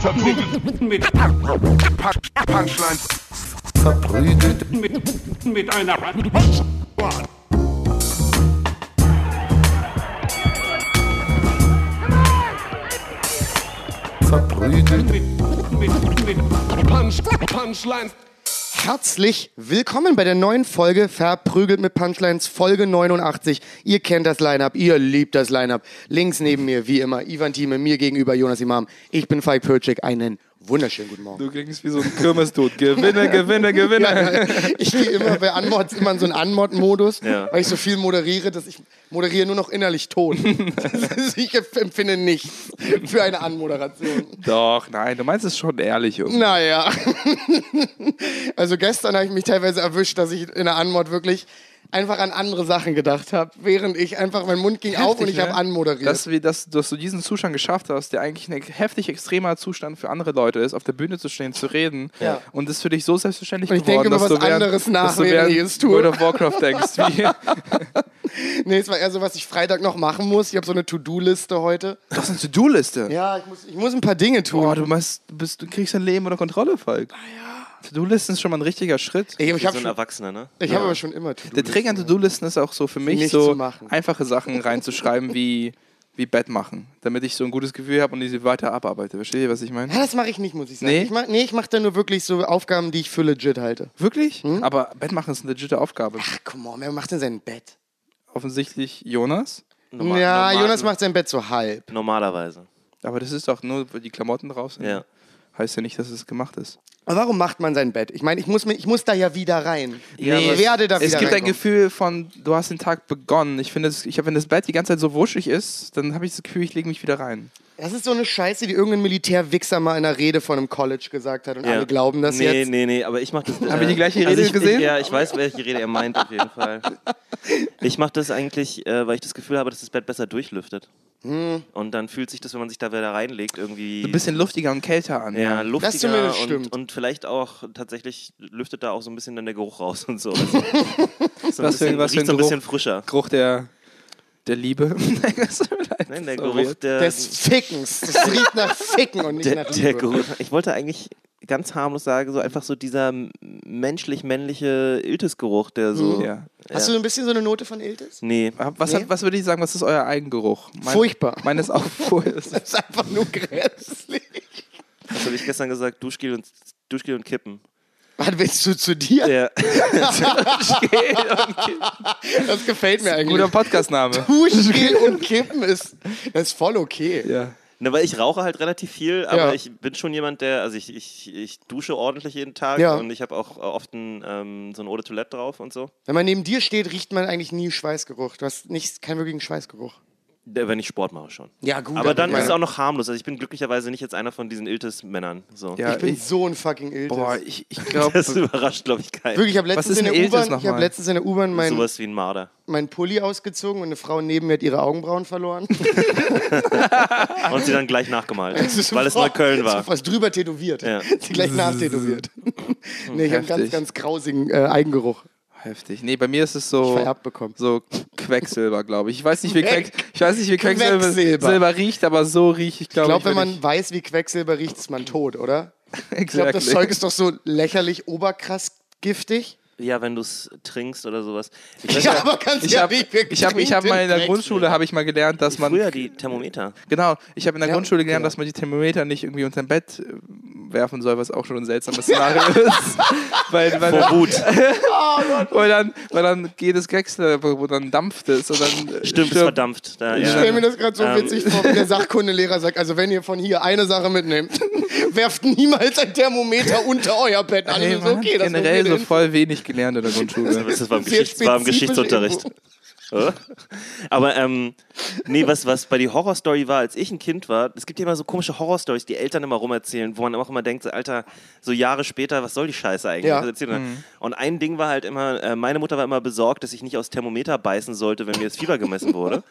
Verprügelt mit Punchlines. Verprügelt Mit, mit einer verprügelt mit, mit, mit Punch, Punchlines. Herzlich willkommen bei der neuen Folge Verprügelt mit Punchlines, Folge 89. Ihr kennt das Line-Up, ihr liebt das Line-Up. Links neben mir, wie immer, Ivan Thieme, mir gegenüber Jonas Imam. Ich bin Falk Pötschik, einen wunderschönen guten Morgen. Du klingst wie so ein Kirmestod. Gewinner, Gewinner, Gewinner. Ich gehe immer bei Anmods immer in so einen Anmod-Modus, Ja. weil ich so viel moderiere, dass ich moderiere nur noch innerlich tot. Ist- ich empfinde nichts für eine Anmoderation. Doch, nein, du meinst es schon ehrlich. Junge. Naja. Also gestern habe ich mich teilweise erwischt, dass ich in der Anmod wirklich einfach an andere Sachen gedacht habe, während ich einfach, mein Mund ging auf und ich ne? habe anmoderiert. Dass, wir, dass, dass du diesen Zustand geschafft hast, der eigentlich ein heftig extremer Zustand für andere Leute ist, auf der Bühne zu stehen, zu reden. Ja. Und das ist für dich so selbstverständlich Und ich geworden, denke dass was du während, anderes nach, dass du während ich es tue. World of Warcraft denkst. Nee, es war eher so, was ich Freitag noch machen muss. Ich habe so eine To-Do-Liste heute. das ist eine To-Do-Liste. Ja, ich muss, ich muss ein paar Dinge tun. Boah, du, meinst, du, bist, du kriegst dein Leben unter Kontrolle, Falk. To-Do-Listen ist schon mal ein richtiger Schritt. ich ich habe so ein Erwachsener, ne? ich hab aber schon immer To-Do-Listen. Der Trick an To-Do-Listen ist auch so für mich so einfache Sachen reinzuschreiben wie, wie Bett machen, damit ich so ein gutes Gefühl habe und diese weiter abarbeite. Versteht ihr, was ich meine? Ja, das mache ich nicht, muss ich sagen. Nee? Ich mach, nee, ich mache da nur wirklich so Aufgaben, die ich für legit halte. Wirklich? Hm? Aber Bett machen ist eine legitime Aufgabe. Ach, come on, wer macht denn sein Bett? Offensichtlich Jonas. Normal- ja, normal- Jonas macht sein Bett so halb. Normalerweise. Aber das ist doch nur, weil die Klamotten drauf sind. Ja. Heißt ja nicht, dass es gemacht ist. Aber warum macht man sein Bett? Ich meine, ich muss, mir- ich muss da ja wieder rein. Ja, ich werde da Es wieder gibt ein reinkommen. Gefühl von, du hast den Tag begonnen. Ich finde, es- ich hab, wenn das Bett die ganze Zeit so wuschig ist, dann habe ich das Gefühl, ich lege mich wieder rein. Das ist so eine Scheiße, die irgendein Militärwichser mal in einer Rede von einem College gesagt hat und Ja. alle glauben das nee, jetzt. Nee, nee, aber ich mach das. Haben wir die gleiche Rede ich, gesehen? Ich, ja, ich weiß, welche Rede er meint, auf jeden Fall. Ich mache das eigentlich, äh, weil ich das Gefühl habe, dass das Bett besser durchlüftet. Hm. Und dann fühlt sich das, wenn man sich da wieder reinlegt, irgendwie. So ein bisschen luftiger und kälter an. ja, luftiger zumindest und, stimmt. und vielleicht auch tatsächlich lüftet da auch so ein bisschen dann der Geruch raus und so. Also, so ein Was für ein- bisschen, was für riecht ein so ein bisschen frischer. Geruch der, der Liebe. Nein, der. Geruch der. Des Fickens. Das riecht nach Ficken und nicht der, nach der Liebe. Geruch. Ich wollte eigentlich ganz harmlos sagen, so einfach so dieser menschlich-männliche Iltis-Geruch, der so. Mhm. Ja. Hast du ein bisschen so eine Note von Iltis? Nee. Was, Nee. hat, was würde ich sagen, was ist euer Eigengeruch? Mein, Furchtbar. Meines auch furchtbar. Das ist einfach nur grässlich. Was habe ich gestern gesagt? Duschgel und, Duschgel und Kippen. Was willst du zu dir? Ja. Das gefällt mir eigentlich. Guter Podcastname. Duschgel und Kippen ist, das ist voll okay. Ja. Ne, weil ich rauche halt relativ viel, aber Ja. ich bin schon jemand, der, also ich, ich, ich dusche ordentlich jeden Tag Ja. und ich habe auch oft ein, ähm, so ein Eau de Toilette drauf und so. Wenn man neben dir steht, riecht man eigentlich nie Schweißgeruch. Du hast nicht, keinen wirklichen Schweißgeruch. Wenn ich Sport mache schon. Ja, gut. Aber dann ist es auch noch harmlos. Also ich bin glücklicherweise nicht jetzt einer von diesen Iltis-Männern. So. Ja, Ich bin ich, so ein fucking Iltis. boah, ich, ich glaube, Das überrascht, glaube ich, keinen. Wirklich, ich habe letztens, in der U-Bahn- ich nochmal? hab letztens in der U-Bahn mein, Sowas wie ein Marder. mein Pulli ausgezogen und eine Frau neben mir hat ihre Augenbrauen verloren. Und sie dann gleich nachgemalt, weil es Neukölln war. Was drüber tätowiert. Ja. Sie gleich nachtätowiert. nee, ich habe ganz, Heftig. ganz grausigen äh, Eigengeruch heftig. Nee, bei mir ist es so, so Quecksilber, glaube ich. Ich weiß nicht, wie, Queck, ich weiß nicht, wie Quecksilber Quecksilber. Silber riecht, aber so rieche ich, Ich glaube glaube, wenn man weiß, wie Quecksilber riecht, ist man tot, oder? ich, Ich glaube, das Exactly. Zeug ist doch so lächerlich oberkrass giftig. Ja, wenn du es trinkst oder sowas. Ich weiß Ja, ja, aber ganz Ich habe ich hab, ich hab trinken mal in der. Grundschule habe ich mal gelernt, dass man früher die Thermometer. genau, ich habe in der Ja, Grundschule gelernt, genau. dass man die Thermometer nicht irgendwie unter dem Bett äh, werfen soll, was auch schon ein seltsames Szenario ist, weil, weil, Vor Wut. weil dann weil dann geht das Quecksilber, wo dann dampft es und dann äh, Stimmt, es verdampft. Da, Ich ja. stelle mir das gerade so Ähm. witzig vor, wie der Sachkundelehrer sagt, also wenn ihr von hier eine Sache mitnehmt, werft niemals ein Thermometer unter euer Bett. Alle Ey, so, man okay, generell so voll wenig gelernt in der Grundschule. Das war im, Geschichts war im Geschichtsunterricht. Oder? Aber ähm, nee, was, was bei die Horrorstory war, als ich ein Kind war, es gibt ja immer so komische Horrorstories, die Eltern immer rumerzählen, wo man auch immer denkt, so, Alter, so Jahre später, was soll die Scheiße eigentlich? Ja. Erzählt man? Und ein Ding war halt immer, äh, meine Mutter war immer besorgt, dass ich nicht aufs Thermometer beißen sollte, wenn mir das Fieber gemessen wurde.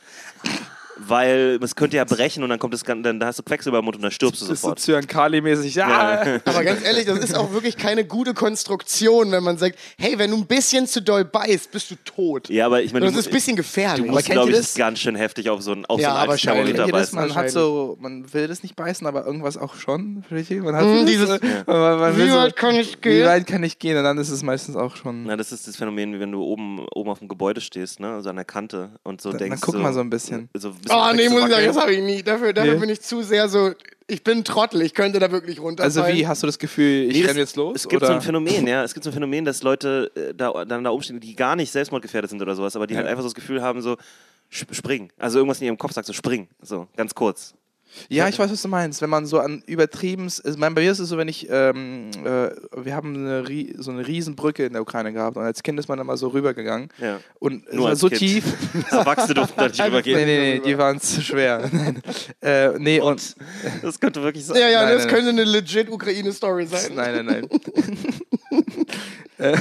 weil es könnte ja brechen und dann kommt es, gan- dann hast du Quecksilber im Mund und dann stirbst du Das ist so sofort. Zyankali-mäßig. Ja. Aber ganz ehrlich, das ist auch wirklich keine gute Konstruktion, wenn man sagt, hey, wenn du ein bisschen zu doll beißt, bist du tot. Ja, aber ich meine, das ist ein bisschen gefährlich. du musst, glaube ich, das? ganz schön heftig auf so ein, auf Ja, so ein altes wahrscheinlich. Thermometer das? beißen. Man hat so, man will das nicht beißen, aber irgendwas auch schon. Man hat so- dieses- man, man will Wie so, weit kann ich Wie gehen? weit kann ich gehen? Und dann ist es meistens auch schon. Na, das ist das Phänomen, wie wenn du oben, oben auf dem Gebäude stehst, ne? so an der Kante und so Dann- denkst. dann guck so, mal so ein bisschen. So ein bisschen Oh, nee, muss ich sagen, das habe ich nie. Dafür, dafür Nee. bin ich zu sehr so, ich bin Trottel, ich könnte da wirklich runterfallen. Also wie, hast du das Gefühl, ich Nee, renne jetzt los? Es gibt oder? so ein Phänomen, ja. Es gibt so ein Phänomen, dass Leute äh, da, dann da umstehen, die gar nicht selbstmordgefährdet sind oder sowas, aber die halt einfach so das Gefühl haben, so sp- spring. Also irgendwas in ihrem Kopf sagt so spring. So, ganz kurz. Ja, ich weiß, was du meinst. Wenn man so an übertriebens, also mein, bei mir ist es so, wenn ich, ähm, äh, wir haben eine, so eine Riesenbrücke in der Ukraine gehabt und als Kind ist man immer so rübergegangen Ja. und es Nur war als so Kind. tief. Erwachsene durften da nicht Nee, übergehen. nee, nee, die waren zu schwer. Nein. äh, nee, und, Das könnte wirklich sein. ja, ja, Nein, das nein, könnte eine legit Ukraine-Story sein. nein, nein, nein. Äh,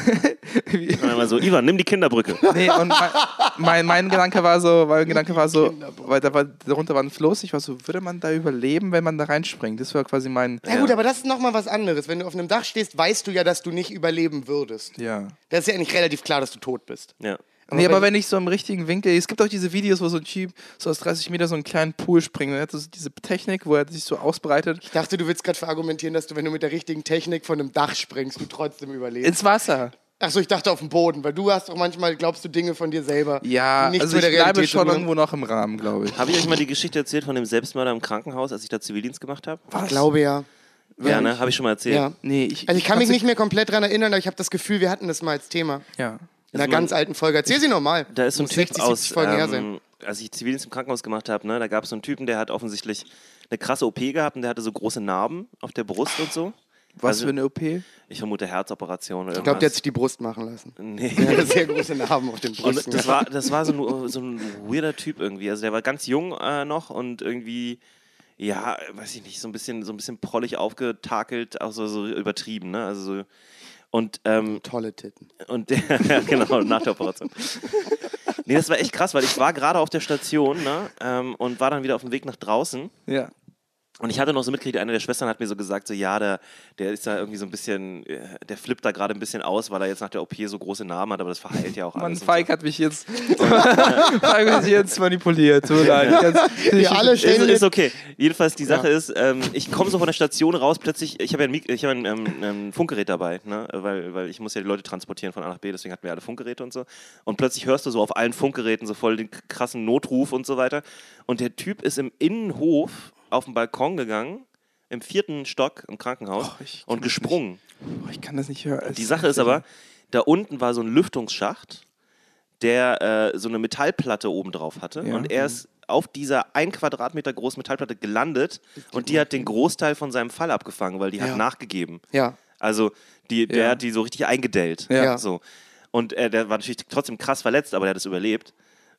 wie- Und dann mal so, Ivan, nimm die Kinderbrücke. nee, und mein, mein, mein Gedanke war so, mein Gedanke war so, weil da war, darunter war ein Floß, ich war so, würde man da überleben, wenn man da reinspringt? Das war quasi mein, Ja, gut, aber das ist nochmal was anderes. Wenn du auf einem Dach stehst, weißt du ja, dass du nicht überleben würdest. ja. Das ist ja eigentlich relativ klar, dass du tot bist. Ja. Nee, aber wenn ich so im richtigen Winkel, es gibt auch diese Videos, wo so ein Typ so aus 30 Meter so einen kleinen Pool springt und er hat so diese Technik, wo er sich so ausbreitet. Ich dachte, du willst gerade verargumentieren, dass du, wenn du mit der richtigen Technik von einem Dach springst, du trotzdem überlebst. Ins Wasser. Achso, ich dachte auf dem Boden, weil du hast doch manchmal, glaubst du Dinge von dir selber. Ja, die nichts also ich der bleibe Realität zu schon irgendwo noch im Rahmen, glaube ich. Habe ich euch mal die Geschichte erzählt von dem Selbstmörder im Krankenhaus, als ich da Zivildienst gemacht habe? Ich glaube ja. Ja, ne? Habe ich schon mal erzählt. Ja. Nee, ich, Also ich kann mich nicht mehr komplett dran erinnern, aber ich habe das Gefühl, wir hatten das mal als Thema. Ja. In einer man- ganz alten Folge. Erzähl sie nochmal. Da ist so ein Muss Typ 60, aus, 70 Folgen her sein. ähm, als ich Zivildienst im Krankenhaus gemacht habe, ne, da gab es so einen Typen, der hat offensichtlich eine krasse OP gehabt und der hatte so große Narben auf der Brust und so. Was Also- für eine OP? Ich vermute Herzoperation oder Ich glaube, der hat sich die Brust machen lassen. Nee. Er hat sehr große Narben auf den Brüsten. Und das war, das war so ein, so ein weirder Typ irgendwie. Also der war ganz jung äh, noch und irgendwie, ja, weiß ich nicht, so ein bisschen, so ein bisschen prollig aufgetakelt, auch so, so übertrieben, ne? Also so. Und, ähm, Tolle Titten. und der, ja, genau, nach der Operation. Nee, das war echt krass, weil ich war gerade auf der Station ne, ähm, und war dann wieder auf dem Weg nach draußen. Ja. Und ich hatte noch so mitgekriegt, eine der Schwestern hat mir so gesagt, so ja, der, der ist da irgendwie so ein bisschen, äh, der flippt da gerade ein bisschen aus, weil er jetzt nach der OP so große Narben hat, aber das verheilt ja auch Mann, alles. und Feig hat mich jetzt, Feig hat mich jetzt manipuliert. Tut mir leid. Wir alle Ist, stellen ist okay. Jedenfalls, die Sache ist, ähm, ich komme so von der Station raus, plötzlich, ich habe ja ein, ich hab ein, ähm, ein Funkgerät dabei, ne? weil, weil ich muss ja die Leute transportieren von A nach B, deswegen hatten wir alle Funkgeräte und so. Und plötzlich hörst du so auf allen Funkgeräten so voll den krassen Notruf und so weiter. Und der Typ ist im Innenhof auf den Balkon gegangen, im vierten Stock im Krankenhaus Oh, und gesprungen. Boah, ich kann das nicht hören. Die Sache ist aber, da unten war so ein Lüftungsschacht, der äh, so eine Metallplatte oben drauf hatte. Ja. Und er ist auf dieser ein Quadratmeter großen Metallplatte gelandet und die hat den Großteil von seinem Fall abgefangen, weil die Ja. hat nachgegeben. Ja. Also die, der Ja. hat die so richtig eingedellt. Ja. So. Und äh, der war natürlich trotzdem krass verletzt, aber der hat es überlebt.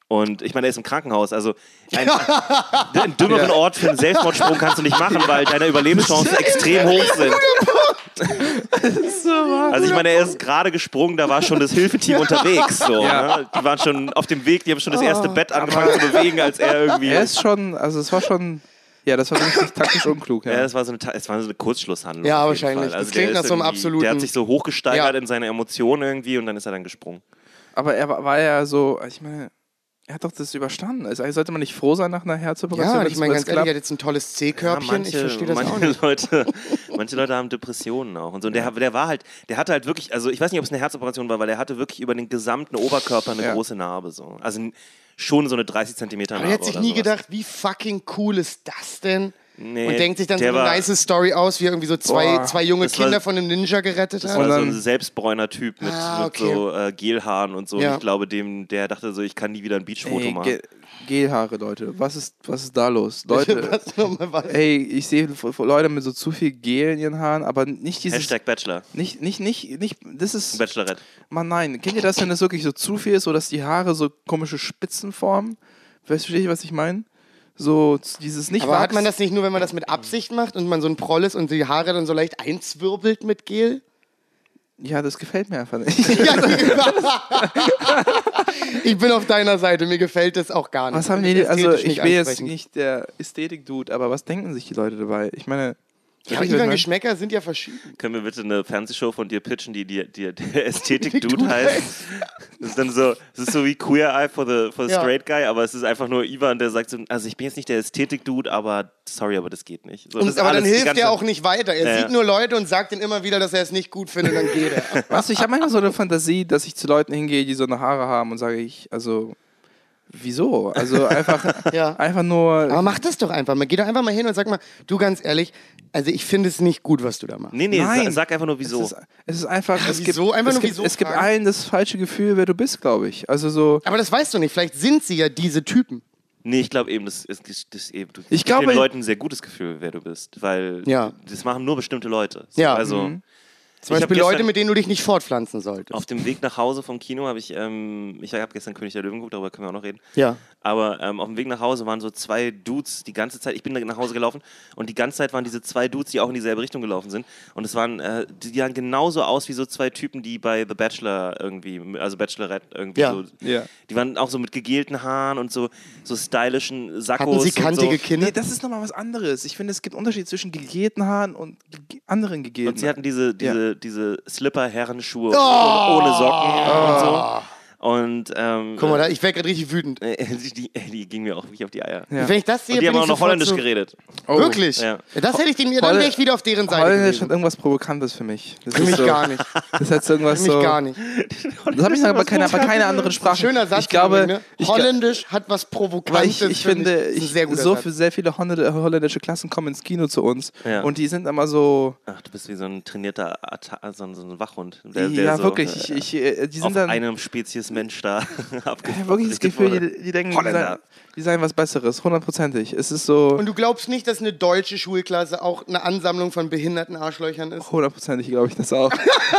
Und ich meine, er ist im Krankenhaus. Also ein, einen dümmeren Ort für einen Selbstmordsprung kannst du nicht machen, weil deine Überlebenschancen extrem hoch sind. Also ich meine, er ist gerade gesprungen, da war schon das Hilfeteam unterwegs. So, Ja. ne? Die waren schon auf dem Weg, die haben schon das erste Bett angefangen zu bewegen, als er irgendwie. Er ist schon, also es war schon, ja, das war richtig taktisch unklug. Ja. ja, es war so eine, es war so eine Kurzschlusshandlung. Ja, wahrscheinlich. Also Das klingt nach so einem absoluten- Der hat sich so hochgesteigert Ja. in seine Emotionen irgendwie und dann ist er dann gesprungen. Aber er war, war ja so, ich meine, er hat doch das überstanden. Also sollte man nicht froh sein nach einer Herzoperation? Ja, ich meine, ganz ehrlich, er hat jetzt ein tolles C-Körbchen. Ja, manche, ich verstehe das manche auch nicht. Leute, manche Leute haben Depressionen auch und so. Und der, der war halt, der hatte halt wirklich, also ich weiß nicht, ob es eine Herzoperation war, weil er hatte wirklich über den gesamten Oberkörper eine Ja. große Narbe so. Also schon so eine 30 Zentimeter Aber Narbe. er hat sich nie sowas. gedacht, wie fucking cool ist das denn? Nee, und denkt sich dann so eine war- nice Story aus, wie er irgendwie so zwei, Boah, zwei junge das war- Kinder von einem Ninja gerettet Das hat. war so dann- ein selbstbräuner Typ mit, Ah, okay. mit so äh, Gelhaaren und so. Ja. Und ich glaube, dem, der dachte so, ich kann nie wieder ein Beachfoto Ey, machen. Ge Gelhaare, Leute. Was ist, was ist da los? Leute, ey, ich sehe Leute mit so zu viel Gel in ihren Haaren, aber nicht dieses. Hashtag Bachelor. Nicht, nicht, nicht, nicht, das ist. Bachelorette. Mann, nein. Kennt ihr das, wenn das wirklich so zu viel ist, so dass die Haare so komische Spitzen formen? Weißt du, was ich meine? So dieses nicht Aber hat man das nicht nur, wenn man das mit Absicht macht und man so ein Proll ist und die Haare dann so leicht einzwirbelt mit Gel? Ja, das gefällt mir einfach nicht. ich bin auf deiner Seite, mir gefällt das auch gar nicht. Was haben Das die, also ich bin jetzt nicht der Ästhetik-Dude, aber was denken sich die Leute dabei? Ich meine, Ja, Ivan, meine? Geschmäcker sind ja verschieden. Können wir bitte eine Fernsehshow von dir pitchen, die, die, die der Ästhetik-Dude heißt? Das ist dann so, das ist so wie Queer Eye for the, for the Ja. Straight Guy, aber es ist einfach nur Ivan, der sagt so, also ich bin jetzt nicht der Ästhetik-Dude, aber sorry, aber das geht nicht. So, das Und, aber dann hilft er auch nicht weiter. Er Ja, sieht nur Leute und sagt ihnen immer wieder, dass er es nicht gut findet, dann geht er. weißt du, ich habe manchmal so eine Fantasie, dass ich zu Leuten hingehe, die so eine Haare haben und sage ich, also, wieso? Also einfach, Ja. einfach nur, Aber mach das doch einfach mal. Geh doch einfach mal hin und sag mal, du ganz ehrlich, also ich finde es nicht gut, was du da machst. Nee, nee, Nein. sa- sag einfach nur wieso. Es ist, es ist einfach, es wieso? gibt, Einfach es nur gibt, wieso es gibt allen das falsche Gefühl, wer du bist, glaube ich. Also so, Aber das weißt du nicht. Vielleicht sind sie ja diese Typen. Nee, ich glaube eben, das ist, das ist eben, du Ich glaube- den Leuten ein sehr gutes Gefühl, wer du bist, weil Ja. das machen nur bestimmte Leute. So, Ja. Also Mhm. Zum Ich Beispiel Leute, mit denen du dich nicht fortpflanzen solltest. auf dem Weg nach Hause vom Kino habe ich, ähm, ich habe gestern König der Löwen geguckt, darüber können wir auch noch reden. Ja. Aber ähm, auf dem Weg nach Hause waren so zwei Dudes die ganze Zeit. Ich bin nach Hause gelaufen und die ganze Zeit waren diese zwei Dudes, die auch in dieselbe Richtung gelaufen sind. Und es waren, äh, die, sahen genauso aus wie so zwei Typen, die bei The Bachelor irgendwie, also Bachelorette irgendwie Ja. so. Ja. Die waren auch so mit gegelten Haaren und so, so stylischen Sackos. Hatten sie kantige so. Kinder? nee, das ist nochmal was anderes. Ich finde, es gibt Unterschied zwischen gegelten Haaren und anderen gegelten Und sie hatten diese, diese, diese Slipper-Herrenschuhe Oh! ohne Socken und so. Und ähm, Guck mal, da, ich werde gerade richtig wütend. äh, die, die, ging mir auch wirklich auf die Eier. Ja. Wenn ich das sehe, Und die haben auch noch Holländisch so, geredet. Oh. Wirklich? Ja. Das hätte ich den mir, dann wäre ich wieder auf deren Seite Holländisch hat irgendwas Provokantes für mich. Das Für ist mich so, gar nicht. Das hat so irgendwas Für mich so. gar nicht. Das habe ich noch bei keiner, bei keiner anderen Sprache. Schöner Satz. Ich glaube, ne? Holländisch hat was Provokantes. ich, ich für mich. finde, ich, sehr guter so für sehr viele Holländ- holländische Klassen kommen ins Kino zu uns Ja. und die sind immer so, Ach, du bist wie so ein trainierter so, ein, so ein Wachhund. Der, der ja so, wirklich, äh, ich, ich, äh, die auf sind dann einem Spezies Mensch da ich habe abgerichtet wirklich das Gefühl, wurde. die, die denken, die Holländer. seien, die seien was Besseres, hundertprozentig. Es ist so Und du glaubst nicht, dass eine deutsche Schulklasse auch eine Ansammlung von behinderten Arschlöchern ist? hundertprozentig, glaube ich das auch.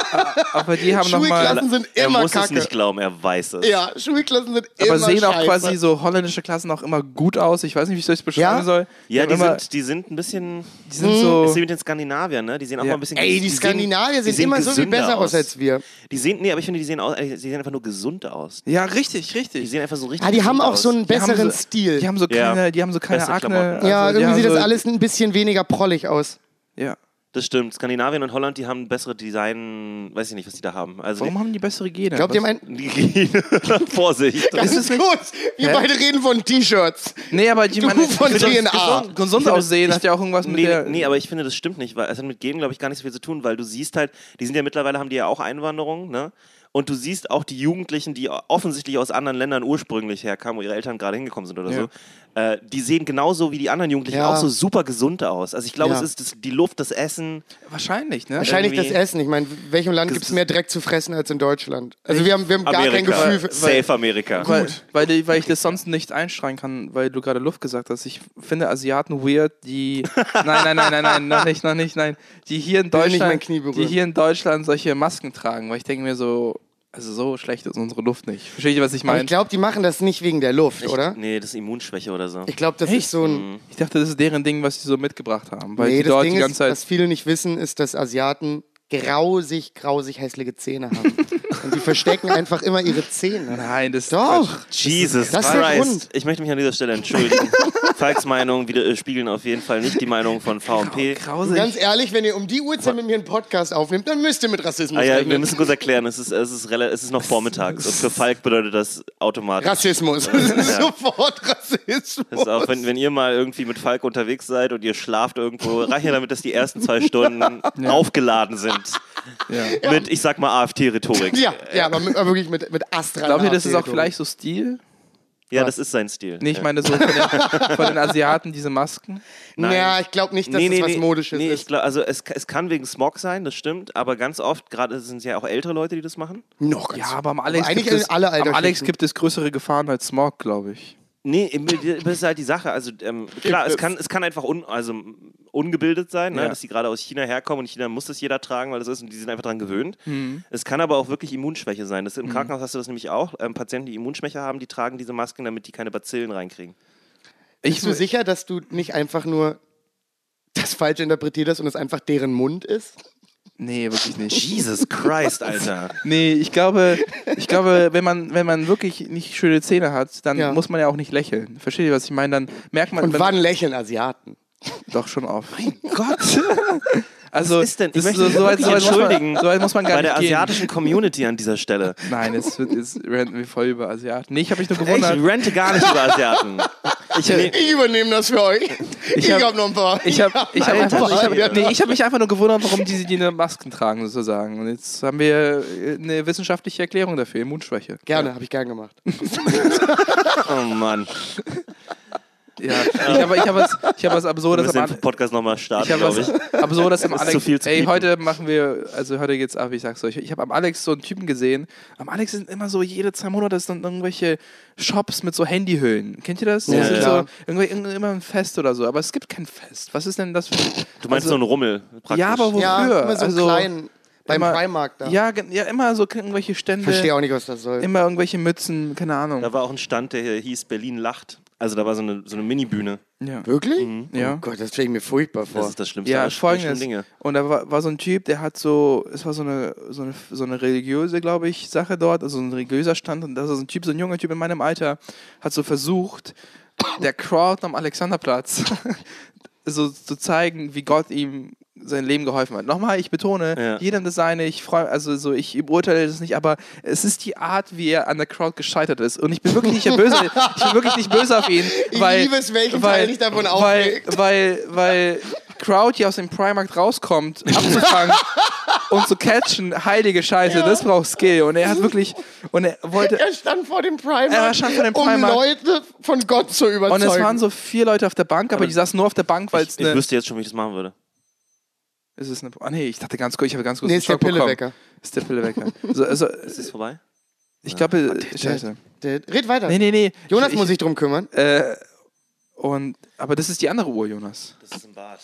aber die haben nochmal, Schulklassen sind Er immer muss es kacke. nicht glauben, er weiß es. Ja, Schulklassen sind immer aber sehen auch scheiße. quasi so holländische Klassen auch immer gut aus. Ich weiß nicht, wie ich es beschreiben Ja? soll. Ja, die immer, sind, die sind ein bisschen. die sind so. Das ist wie mit den Skandinaviern, ne? Die sehen auch Ja. mal ein bisschen. Ey, die sehen- Skandinavier die sind sehen immer so viel besser aus als wir. Die sehen, nee, aber ich finde, die sehen, aus, sie sehen einfach nur gesund aus. Ja, richtig, Die richtig. sehen einfach so richtig Ah, die haben auch aus. so einen Die besseren so- Stil. Die haben so Ja. keine, die haben so keine Akne. Ja, also, die irgendwie sieht so, das alles ein bisschen weniger prollig aus. Ja. Das stimmt. Skandinavien und Holland, die haben bessere Design. Weiß ich nicht, was die da haben. Also Warum haben die bessere Gene? Ich glaube, die haben ein... die, Vorsicht. Ganz es nicht- kurz, wir Hä? beide reden von T-Shirts. Nee, aber die Du meine, von DNA. gesund, gesund aussehen hat ja auch irgendwas mit Nee, der. nee, aber ich finde, das stimmt nicht, weil es hat mit Genen, glaube ich, gar nicht so viel zu tun, weil du siehst halt, die sind ja mittlerweile, haben die ja auch Einwanderung, ne? Und du siehst auch die Jugendlichen, die offensichtlich aus anderen Ländern ursprünglich herkamen, wo ihre Eltern gerade hingekommen sind oder Ja. so, äh, die sehen genauso wie die anderen Jugendlichen Ja. auch so super gesund aus. Also ich glaube, Ja. es ist das, die Luft, das Essen. Wahrscheinlich, ne? Wahrscheinlich das Irgendwie- Essen. Ich meine, in welchem Land gibt es mehr Dreck zu fressen als in Deutschland? Also wir haben, wir haben gar kein Amerika. Gefühl für... Safe Amerika. Weil, weil, weil ich das sonst nicht einstreuen kann, weil du gerade Luft gesagt hast. Ich finde Asiaten weird, die. Nein, nein, nein, nein, nein, noch nicht, noch nicht, nein. Die hier in Will nicht mein Deutschland, die hier in Deutschland solche Masken tragen, weil ich denke mir so, also so schlecht ist unsere Luft nicht. Versteht ihr, was ich meine? ich glaube, die machen das nicht wegen der Luft, oder? Nee, das ist Immunschwäche oder so. Ich glaube, das Echt? ist so ein... Ich dachte, das ist deren Ding, was sie so mitgebracht haben. Weil Nee, die das dort Ding die ganze ist, Zeit. was viele nicht wissen, ist, dass Asiaten grausig, grausig hässliche Zähne haben. Und die verstecken einfach immer ihre Zähne. Nein, das ist Doch. Quatsch. Jesus das ist der Christ. Grund. Ich möchte mich an dieser Stelle entschuldigen. Falks Meinung wieder, äh, spiegeln auf jeden Fall nicht die Meinung von VP. Grausig. Ganz ehrlich, wenn ihr um die Uhrzeit mit mir einen Podcast aufnehmt, dann müsst ihr mit Rassismus Ah ja, wir rechnen. müssen kurz erklären, es ist, es ist, es ist noch vormittags und für Falk bedeutet das automatisch. Rassismus. Das ist sofort Rassismus. Das ist auch, wenn, wenn ihr mal irgendwie mit Falk unterwegs seid und ihr schlaft irgendwo, reicht ja damit, dass die ersten zwei Stunden aufgeladen sind. Ja. Mit, ich sag mal, AfD-Rhetorik. ja, ja, aber, mit, aber wirklich mit, mit Astra. Glaubt ihr, das ist auch vielleicht so Stil? Ja, das ist sein Stil. Nee, ich meine so von den, von den Asiaten, diese Masken. Nein. Ja, ich glaube nicht, dass nee, das nee, was nee, Modisches nee, ist. Ich glaub, also es, es kann wegen Smog sein, das stimmt, aber ganz oft, gerade sind es ja auch ältere Leute, die das machen. Noch ganz Ja, aber am Alex, eigentlich gibt, es, alle am Alex gibt es größere Gefahren als Smog, glaube ich. Nee, das ist halt die Sache. Also ähm, klar, es kann, es kann einfach un, also, ungebildet sein, ne? Ja. dass die gerade aus China herkommen und in China muss das jeder tragen, weil das ist und die sind einfach daran gewöhnt. Mhm. Es kann aber auch wirklich Immunschwäche sein. Das, Im Krankenhaus hast du das nämlich auch. Ähm, Patienten, die Immunschwäche haben, die tragen diese Masken, damit die keine Bazillen reinkriegen. Bist du sicher, dass du nicht einfach nur das falsch interpretiert hast und es einfach deren Mund ist? Nee, wirklich nicht. Jesus Christ, Alter. Nee, ich glaube, ich glaube, wenn man, wenn man wirklich nicht schöne Zähne hat, dann Ja. muss man ja auch nicht lächeln. Versteht ihr, was ich meine? Dann merkt man Und wann lächeln Asiaten? doch schon auf. Mein Gott. Also, Was ist denn? Ich das- möchte so, so, weit muss man, entschuldigen so weit muss man gar Bei nicht der gehen. asiatischen Community an dieser Stelle. Nein, jetzt, wird- jetzt renten wir voll über Asiaten. Nee, ich habe mich nur Ich gewundert. rente gar nicht über Asiaten. Ich, nee, Ich übernehme das für euch. Ich, hab- hab noch ein paar. Ich habe ich hab Alter, einfach, ich hab, ja. nee, ich hab mich einfach nur gewundert, warum die, die eine Masken tragen, sozusagen. Und jetzt haben wir äh, eine wissenschaftliche Erklärung dafür, Immunschwäche. Gerne, habe ich gern gemacht. oh Mann. Ja, ich habe ich hab was, ich hab was Absurdes am den An Podcast nochmal starten, ich habe glaube was ich. Absurdes am Alex. zu viel zu Ey, heute machen wir, also heute geht's ab, ich sag's euch. Ich habe am Alex so einen Typen gesehen. Am Alex sind immer so, jede zwei Monate sind irgendwelche Shops mit so Handyhüllen. Kennt ihr das? Ja, das ist klar. so immer ein Fest oder so. Aber es gibt kein Fest. Was ist denn das für Du meinst also- so einen Rummel, praktisch. Ja, aber wofür? Ja, immer so also, klein. Beim immer- Primark da. Ja, ja, immer so irgendwelche Stände. Verstehe auch nicht, was das soll. Immer irgendwelche Mützen, keine Ahnung. Da war auch ein Stand, der hieß Berlin lacht. Also da war so eine, so eine Mini-Bühne. Ja. Wirklich? Ja. Oh Gott, das stelle ich mir furchtbar vor. Das ist das Schlimmste. Ja, schlimmen folgendes. Dinge. Und da war, war so ein Typ, der hat so, es war so eine, so eine, so eine religiöse, glaube ich, Sache dort, also ein religiöser Stand. Und da ist so ein Typ, so ein junger Typ in meinem Alter, hat so versucht, der Crowd am Alexanderplatz so zu zeigen, wie Gott ihm sein Leben geholfen hat. Nochmal, ich betone, Ja. jedem das seine, ich freue, also so, ich beurteile das nicht, aber es ist die Art, wie er an der Crowd gescheitert ist. Und ich bin wirklich nicht böse, ich bin wirklich nicht böse auf ihn. Ich weil, liebe es, welchen weil, Teil dich davon weil, aufregt. weil, weil Crowd, die aus dem Primark rauskommt, abzufangen und zu catchen, heilige Scheiße, das braucht Skill. Und er hat wirklich, und er wollte, Er stand vor dem Primark, Er stand vor dem um Primark. Leute von Gott zu überzeugen. und es waren so vier Leute auf der Bank, aber, die saßen nur auf der Bank, weil es Ich eine, wüsste jetzt schon, wie ich das machen würde. Ist es eine, ah nee, ich dachte ganz kurz, ich habe ganz kurz nee, ist der. Pillewecker. Ist der Pillewecker. So, also, Ist das vorbei? ich glaube, scheiße. Der, red weiter. Nee, nee, nee. Jonas ich, muss sich drum kümmern. Äh, und, aber das ist die andere Uhr, Jonas. Das ist ein Bad.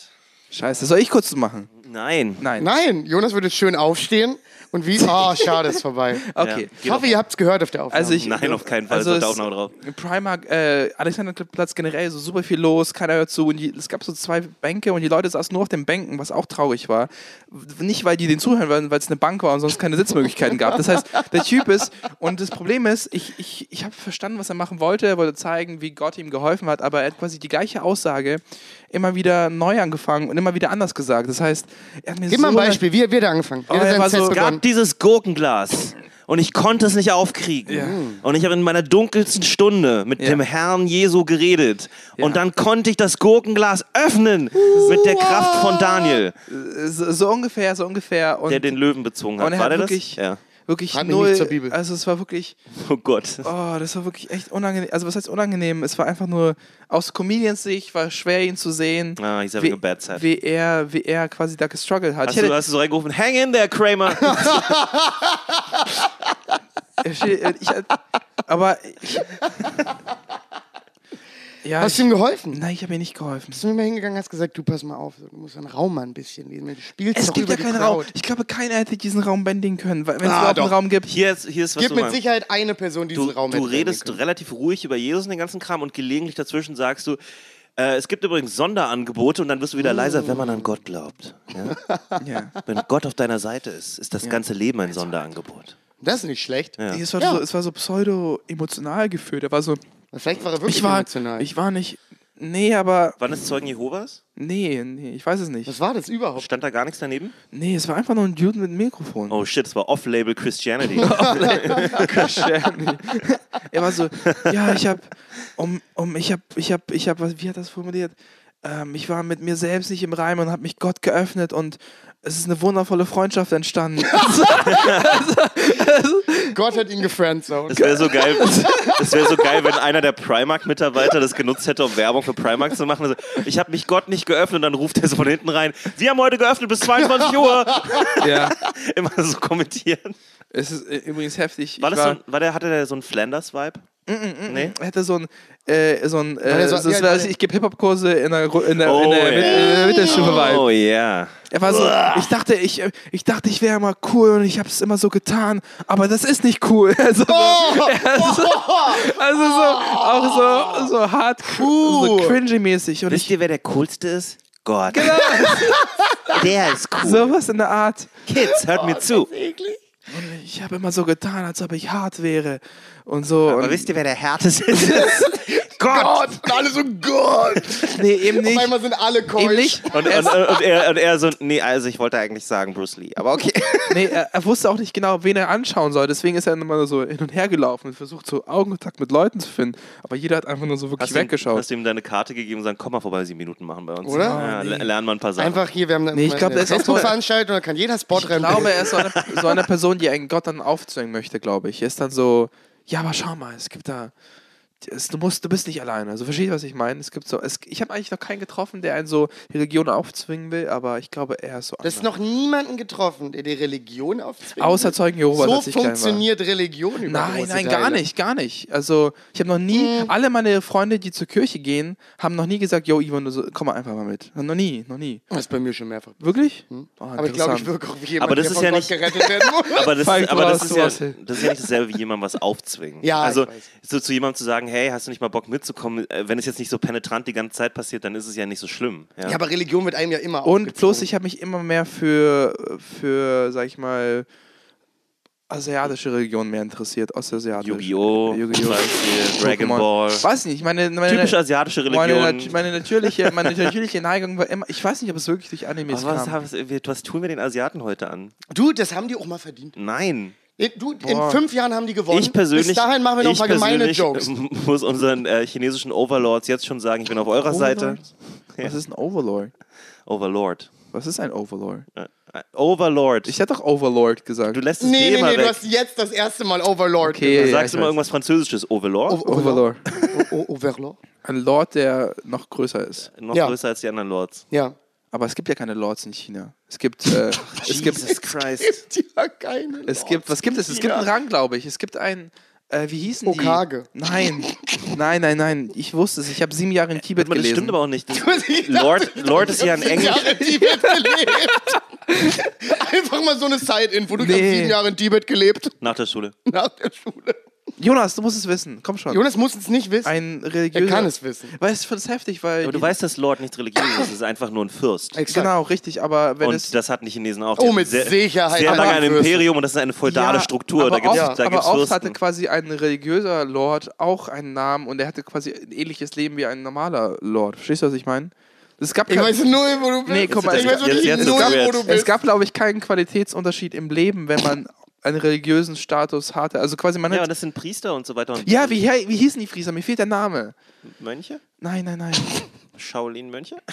Scheiße, soll ich kurz machen? Nein. Nein. Nein, Jonas würde schön aufstehen und wie. Ah, schade, ist vorbei. Okay. Ja, Ich hoffe, ihr habt es gehört auf der Aufnahme. Also ich, Nein, auf keinen Fall. Also Also es- Daumen drauf. Primark, äh, Alexanderplatz generell so super viel los, keiner hört zu. Und die, es gab so zwei Bänke und die Leute saßen nur auf den Bänken, was auch traurig war. Nicht, weil die den zuhören wollten, weil es eine Bank war und sonst keine Sitzmöglichkeiten gab. Das heißt, der Typ ist, und das Problem ist, ich, ich, ich habe verstanden, was er machen wollte. Er wollte zeigen, wie Gott ihm geholfen hat, aber er hat quasi die gleiche Aussage immer wieder neu angefangen und immer wieder anders gesagt. Das heißt, er hat mir Gib so mal ein Beispiel. Wie, wie hat er angefangen? Wie Oh, hat er war so- gab dieses Gurkenglas. Und ich konnte es nicht aufkriegen. Ja. Und ich habe in meiner dunkelsten Stunde mit Ja. dem Herrn Jesu geredet. Ja. Und dann konnte ich das Gurkenglas öffnen mit der Kraft von Daniel, so, so ungefähr, so ungefähr. Und der den Löwen bezogen hat. und er War hat der wirklich- das? Ja. Wirklich Hat null. zur Bibel. Also es war wirklich. Oh Gott. Oh, das war wirklich echt unangenehm. Also was heißt unangenehm? Es war einfach nur aus Comedians Sicht war schwer ihn zu sehen. Ah, he's having wie, a bad set. wie er, wie er quasi da gestruggelt hat. Hast du, hast du so reingerufen, hang in there, Kramer. ich, ich, aber ich, ja, Hast du ihm geholfen? nein, ich habe ihm nicht geholfen. Bist du immer hingegangen hast gesagt, du pass mal auf, du musst den Raum mal ein bisschen lesen. Du spielst Es gibt ja keinen. Raum. Ich glaube, keiner hätte diesen Raum bändigen können, weil wenn es Ah, überhaupt einen. Raum gibt. Hier ist, hier ist was Gibt du mit meinst. Sicherheit eine Person, die Du, diesen Raum du hätte redest relativ ruhig über Jesus und den ganzen Kram und gelegentlich dazwischen sagst du, äh, es gibt übrigens Sonderangebote und dann wirst du wieder leiser, wenn man an Gott glaubt. Ja? Ja. Wenn Gott auf deiner Seite ist, ist das ganze Leben ein Sonderangebot. Das ist nicht schlecht. Ja. Es war, Ja. so, es war so pseudo-emotional gefühlt. Er war so, Vielleicht war er wirklich ich war, emotional. ich war nicht, nee, aber, Wann ist Zeugen Jehovas? nee, nee, ich weiß es nicht. Was war das überhaupt? Stand da gar nichts daneben? Nee, es war einfach nur ein Dude mit einem Mikrofon. Oh shit, es war Off-Label Christianity. Christian. er war so, ja, ich hab, um, um, ich hab, ich hab, ich hab, was, wie hat das formuliert? Ähm, ich war mit mir selbst nicht im Reim und hab mich Gott geöffnet und es ist eine wundervolle Freundschaft entstanden. Gott hat ihn gefriendzoned. Das wäre so geil. Das wäre so geil, wenn einer der Primark-Mitarbeiter das genutzt hätte, um Werbung für Primark zu machen. Also, ich habe mich Gott nicht geöffnet und dann ruft er so von hinten rein. Sie haben heute geöffnet bis 22 Uhr. ja, Immer so kommentieren. es ist äh, übrigens heftig. War das so ein, war der, hatte der so einen Flanders-Vibe? Nee? er hatte so ein, äh, so ein, äh, so- ja, war, ja. ich gebe Hip-Hop-Kurse in der, in der, in Oh, der, Mit- in der Mittelstufe bei. Oh ja. Er war so, ich dachte, ich, äh, ich dachte, ich wäre immer cool und ich habe es immer so getan, aber das ist nicht cool. Also, also, also so, auch so, so hart, so cringy-mäßig. Wisst ich, ihr, wer der coolste ist? Gott. Der ist cool. Sowas in der Art. Kids, hört mir zu. Ich habe immer so getan, als ob ich hart wäre. Und so. Aber und wisst ihr, wer der härteste ist? Gott! Und alle so, Gott! nee, eben Auf nicht. einmal sind alle keusch. Eben nicht. Und, und, und, er, und er so, nee, also ich wollte eigentlich sagen Bruce Lee, aber okay. Nee, er, er wusste auch nicht genau, wen er anschauen soll. Deswegen ist er immer so hin und her gelaufen und versucht, so Augenkontakt mit Leuten zu finden. Aber jeder hat einfach nur so wirklich Hast du, ihm, weggeschaut. hast du ihm deine Karte gegeben und sagen, komm mal vorbei, sieben Minuten machen bei uns. Oder? Ja, le- lernen wir ein paar Sachen. Einfach hier, wir haben eine, Nee, ich glaub, eine das ist auch so- Festivalanstaltung, da kann jeder Spot Ich rennen. glaube, er ist so eine, so eine Person, die einen Gott dann aufzwingen möchte, glaube ich. Er ist dann so, ja, aber schau mal, es gibt da. Es, du, musst, du bist nicht alleine. Also verstehst du, was ich meine? Es gibt so, es, ich habe eigentlich noch keinen getroffen, der einen so die Religion aufzwingen will, aber ich glaube, er ist so Du hast noch niemanden getroffen, der die Religion aufzwingt. Außer Zeugen Jehovas, So als ich klein war. funktioniert Religion über Nein, große nein, Teile. gar nicht, gar nicht. Also, ich habe noch nie, alle meine Freunde, die zur Kirche gehen, haben noch nie gesagt, yo, Ivan, so, komm mal einfach mal mit. Noch nie, noch nie. Das ist bei mir schon mehrfach. Wirklich? Oh, Aber ich glaube, ich wirke auch wie jemand, Aber das der ist von ja Gott nicht- gerettet werden muss. aber das, aber das, ist ja, das ist ja nicht dasselbe wie jemandem was aufzwingen. Ja, also ich weiß. so zu jemandem zu sagen, hey, hast du nicht mal Bock mitzukommen? Äh, Wenn es jetzt nicht so penetrant die ganze Zeit passiert, dann ist es ja nicht so schlimm. Ja? Ja, aber Religion wird einem ja immer Und plus, ich habe mich immer mehr für, für, sag ich mal, asiatische Religionen mehr interessiert. Ostasiatisch. Yu-Gi-Oh! Yu-Gi-Oh! Beispiel, Dragon. Ball. Weiß nicht, meine, meine, Typisch asiatische meine, Religion. nat- meine, natürliche, meine natürliche Neigung war immer, ich weiß nicht, ob es wirklich durch Animes Aber was, kam. was, was tun wir den Asiaten heute an? Du, das haben die auch mal verdient. Nein. Du, in fünf Jahren haben die gewonnen. Ich persönlich, Bis dahin machen wir noch ein ich paar gemeine persönlich Jokes. muss unseren äh, chinesischen Overlords jetzt schon sagen, ich bin auf eurer Seite. Overlord? Was ist ein Overlord? Overlord. Was ist ein Overlord? Äh, äh, Overlord. Ich hätte doch Overlord gesagt. du lässt das Nee, nee, nee, du weg. hast jetzt das erste Mal Overlord Okay. Du gesagt. sagst ja, immer ich irgendwas Französisches. Overlord? Over- Overlord. O- O- Overlord? Ein Lord, der noch größer ist. Noch Ja. größer als die anderen Lords. Ja. Aber es gibt ja keine Lords in China. Es gibt, äh, es gibt, Jesus Christ. Gibt ja keine. es gibt, was gibt es? Es gibt einen Rang, glaube ich. Es gibt einen, äh, wie hießen die? Okage. Nein, nein, nein, nein. Ich wusste es. Ich habe sieben Jahre in Tibet Das gelesen. stimmt aber auch nicht. Das- Ich Lord, Lord ist ja ein sieben Englisch. Jahre in Tibet gelebt. Einfach mal so eine Side-Info. Du hast Nee. sieben Jahre in Tibet gelebt. Nach der Schule. Nach der Schule. Jonas, du musst es wissen. Komm schon. Jonas muss es nicht wissen. ein er religiöser. kann es wissen. Weil es ist heftig, weil. Aber du weißt, dass Lord nichts religiös ist. Es ist einfach nur ein Fürst. Exakt. Genau, richtig. Aber wenn es. Und das hatten die Chinesen auch. Oh, mit sehr, Sicherheit Sehr haben lange ein. Imperium und das ist eine feudale Ja, Struktur. Aber Da gibt es oft, da aber gibt's oft Fürsten. hatte quasi ein religiöser Lord auch einen Namen und er hatte quasi ein ähnliches Leben wie ein normaler Lord. Verstehst du, was ich meine? Es gab, Ich weiß null, wo du bist. Nee, guck mal, es du gab, glaube ich, keinen Qualitätsunterschied im Leben, wenn man einen religiösen Status hatte. Also quasi man Ja, hat, aber das sind Priester und so weiter. Und ja, wie, wie hießen die Frieser? Mir fehlt der Name. Mönche? Nein, nein, nein. Shaolin-Mönche?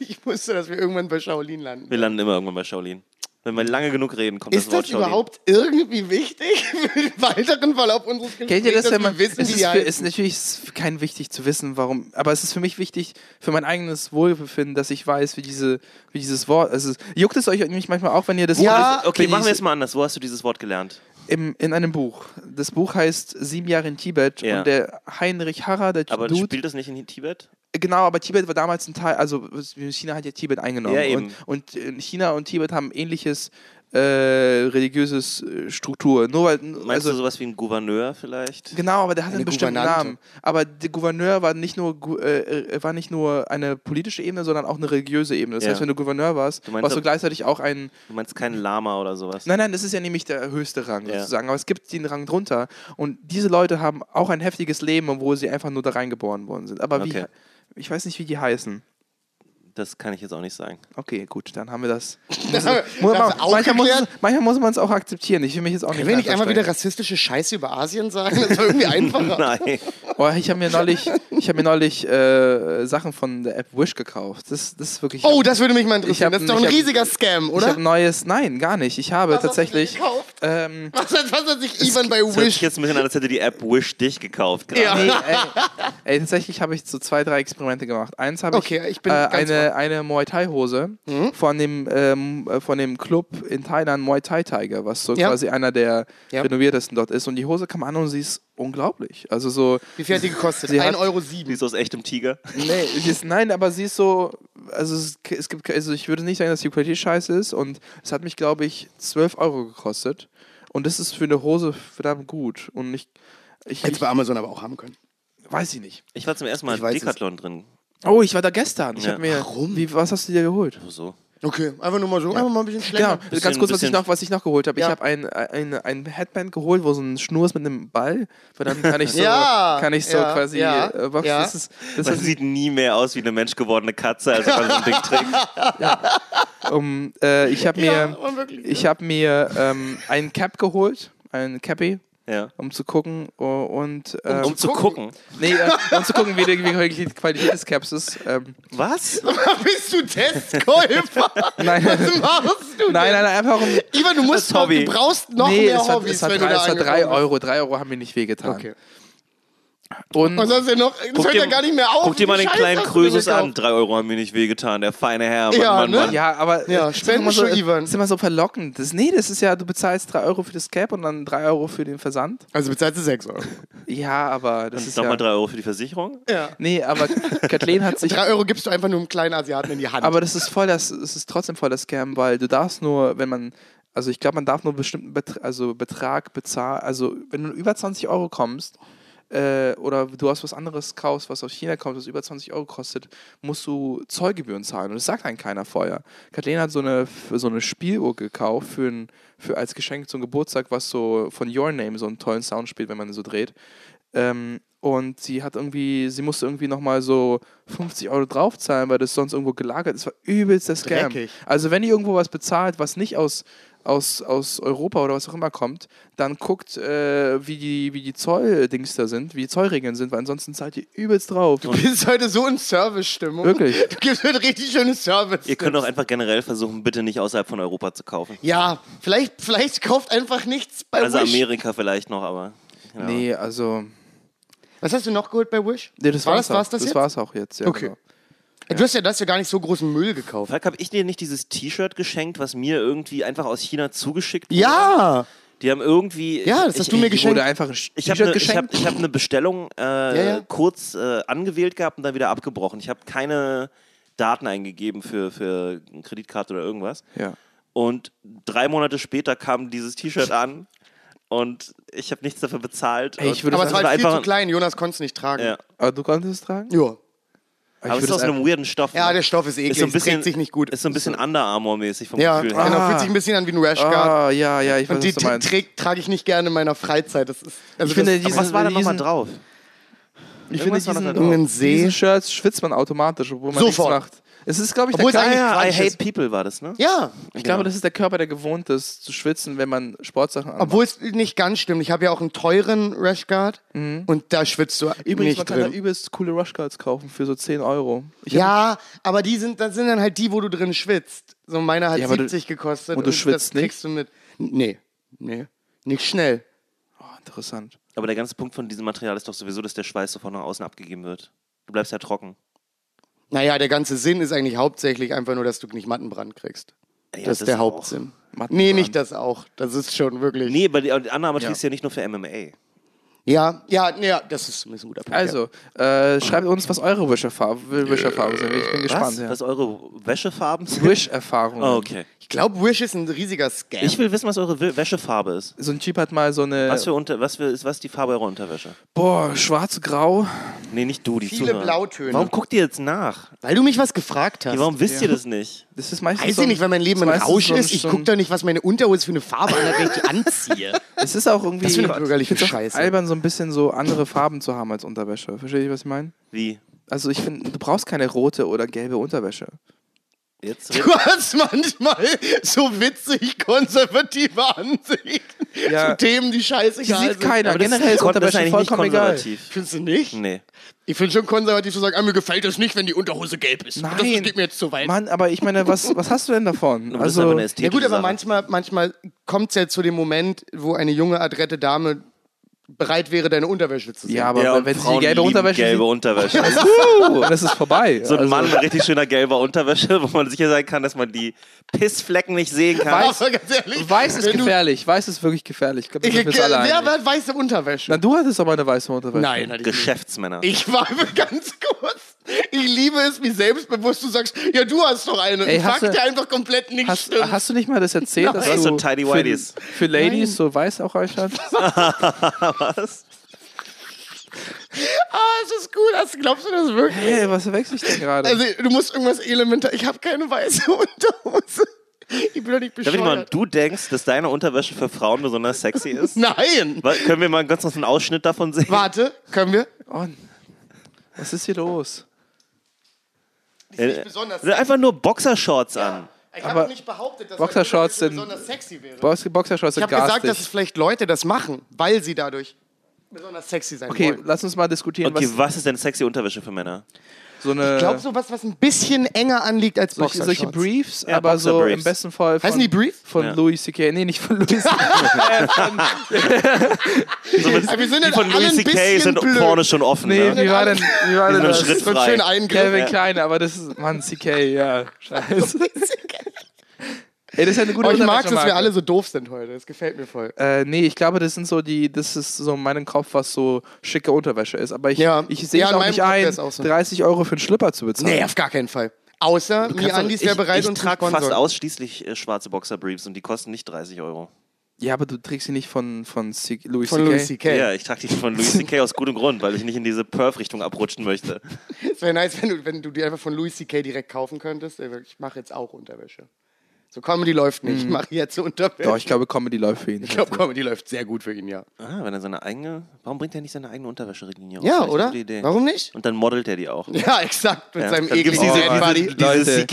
Ich wusste, dass wir irgendwann bei Shaolin landen. Wir landen immer irgendwann bei Shaolin. Wenn wir lange genug reden, kommt Ist das Wort das Shaolin. überhaupt irgendwie wichtig für den weiteren Verlauf unseres Gesprächs? Kennt ihr das, wenn man. wissen, es ist, für, ist natürlich kein wichtig zu wissen, warum. Aber es ist für mich wichtig, für mein eigenes Wohlbefinden, dass ich weiß, wie, diese, wie dieses Wort. Also, juckt es euch nämlich manchmal auch, wenn ihr das. Ja, wenn Okay, machen wir jetzt mal anders. Wo hast du dieses Wort gelernt? im, in einem Buch. Das Buch heißt Sieben Jahre in Tibet Ja. und der Heinrich Harrer, der Aber Dude, spielt das nicht in Tibet? Genau, aber Tibet war damals ein Teil, also China hat ja Tibet eingenommen Ja, eben. und, und äh, China und Tibet haben ähnliches äh, religiöses äh, Struktur. Nur weil, Meinst also, du sowas wie ein Gouverneur vielleicht? Genau, aber der hat Eine einen bestimmten Gouvernante. Namen. Aber der Gouverneur war nicht nur äh, äh, war nicht nur eine politische Ebene, sondern auch eine religiöse Ebene. Das Ja. heißt, wenn du Gouverneur warst, Du meinst warst du gleichzeitig auch ein Du meinst kein Lama oder sowas? Nein, nein, das ist ja nämlich der höchste Rang Ja. sozusagen. Aber es gibt den Rang drunter. Und diese Leute haben auch ein heftiges Leben, obwohl sie einfach nur da reingeboren worden sind. Aber Okay. wie, ich weiß nicht, wie die heißen. Das kann ich jetzt auch nicht sagen. Okay, gut, dann haben wir das. Muss das man, manchmal, muss, manchmal muss man es auch akzeptieren. Ich will mich jetzt auch nicht Können wir nicht einmal wieder rassistische Scheiße über Asien sagen? Das war irgendwie einfacher. Nein. Oh, ich habe mir neulich, ich hab mir neulich äh, Sachen von der App Wish gekauft. Das, das ist wirklich. Oh, das würde mich mal Ich interessieren. hab- Das ist doch ich ein hab- riesiger Scam, ich oder? habe neues. Nein, gar nicht. Ich habe Was hast du tatsächlich. dir gekauft? Ähm, Was hat, was hat sich Ivan bei Das hört sich Wish... jetzt ein bisschen an, als hätte die App Wish dich gekauft. Ja. Nee, ey, ey, tatsächlich habe ich so zwei, drei Experimente gemacht. Eins habe ich, Okay, ich bin äh, ganz Mhm. Eine, eine Muay Thai Hose von, dem, ähm, äh, von dem Club in Thailand Muay Thai Tiger, was so Ja. quasi einer der Ja. renoviertesten dort ist. Und die Hose kam an und sie ist unglaublich. Also so, Wie viel hat die gekostet? Sie hat- 1,07 Euro. Die ist aus echtem Tiger. nee, sie ist, nein, aber sie ist so, also es, es gibt, also ich würde nicht sagen, dass die Qualität scheiße ist und es hat mich, glaube ich, 12 Euro gekostet. Und das ist für eine Hose verdammt gut. Und ich, ich, Hätte bei Amazon aber auch haben können. weiß ich nicht. Ich war zum ersten Mal es. Decathlon drin. Oh, ich war da gestern. Ich Ja. hab mir, Warum? Wie, was hast du dir geholt? So. Okay, einfach nur mal so, einfach mal ein bisschen Genau, schlechter. ganz Bisschen- kurz, was ich, noch, was ich noch geholt habe. Ja. Ich habe ein, ein, ein Headband geholt, wo so ein Schnur ist mit einem Ball. Weil dann kann ich so, Ja, kann ich so ja, quasi. ja, äh, was, ja. Das ist, das ist, sieht nie mehr aus wie eine menschgewordene Katze, als wenn man so ein Ding trägt. um, äh, ich habe mir, Ja, ich hab mir ähm, ein Cap geholt, ein Cappy, Ja. um zu gucken oh, und ähm, Um zu gucken. nee, äh, um zu gucken, wie die, wie die Qualität des Caps ist. Ähm, Was? Bist du Testkäufer? nein, Was nein, machst du denn? nein, nein, einfach um. Ivan, du musst Hobby. du brauchst noch nee, mehr es hat, Hobbys, es hat, wenn drei, du da es hat drei angekommen Euro. Drei Euro haben mir nicht wehgetan. Okay. Und Was hast du denn noch? Das Guck hört dir- ja gar nicht mehr auf. Guck dir mal den Scheiß kleinen Krösus an. Drei Euro haben mir nicht wehgetan. Der feine Herr. Mann, Ja, Mann, ne? Mann. Ja, aber Ja, das ist Spenden immer so, schon, Ivan. Das ist immer so verlockend. Das, nee, das ist ja, du bezahlst 3 Euro für das Cap und dann 3 Euro für den Versand. Also bezahlst du 6 Euro. Ja, aber das ist Nochmal ja... drei Euro für die Versicherung? Ja. Nee, aber Kathleen hat sich... 3 Euro gibst du einfach nur einem kleinen Asiaten in die Hand. Aber das ist voll das, es ist trotzdem voll das Scam, weil du darfst nur, wenn man, also ich glaube, man darf nur einen bestimmten Betra also Betrag bezahlen, also wenn du über 20 Euro kommst, äh, oder du hast was anderes kaufst, was aus China kommt, was über 20 Euro kostet, musst du Zollgebühren zahlen. Und das sagt einem keiner vorher. Kathleen hat so eine, so eine Spieluhr gekauft für, ein, für als Geschenk zum Geburtstag, was so von Your Name so einen tollen Sound spielt, wenn man so dreht. Ähm, und sie hat irgendwie, sie musste irgendwie nochmal so 50 Euro draufzahlen, weil das sonst irgendwo gelagert ist. Das war übelst der Scam. Dreckig. Also wenn ihr irgendwo was bezahlt, was nicht aus, aus, aus Europa oder was auch immer kommt, dann guckt, äh, wie die, wie die Zolldings da sind, wie die Zollregeln sind, weil ansonsten zahlt ihr übelst drauf. du bist heute so in Service-Stimmung. Wirklich. Du gibst heute richtig schöne Service. Ihr könnt auch einfach generell versuchen, bitte nicht außerhalb von Europa zu kaufen. Ja, vielleicht, vielleicht kauft einfach nichts bei Also Wish. Amerika vielleicht noch, aber. Ja. Nee, also. Was hast du noch geholt bei Wish? Nee, das War war's, das- war's das das jetzt? war's auch jetzt. Ja, Okay. Genau. Du hast ja das ja gar nicht so großen Müll gekauft. Falk, habe ich dir nicht dieses T-Shirt geschenkt, was mir irgendwie einfach aus China zugeschickt wurde? Ja, Die haben irgendwie. Ja, das ich, hast du mir ich, geschenkt. Wurde einfach ein Ich habe T-Shirt eine ich hab, ich hab ne Bestellung äh, ja. kurz äh, angewählt gehabt und dann wieder abgebrochen. Ich habe keine Daten eingegeben für, für eine Kreditkarte oder irgendwas. ja. Und drei Monate später kam dieses T-Shirt an und ich habe nichts dafür bezahlt. Ey, ich aber es war halt viel einfach- zu klein. Jonas konnte es nicht tragen. Ja. Aber du konntest es tragen? Ja. Aber es ist aus einem weirden Stoff. Ja, ne? der Stoff ist eklig. ist so ein es bisschen, trägt sich nicht gut. Ist so ein bisschen Under Armour-mäßig vom ja, Gefühl her. genau. Ah. Fühlt sich ein bisschen an wie ein Rashguard. Ah, ja, ja, ich weiß, Und die was du meinst. trägt, trage ich nicht gerne in meiner Freizeit. Das ist, also Ich finde, das, die- Aber was war da diesen- nochmal drauf? Ich finde, Irgendwas war diesen, diesen Shirts schwitzt man automatisch, obwohl man Sofort. nichts macht. Es ist, glaube ich, Obwohl der Körper, ja, I Hate ist. People war das, ne? ja, ich glaube, das ist der Körper, der gewohnt ist, zu schwitzen, wenn man Sportsachen anmacht. obwohl es nicht ganz stimmt. Ich habe ja auch einen teuren Rashguard und da schwitzt du Mhm. Übrigens, man nicht kann da übelst coole Rushguards kaufen für so 10 Euro. Ich Ja, aber die sind, das sind dann halt die, wo du drin schwitzt. So meine hat Ja, aber du- 70 gekostet. und du schwitzt das kriegst du mit. Nee, nee, nicht schnell. Oh, interessant. Aber der ganze Punkt von diesem Material ist doch sowieso, dass der Schweiß sofort nach außen abgegeben wird. Du bleibst ja trocken. Naja, der ganze Sinn ist eigentlich hauptsächlich einfach nur, dass du nicht Mattenbrand kriegst. Ja, das ist der Hauptsinn. Nee, nicht das auch. Das ist schon wirklich. Nee, aber die Annahme Ja. fließt ja nicht nur für MMA. Ja, ja, ja, das ist zumindest ein guter Punkt. Also, äh, schreibt uns, was eure Wischerfarben Wischerfarben sind. Ich bin gespannt. Was? Ja. Was eure Wäschefarben sind? Wish-Erfahrungen. Oh, okay. ja. Ich glaube, Wish ist ein riesiger Scam. Ich will wissen, was eure Wä- Wäschefarbe ist. So ein Typ hat mal so eine. Was für unter, was für, ist was ist die Farbe eurer Unterwäsche? boah, schwarz-grau. Nee, nicht du, die Viele Zuhörer. Blautöne. Warum guckt ihr jetzt nach? Weil du mich was gefragt hast. Ja, warum wisst ihr das nicht? Das ist meistens. Weiß so ich nicht, weil mein Leben das ein Rausch ist. Ich so gucke doch nicht, was meine Unterhose für eine Farbe hat, wenn ich die anziehe. Es ist auch irgendwie. Das für eine bürgerliche ich Scheiße. albern, so ein bisschen so andere Farben zu haben als Unterwäsche. Versteht ihr, was ich meine? Wie? Also, ich finde, du brauchst keine rote oder gelbe Unterwäsche. Jetzt Du hast manchmal so witzig konservative Ansichten Ja. zu Themen, die scheiße Die sieht keiner. Aber das Generell ist das Unterwäsche eigentlich nicht vollkommen egal. konservativ. Findest du nicht? Nee. Ich finde schon konservativ zu sagen, ah, mir gefällt das nicht, wenn die Unterhose gelb ist. Das Nein. geht mir jetzt zu weit. Mann, aber ich meine, was, was hast du denn davon? Das aber Also, Ja gut, aber Sache. manchmal, manchmal kommt es ja zu dem Moment, wo eine junge, adrette Dame bereit wäre, deine Unterwäsche zu sehen. ja, aber Ja, wenn sie die gelbe Unterwäsche gelbe Unterwäsche. dann ist es vorbei. So ein Also, Mann mit richtig schöner gelber Unterwäsche, wo man sicher sein kann, dass man die Pissflecken nicht sehen kann. Weiß- aber ganz ehrlich, Weiß ist gefährlich. Weiß ist wirklich gefährlich. Ich Ich, alle wer hat weiße Unterwäsche? Na, du hattest aber eine weiße Unterwäsche. Nein, hatte ich nicht. Geschäftsmänner. Ich war ganz kurz. Ich liebe es, wie selbstbewusst du sagst, ja, du hast doch eine. Ey, Fakt, du- der einfach komplett nicht Hast, stimmt. hast du nicht mal das erzählt, Nein. dass Du hast du so Tidy für, Whities. für Ladies so weiß auch anstatt? Was? Ah, es ist gut. Das, glaubst du das wirklich? Hey, was verwechsel ich denn gerade? Also, du musst irgendwas elementar. Ich habe keine weiße Unterhose. Ich bin doch nicht ich mal, bescheuert. du denkst, dass deine Unterwäsche für Frauen besonders sexy ist? Nein. Wa- Können wir mal ganz kurz einen Ausschnitt davon sehen? Warte, können wir? oh, was ist hier los? Äh, besonders Einfach nur Boxershorts an. Ich habe nicht behauptet, dass Boxershorts sind- Unterwäsche besonders sexy wäre. Box Boxershorts Ich sind habe gesagt, dass es vielleicht Leute das machen, weil sie dadurch besonders sexy sein Okay, wollen. lass uns mal diskutieren, Okay, was was ist denn sexy Unterwäsche für Männer? So eine Ich glaube, sowas, was ein bisschen enger anliegt als solche, Boxershorts. solche Briefs, Ja, aber so im besten Fall von, Heißen die Brief? von Ja. Louis C.K. Nee, nicht von Louis C.K. So wir sind die von alle Louis C.K. sind blöd. vorne schon offen. nee, ne? wie war denn, wie war denn das? Schritt frei. schön Eingriff. Kevin Klein, aber das ist, Mann, C.K., ja, scheiße. Ey, das ist ja eine gute Aber ich mag, dass Unterwäschemarke. wir alle so doof sind heute. Das gefällt mir voll. Äh, nee, ich glaube, das sind so die, das ist so in meinem Kopf, was so schicke Unterwäsche ist. Aber ich, Ja. ich sehe Ja, es auch nicht Kopf ein, auch so. 30 Euro für einen Schlipper zu bezahlen. Nee, auf gar keinen Fall. Außer Du mir kannst doch- Andis wäre bereit ich, und ich trage fast ausschließlich äh, schwarze Boxerbriefs und die kosten nicht 30 Euro. Ja, aber du trägst sie nicht von, von C Louis von C.K. Louis C.K. Ja, ich trage die von Louis C.K. aus gutem Grund, weil ich nicht in diese Perf-Richtung abrutschen möchte. Es wäre nice, wenn du, wenn du die einfach von Louis C.K. direkt kaufen könntest. Ich mache jetzt auch Unterwäsche. So, Comedy läuft nicht. Ich mache jetzt Unterwäsche. Doch, ich glaube, Comedy läuft für ihn. ich glaube, Comedy läuft sehr gut für ihn, ja. Ah, wenn er seine eigene. Warum bringt er nicht seine eigene Unterwäscherinie raus? Ja, oder? Warum nicht? Und dann modelt er die auch. Ja, exakt. Mit Ja. seinem ekligen diese, Dad diese, diese Leute.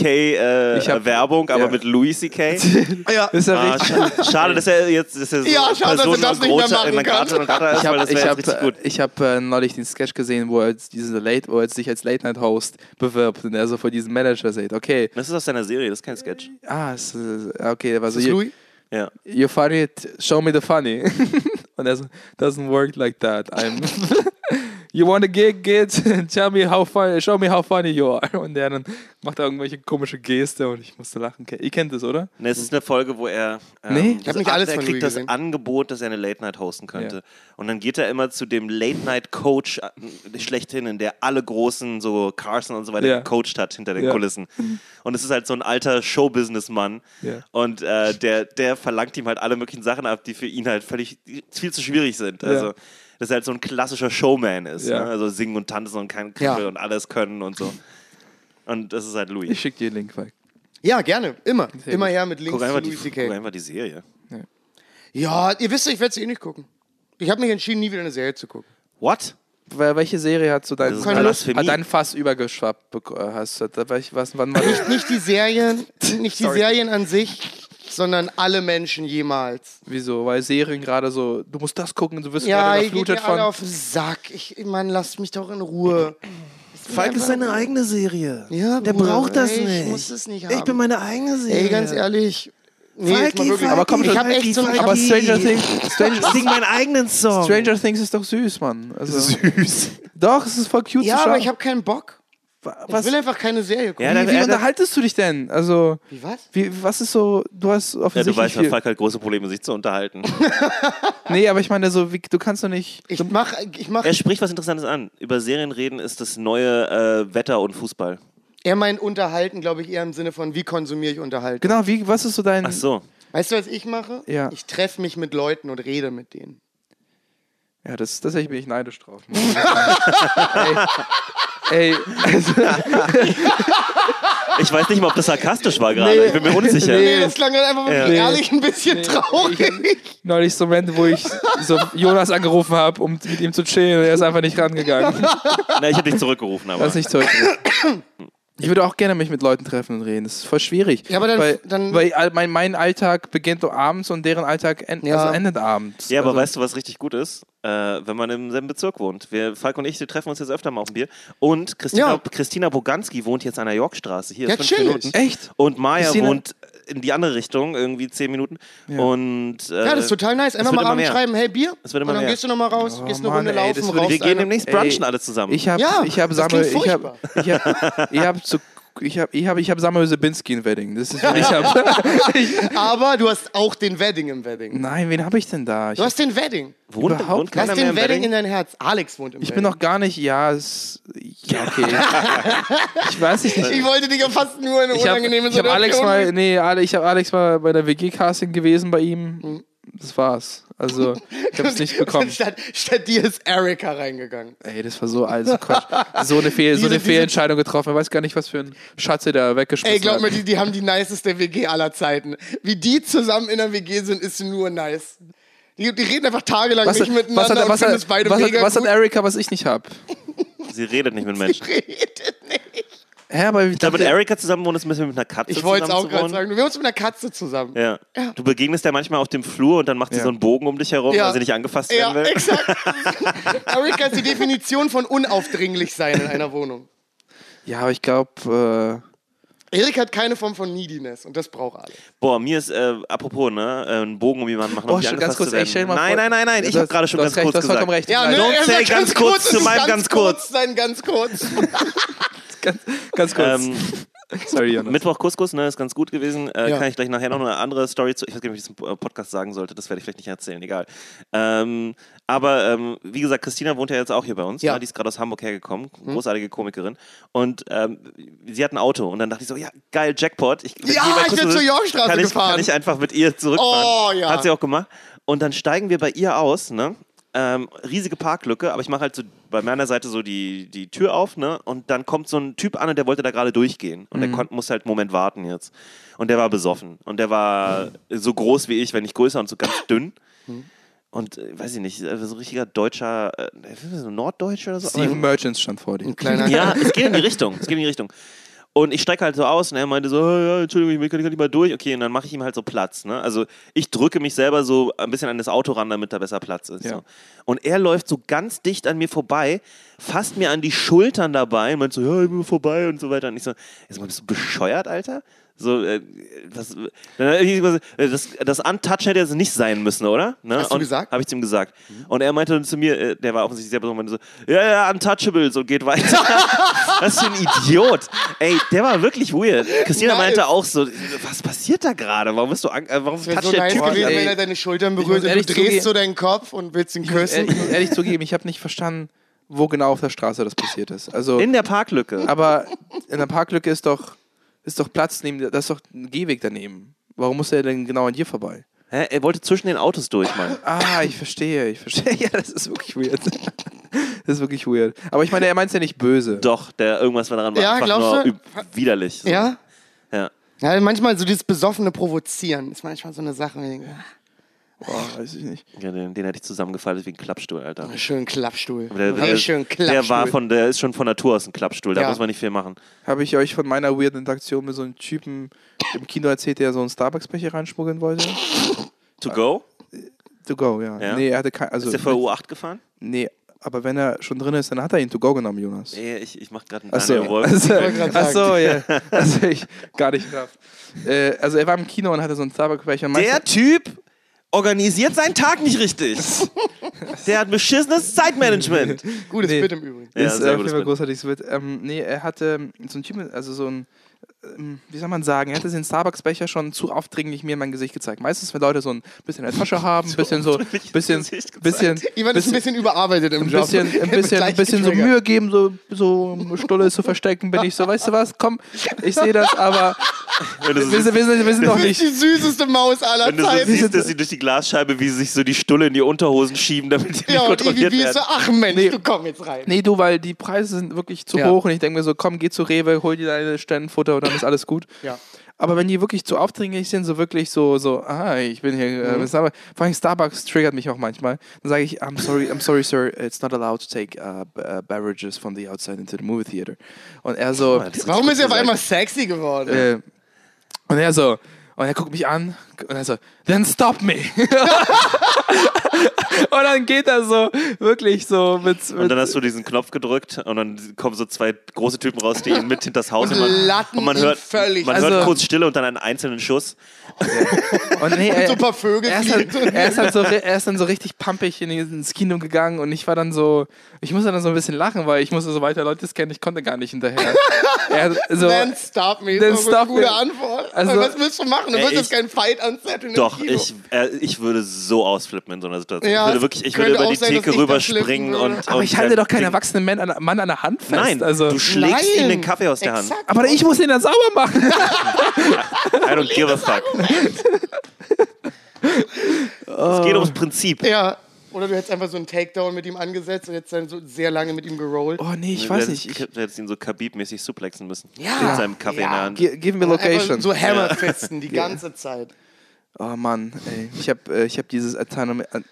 Ich hab- CK-Werbung, aber Ja. mit Louis C.K. Ja. Ist ja Ah, richtig. scha schade, dass er jetzt dass er so Ja, schade, dass er das nicht mehr machen kann. non grata ist, Ich habe ich hab, gut. ich hab, äh, neulich den Sketch gesehen, wo er diese Late, wo er sich als Late-Night-Host bewirbt und er so vor diesem Manager sagt, okay, Das ist aus seiner Serie, das ist kein Sketch. ah, es, äh, okay, der war so, Ist das you? Ja. you're funny, show me the funny. und er so, doesn't work like that. I'm You want a gig, get, tell me how funny, show me how funny you are. Und der dann macht er irgendwelche komische Geste und ich musste lachen. Ihr kennt das, oder? Ne, es ist eine Folge, wo er. Ähm, Nee, ich hab nicht alles er kriegt das gesehen. Angebot, dass er eine Late Night hosten könnte. Ja. Und dann geht er immer zu dem Late Night Coach äh, schlechthin, in der alle großen, so Carson und so weiter, Ja. gecoacht hat hinter den Ja. Kulissen. Und es ist halt so ein alter Showbusinessmann. Ja. Und äh, der, der verlangt ihm halt alle möglichen Sachen ab, die für ihn halt völlig viel zu schwierig sind. Also. Dass er halt so ein klassischer Showman ist. Ja. Ne? Also singen und tanzen und kein Ja. Kribbel und alles können und so. Und das ist halt Ich Louis. schicke dir den Link. Mike. Ja, gerne. Immer. Sehr Immer gut. her mit Links Guck zu einfach, die, Louis guck C.K. einfach die Serie. Ja, ihr wisst, ich werde sie eh nicht gucken. Ich habe mich entschieden, nie wieder eine Serie zu gucken. What? Wel- Welche Serie hast du dein, hat dein Fass übergeschwappt? äh, Hast du, was, wann war das? Nicht die Serien, nicht die Sorry. Serien an sich, sondern alle Menschen jemals. Wieso? Weil Serien gerade so, du musst das gucken, du wirst Ja, gerade überflutet mir alle von. auf den Sack. Ich, Mann, lasst mich doch in Ruhe. Falk ist seine eigene Serie. Ja, Der Bruder, braucht das ey, nicht. Ich muss das nicht haben. Ich bin meine eigene Serie. Ey, ganz ehrlich. Nee, Falki, wirklich. Aber komm ich schon, habe echt so ein, Falki, Aber. Stranger Things, Stranger, Ich sing meinen eigenen Song. Stranger Things ist doch süß, Mann. Also, süß. Doch, es ist voll cute Ja, zu aber ich habe keinen Bock. Ich was, will einfach keine Serie gucken. Ja, wie, wie er- unterhaltest du dich denn? Also, Wie was? wie, was ist so, du hast Ja, du offensichtlich weißt, viel, Falk halt große Probleme, sich zu unterhalten. Nee, aber ich meine so, wie, du kannst doch nicht, Ich mach, ich mach, er spricht was Interessantes an. Über Serien reden ist das neue äh, Wetter und Fußball. er meint unterhalten, glaube ich, eher im Sinne von, wie konsumiere ich Unterhaltung. genau, wie, was ist so dein, Ach so. Weißt du, was ich mache? Ja. Ich treffe mich mit Leuten und rede mit denen. ja, das, tatsächlich bin ich neidisch drauf. ey, also, Ich weiß nicht mal, ob das sarkastisch war gerade. ich bin mir unsicher. Nee, das klang halt einfach wirklich Ja. ehrlich ein bisschen traurig. neulich so Momente, wo ich so Jonas angerufen habe, um mit ihm zu chillen und er ist einfach nicht rangegangen. Na, ich hätte dich zurückgerufen, aber. Das ist nicht zurück. Ich würde auch gerne mich mit Leuten treffen und reden. Das ist voll schwierig. Ja, aber dann- weil, dann- weil mein, mein Alltag beginnt so abends und deren Alltag end, Ja. also endet abends. ja, aber also, weißt du, was richtig gut ist? Äh, wenn man im selben Bezirk wohnt. Wir, Falk und ich, wir treffen uns jetzt öfter mal auf ein Bier. Und Christina, Ja. Christina Boganski wohnt jetzt an der Yorkstraße. Hier Ja, fünf chillig. Minuten. Echt? Und Maya Christina- wohnt in die andere Richtung, irgendwie zehn Minuten. Und, äh, Ja, das ist total nice. Einfach mal abends schreiben, hey Bier. Das wird immer und dann mehr. gehst du nochmal raus, Oh, gehst eine Mann, Runde ey, laufen, rauchst Wir gehen demnächst Ey, brunchen alle zusammen. Ich habe Ja, ich hab das Samuel, ich habe furchtbar. ich hab, ich hab zu ich habe ich hab, ich hab Samuel Sebinski in Wedding. Das ist, ich hab, Aber du hast auch den Wedding im Wedding. nein, wen habe ich denn da? Ich, Du hast den Wedding. wohnt, überhaupt wohnt Du hast keiner mehr den im Wedding in dein Herz. Alex wohnt im ich Wedding. bin noch gar nicht, ja, es, ja, okay. ich weiß nicht. Ich wollte dich ja fast nur in eine Ich habe unangenehme hab Alex Situation mal, nee, Ale- ich habe Alex mal bei der WG-Casting gewesen bei ihm. Das war's. Also, ich habe es nicht bekommen. Statt, statt dir ist Erika reingegangen. Ey, das war so alles Quatsch. So eine, Fehl, so Diese- eine diese- Fehlentscheidung getroffen. Ich weiß gar nicht, was für ein Schatz sie da weggeschmissen Ey, glaub mir, hat. die, die haben die niceste WG aller Zeiten. Wie die zusammen in der WG sind, ist nur nice. Die, die reden einfach tagelang Was, nicht hat- miteinander was, hat, und was, finden hat, es beide was, hat, mega was hat. Erika, was ich nicht habe? Sie redet nicht mit Menschen. redet nicht. Hä, aber ich Ich glaube, mit Erika zusammen ein bisschen mit einer Katze Ich wollte es auch gerade sagen. Wir wohnen mit einer Katze zusammen. Ja. Du begegnest ja manchmal auf dem Flur und dann macht sie Ja. so einen Bogen um dich herum, Ja. weil sie nicht angefasst Ja, werden will. exakt. Erika ist die Definition von unaufdringlich sein in einer Wohnung. ja, aber ich glaube, Erika hat keine Form von Neediness und das braucht alles. Boah, mir ist, äh, apropos, ne, äh, einen Bogen um jemanden machen, um Oh, nicht schon ganz kurz, zu ey, stell mal nein, nein, nein, nein, ich habe gerade schon ganz recht, kurz du hast gesagt. vollkommen recht. Ja, Nein, ne? don't say ganz kurz zu meinem ganz ganz kurz. Sein ganz kurz. ganz, ganz kurz. Ähm, Sorry, Jonas. Mittwoch Couscous, ne, ist ganz gut gewesen. Äh, Ja. Kann ich gleich nachher noch eine andere Story zu. Ich weiß gar nicht, ob ich das im Podcast sagen sollte. Das werde ich vielleicht nicht erzählen. Egal. Ähm, aber ähm, wie gesagt, Christina wohnt ja jetzt auch hier bei uns. Ja. Ne? Die ist gerade aus Hamburg hergekommen. Großartige Komikerin. Und ähm, sie hat ein Auto. Und dann dachte ich so, ja, geil, Jackpot. Ich, Ja, ich bin zur Yorkstraße kann ich, gefahren. Kann ich einfach mit ihr zurückfahren. Oh, ja. Hat sie auch gemacht. Und dann steigen wir bei ihr aus, ne? Ähm, riesige Parklücke, aber ich mache halt so bei meiner Seite so die, die Tür auf, ne? Und dann kommt so ein Typ an und der wollte da gerade durchgehen. Und der konnt, muss halt einen Moment warten jetzt. Und der war besoffen. Und der war so groß wie ich, wenn nicht größer und so ganz dünn. Und äh, weiß ich nicht, äh, so ein richtiger deutscher, äh, so Norddeutsch oder so. Steven Merchants stand vor dir. Kleiner. Ja, es geht in die Richtung. Es geht in die Richtung. Und ich strecke halt so aus und er meinte so, "Oh, ja, Entschuldigung, ich kann nicht mal durch. Okay, und dann mache ich ihm halt so Platz. Ne? Also ich drücke mich selber so ein bisschen an das Auto ran, damit da besser Platz ist. Ja. So. Und er läuft so ganz dicht an mir vorbei, fasst mir an die Schultern dabei und meint so, ja, ich bin vorbei und so weiter. Und ich so, jetzt mal, bist du bescheuert, Alter? So, äh, das, äh, das, das Untouch hätte jetzt nicht sein müssen, oder? Ne? Hast du und gesagt? Habe ich zu ihm gesagt. Und er meinte zu mir, äh, der war offensichtlich sehr meinte so, ja, ja, Untouchables und geht weiter. Was für ein Idiot. Ey, der war wirklich weird. Christina Nice. meinte auch so, was passiert da gerade? Warum bist du, an, äh, warum toucht so der nice Typ gewesen, wenn er deine Schultern berührt und du drehst so deinen Kopf und willst ihn küssen. ehrlich, ich muss ehrlich zugeben, ich habe nicht verstanden, wo genau auf der Straße das passiert ist. Also, In der Parklücke. aber in der Parklücke ist doch, ist doch Platz neben, das ist doch ein Gehweg daneben. Warum muss er denn genau an dir vorbei? Hä? Er wollte zwischen den Autos durch, Mann. Ah, ich verstehe, ich verstehe. Ja, das ist wirklich weird. Das ist wirklich weird. Aber ich meine, er meint es ja nicht böse. Doch, der irgendwas war daran war Ja, einfach glaubst nur du? widerlich. So. ja? ja. Ja, manchmal so dieses besoffene Provozieren ist manchmal so eine Sache. wo ich denke, Boah, weiß ich nicht. Ja, den, den hätte ich zusammengefaltet wie ein Klappstuhl, Alter. Schön Klappstuhl. Der, Hey, schön Klappstuhl. der war von, der ist schon von Natur aus ein Klappstuhl, da Ja. muss man nicht viel machen. Habe ich euch von meiner weirden Interaktion mit so einem Typen im Kino erzählt, der so einen Starbucks-Becher reinschmuggeln wollte? To go? To go, ja. Ja? Nee, er hatte kein. Also, Ist der vor U8 gefahren? Nee, aber wenn er schon drin ist, dann hat er ihn to go genommen, Jonas. Nee, ich, ich mach gerade einen Achso, Daniel Wolf. also, wollte grad ach so, ja. Also ich gar nicht drauf. Äh, also er war im Kino und hatte so einen Starbucks-Becher. und Der Typ organisiert seinen Tag nicht richtig. Der hat beschissenes Zeitmanagement. Gutes Nee. Bit im Übrigen. Ja, ist sehr äh, gutes großartiges Wit. Ähm, nee, er hatte so ein Typ, mit- also so ein, wie soll man sagen, er hatte den Starbucks-Becher schon zu aufdringlich mir in mein Gesicht gezeigt. Meistens, wenn Leute so ein bisschen in der Tasche haben, ein bisschen so, bisschen, bisschen, Ivan ist ein bisschen überarbeitet im ein Job. bisschen, ein bisschen, ein bisschen so. Mühe geben, so, so Stulle zu verstecken, bin ich so, weißt du was, komm, ich sehe das, aber wir sind, wir sind, wir sind noch nicht. die süßeste Maus aller Wenn du so Zeiten. siehst, dass sie durch die Glasscheibe, wie sie sich so die Stulle in die Unterhosen schieben, damit die ja, nicht kontrolliert wie ist so, werden. ach Mensch, Nee. du komm jetzt rein. Nee, du, weil die Preise sind wirklich zu Ja. hoch und ich denke mir so, komm, geh zu Rewe, hol dir deine Sternenfutter und dann ist alles gut. Ja. Aber wenn die wirklich zu aufdringlich sind, so wirklich so, so, ah, ich bin hier, äh, Mhm. Starbucks, vor allem Starbucks triggert mich auch manchmal, dann sage ich, I'm sorry, I'm sorry, sir, it's not allowed to take uh, uh, beverages from the outside into the movie theater. Und er so, Das Warum ist er auf einmal sexy geworden? äh, und er so, und er guckt mich an und er so, then stop me. und dann geht er so, wirklich so mit, mit Und dann hast du diesen Knopf gedrückt und dann kommen so zwei große Typen raus, die ihn mit hinters Haus Und nehmen. latten und man hört, völlig. man Also- hört kurz Stille und dann einen einzelnen Schuss. Und nee, er, so ein paar Vögel er, ist dann, fliegen. er, ist dann so, er ist dann so richtig pumpig in, ins Kino gegangen und ich war dann so, ich musste dann so ein bisschen lachen, weil ich musste so weiter Leute scannen, ich konnte gar nicht hinterher. er, so, Then stop me. Then das ist stop eine gute me. Antwort. Also- was willst du machen? Du wirst ich- jetzt keinen Fight anzetteln Doch, Kino. ich, äh, ich würde so ausflippen in so einer Situation. Ja, ich würde wirklich, ich würde über die sein, Theke rüberspringen und, würde. aber und ich halte doch keinen erwachsenen Mann an, Mann an der Hand fest. Nein, also, du schlägst ihm Nein. den Kaffee aus der Hand. Exakt. aber ich muss den dann sauber machen. I don't give a fuck. Es geht ums Prinzip. Ja. Oder du hättest einfach so einen Takedown mit ihm angesetzt und hättest dann so sehr lange mit ihm gerollt. Oh nee, ich weiß nicht. Ich, Du hättest ihn so Khabib-mäßig suplexen müssen. Ja. Mit seinem Kaffee in der Ja. Hand. Give me Einfach location. so Hammerfesten die ganze Zeit. Oh Mann, ey. Ich habe äh, ich hab dieses Anatomy, An-